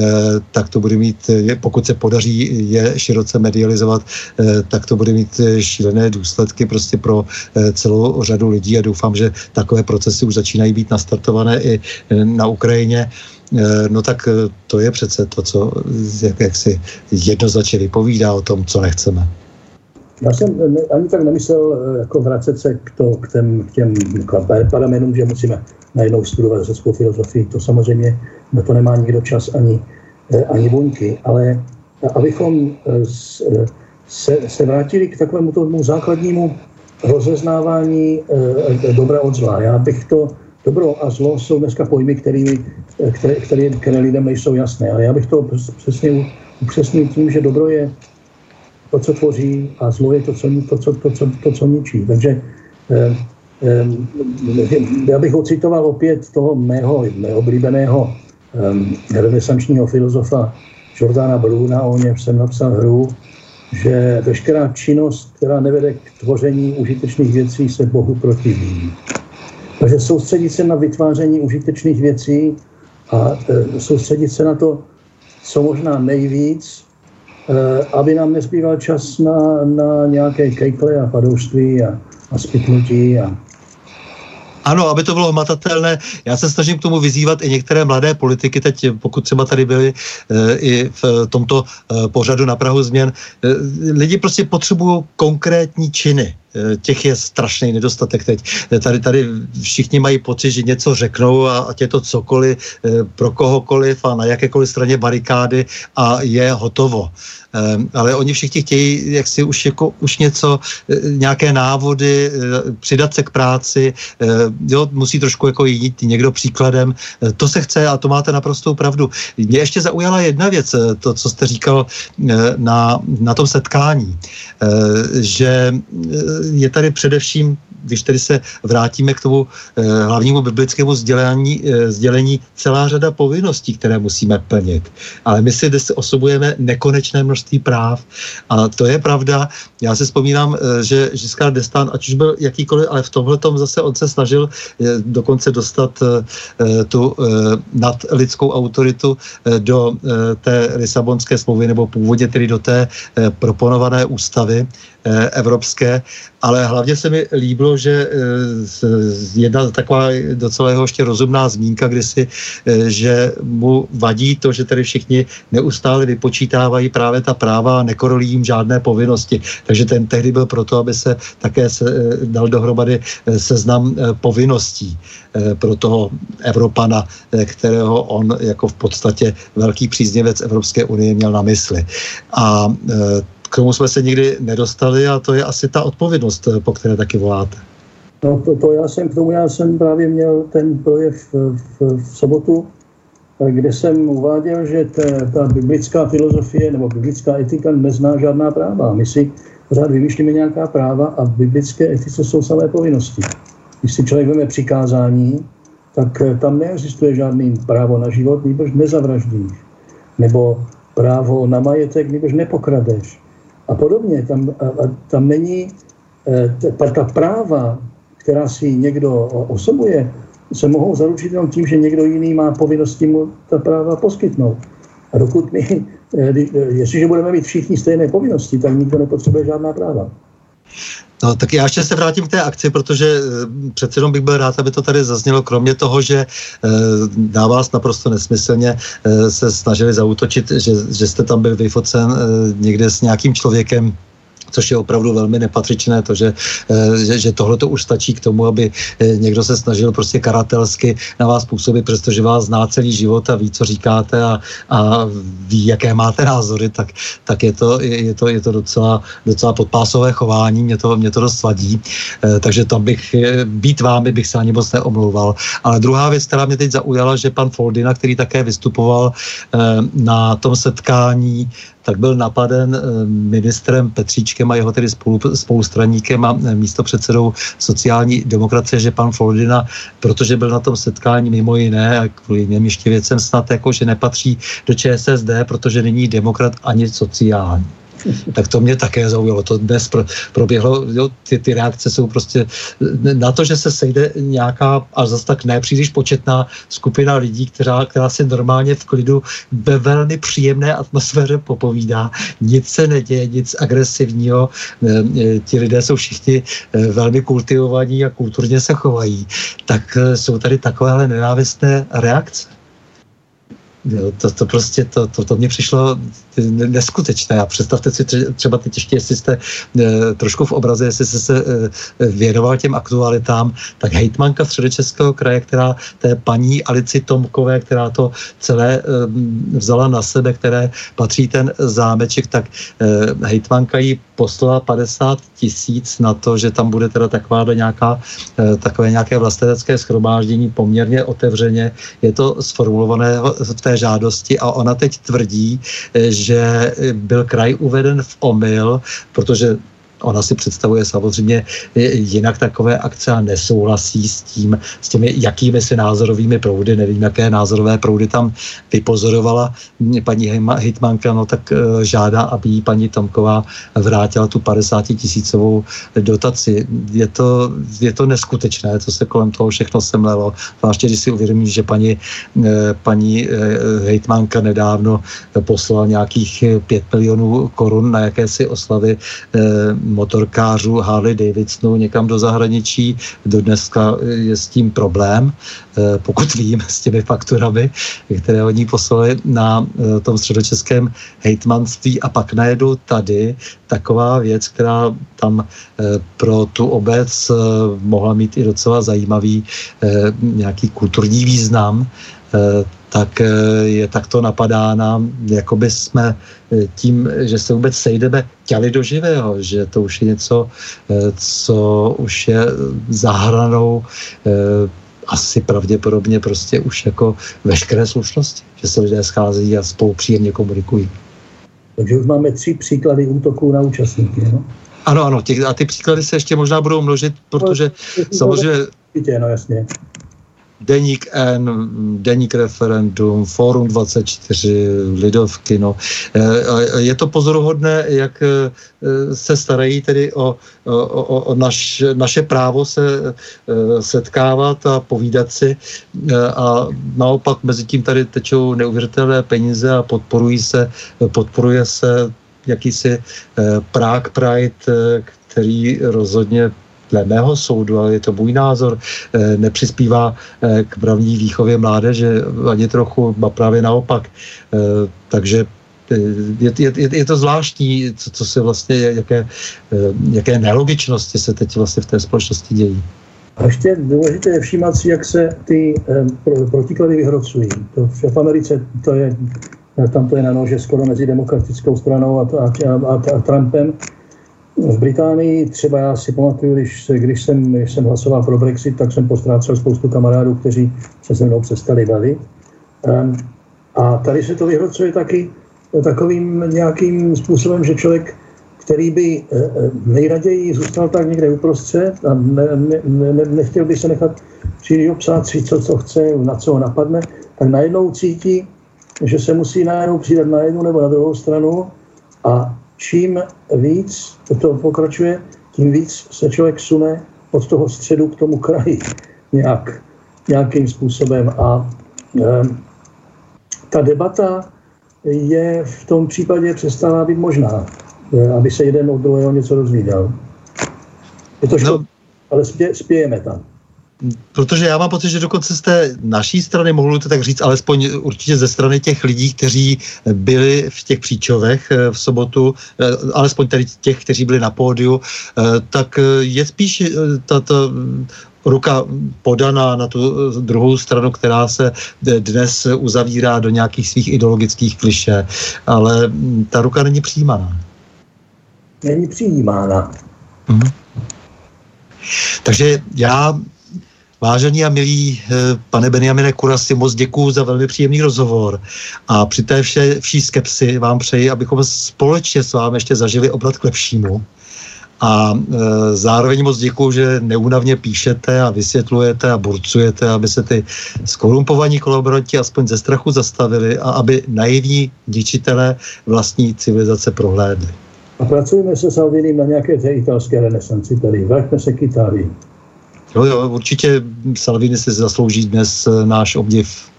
tak to bude mít, pokud se podaří je široce medializovat, eh, tak to bude mít šílené důsledky prostě pro celou řadu lidí a doufám, že takové procesy už začínají být nastartované i na Ukrajině no tak to je přece to, co jak, jak si jednoznačně vypovídá o tom, co nechceme. Já jsem ani tak nemyslel eh, jako vracet se k, to, k, těm, k těm paramenům, že musíme najednou studovat řeckou filozofii. To samozřejmě na to nemá nikdo čas ani, eh, ani buňky, ale abychom eh, se, se vrátili k takovému tomu základnímu rozeznávání dobra od zla. Já bych to, dobro a zlo jsou dneska pojmy, který, které, které, které lidem nejsou jasné, ale já bych to přesně upřesnil tím, že dobro je to, co tvoří a zlo je to, co, to, co, to, co, to, co ničí. Takže eh, eh, já bych ocitoval opět toho mého neoblíbeného eh, renesančního filozofa Jordana Bruna, o něm jsem napsal hru, že veškerá činnost, která nevede k tvoření užitečných věcí, se Bohu protiví. Takže soustředit se na vytváření užitečných věcí a e, soustředit se na to, co možná nejvíc, Eh, aby nám nezbýval čas na, na nějaké kejkle a padoušství a, a spitnutí a, ano, aby to bylo hmatatelné. Já se snažím k tomu vyzývat i některé mladé politiky, teď pokud třeba tady byli e, i v tomto e, pořadu na Prahu změn. E, lidi prostě potřebují konkrétní činy těch je strašný nedostatek teď. Tady, tady všichni mají pocit, že něco řeknou a ať je to cokoliv, pro kohokoliv a na jakékoliv straně barikády a je hotovo. Ale oni všichni chtějí jak si už, jako, už něco, eh, nějaké návody, eh, přidat se k práci, eh, jo, musí trošku jako jít někdo příkladem. To se chce a to máte naprostou pravdu. Mě ještě zaujala jedna věc, to, co jste říkal na, na tom setkání, že je tady především když tedy se vrátíme k tomu eh, hlavnímu biblickému sdělení, eh, sdělení, celá řada povinností, které musíme plnit. Ale my si dnes osobujeme nekonečné množství práv. A to je pravda. Já si vzpomínám, eh, že Giscard d'Estaing, ať už byl jakýkoliv, ale v tomhle tom zase on se snažil dokonce dostat tu nadlidskou autoritu do té Lisabonské smlouvy, nebo původně tedy do té proponované ústavy evropské, ale hlavně se mi líbilo, že jedna taková docela jeho ještě rozumná zmínka kdysi, že mu vadí to, že tady všichni neustále vypočítávají právě ta práva a nekorolí jim žádné povinnosti. Takže ten tehdy byl proto, aby se také se, dal dohromady seznam povinností pro toho Evropana, kterého on jako v podstatě velký příznivec Evropské unie měl na mysli. A k tomu jsme se nikdy nedostali a to je asi ta odpovědnost, po které taky voláte. No to, to já jsem k tomu, já jsem právě měl ten projev v, v, v sobotu, kde jsem uváděl, že ta, ta biblická filozofie nebo biblická etika nezná žádná práva. My si pořád vymýšlíme nějaká práva a v biblické etice jsou samé povinnosti. Když si člověk veme přikázání, tak tam neexistuje žádný právo na život, nebož nezavraždíš. Nebo právo na majetek, nebož nepokradeš a podobně. Tam, a, a, tam není e, ta, ta práva, která si někdo osobuje, se mohou zaručit jenom tím, že někdo jiný má povinnosti mu ta práva poskytnout. A dokud my, e, e, jestliže budeme mít všichni stejné povinnosti, tak nikdo nepotřebuje žádná práva. No, tak já ještě se vrátím k té akci, protože přece jenom bych byl rád, aby to tady zaznělo, kromě toho, že na vás naprosto nesmyslně se snažili zautočit, že, že jste tam byl vyfocen někde s nějakým člověkem, což je opravdu velmi nepatřičné, to, že, eh, že, že tohle to už stačí k tomu, aby eh, někdo se snažil prostě karatelsky na vás působit, přestože vás zná celý život a ví, co říkáte a, a ví, jaké máte názory, tak, tak je, to, je, to, je to docela, docela podpásové chování, mě to, mě to dost vadí. Eh, takže tam bych, být vámi bych se ani moc neomlouval. Ale druhá věc, která mě teď zaujala, že pan Foldina, který také vystupoval na tom setkání tak byl napaden eh, ministrem Petříčkem a jeho tedy spolu, spolustraníkem a eh, místo předsedou sociální demokracie, že pan Florina, protože byl na tom setkání mimo jiné a kvůli jiným ještě věcem snad jako, že nepatří do ČSSD, protože není demokrat ani sociální tak to mě také zaujalo. To dnes pro, proběhlo, jo, ty, ty reakce jsou prostě na to, že se sejde nějaká, a zase tak nepříliš početná skupina lidí, která, která si normálně v klidu ve velmi příjemné atmosféře popovídá. Nic se neděje, nic agresivního. E, e, ti lidé jsou všichni e, velmi kultivovaní a kulturně se chovají. Tak jsou tady takovéhle nenávistné reakce. Jo, to, to prostě, to, to, to mě přišlo neskutečné. A představte si třeba teď ještě, jestli jste e, trošku v obraze, jestli jste se e, věnoval těm aktualitám, tak hejtmanka středočeského kraje, která té paní Alici Tomkové, která to celé e, vzala na sebe, které patří ten zámeček, tak hejtmanka jí poslala 50 tisíc na to, že tam bude teda taková nějaká, takové nějaké vlastenecké schromáždění poměrně otevřeně. Je to sformulované v té žádosti a ona teď tvrdí, e, že byl kraj uveden v omyl, protože ona si představuje samozřejmě jinak takové akce a nesouhlasí s tím, s těmi jakými si názorovými proudy, nevím, jaké názorové proudy tam vypozorovala paní hitmanka, no tak eh, žádá, aby jí paní Tomková vrátila tu 50 tisícovou dotaci. Je to, je to neskutečné, co se kolem toho všechno semlelo, zvláště když si uvědomí, že paní, eh, paní eh, hejtmanka nedávno poslala nějakých 5 milionů korun na jakési oslavy motorkářů Harley Davidsonu někam do zahraničí. Do dneska je s tím problém, eh, pokud vím, s těmi fakturami, které oni poslali na eh, tom středočeském hejtmanství a pak najedou tady taková věc, která tam pro tu obec mohla mít i docela zajímavý nějaký kulturní význam, tak eh, je takto napadána, jako by jsme eh, tím, že se vůbec sejdeme, těli do živého, že to už je něco, eh, co už je zahranou asi pravděpodobně prostě už jako veškeré slušnosti, že se lidé scházejí a spolu příjemně komunikují. Takže už máme tři příklady útoků na účastníky. No? Ano, ano, těch, a ty příklady se ještě možná budou množit, protože no, samozřejmě... No, jasně. Deník N, Deník referendum, Fórum 24, Lidovky. No. Je to pozoruhodné, jak e, se starají tedy o, o, o naš, naše právo se e, setkávat a povídat si a naopak mezi tím tady tečou neuvěřitelné peníze a podporují se, podporuje se jakýsi Prague Pride, který rozhodně dle mého soudu, ale je to můj názor, eh, nepřispívá eh, k pravní výchově mládeže ani trochu, a právě naopak. Eh, takže je, je, je to zvláštní, co, co se vlastně, jaké, jaké nelogičnosti se teď vlastně v té společnosti dějí. A ještě důležité je všímat si, jak se ty pro, protiklady vyhrocují. To v Americe to je, tam to je na nože skoro mezi demokratickou stranou a, a, a, a Trumpem. V Británii třeba já si pamatuju, když, když, jsem, když jsem hlasoval pro Brexit, tak jsem postrácel spoustu kamarádů, kteří se se mnou přestali bavit. Um, a tady se to vyhrocuje taky takovým nějakým způsobem, že člověk, který by eh, eh, nejraději zůstal tak někde uprostřed a ne, ne, ne, nechtěl by se nechat příliš obsát si, co, co chce, na co ho napadne, tak najednou cítí, že se musí najednou přidat na jednu nebo na druhou stranu a čím víc to pokračuje, tím víc se člověk sune od toho středu k tomu kraji nějak, nějakým způsobem. A e, ta debata je v tom případě přestává být možná, e, aby se jeden od druhého něco dozvídal. Je to škoda, no. ale spě, spějeme tam. Protože já mám pocit, že dokonce z té naší strany, mohu to tak říct, alespoň určitě ze strany těch lidí, kteří byli v těch příčovech eh, v sobotu, eh, alespoň tady těch, kteří byli na pódiu, eh, tak je spíš tato ruka podaná na tu druhou stranu, která se dnes uzavírá do nějakých svých ideologických kliše, ale hm, ta ruka není přijímána. Není přijímána. Mhm. Takže já Vážený a milý eh, pane Benjamine Kurasi, moc děkuji za velmi příjemný rozhovor a při té vše, vší skepsi vám přeji, abychom společně s vámi ještě zažili obrat k lepšímu. A e, zároveň moc děkuji, že neúnavně píšete a vysvětlujete a burcujete, aby se ty skorumpovaní kolaboranti aspoň ze strachu zastavili a aby naivní ničitelé vlastní civilizace prohlédli. A pracujeme se Salviním na nějaké italské renesanci tady. Vraťme se k Itálii. Jo, jo, určitě Salvini si zaslouží dnes eh, náš obdiv.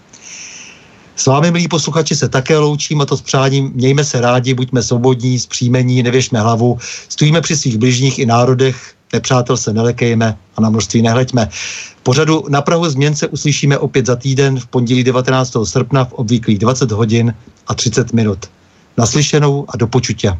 S vámi, milí posluchači, se také loučím a to s přáním. Mějme se rádi, buďme svobodní, zpříjmení, nevěšme hlavu, stojíme při svých bližních i národech, nepřátel se nelekejme a na množství nehleďme. pořadu na Prahu změn se uslyšíme opět za týden v pondělí 19. srpna v obvyklých 20 hodin a 30 minut. Naslyšenou a do počutě.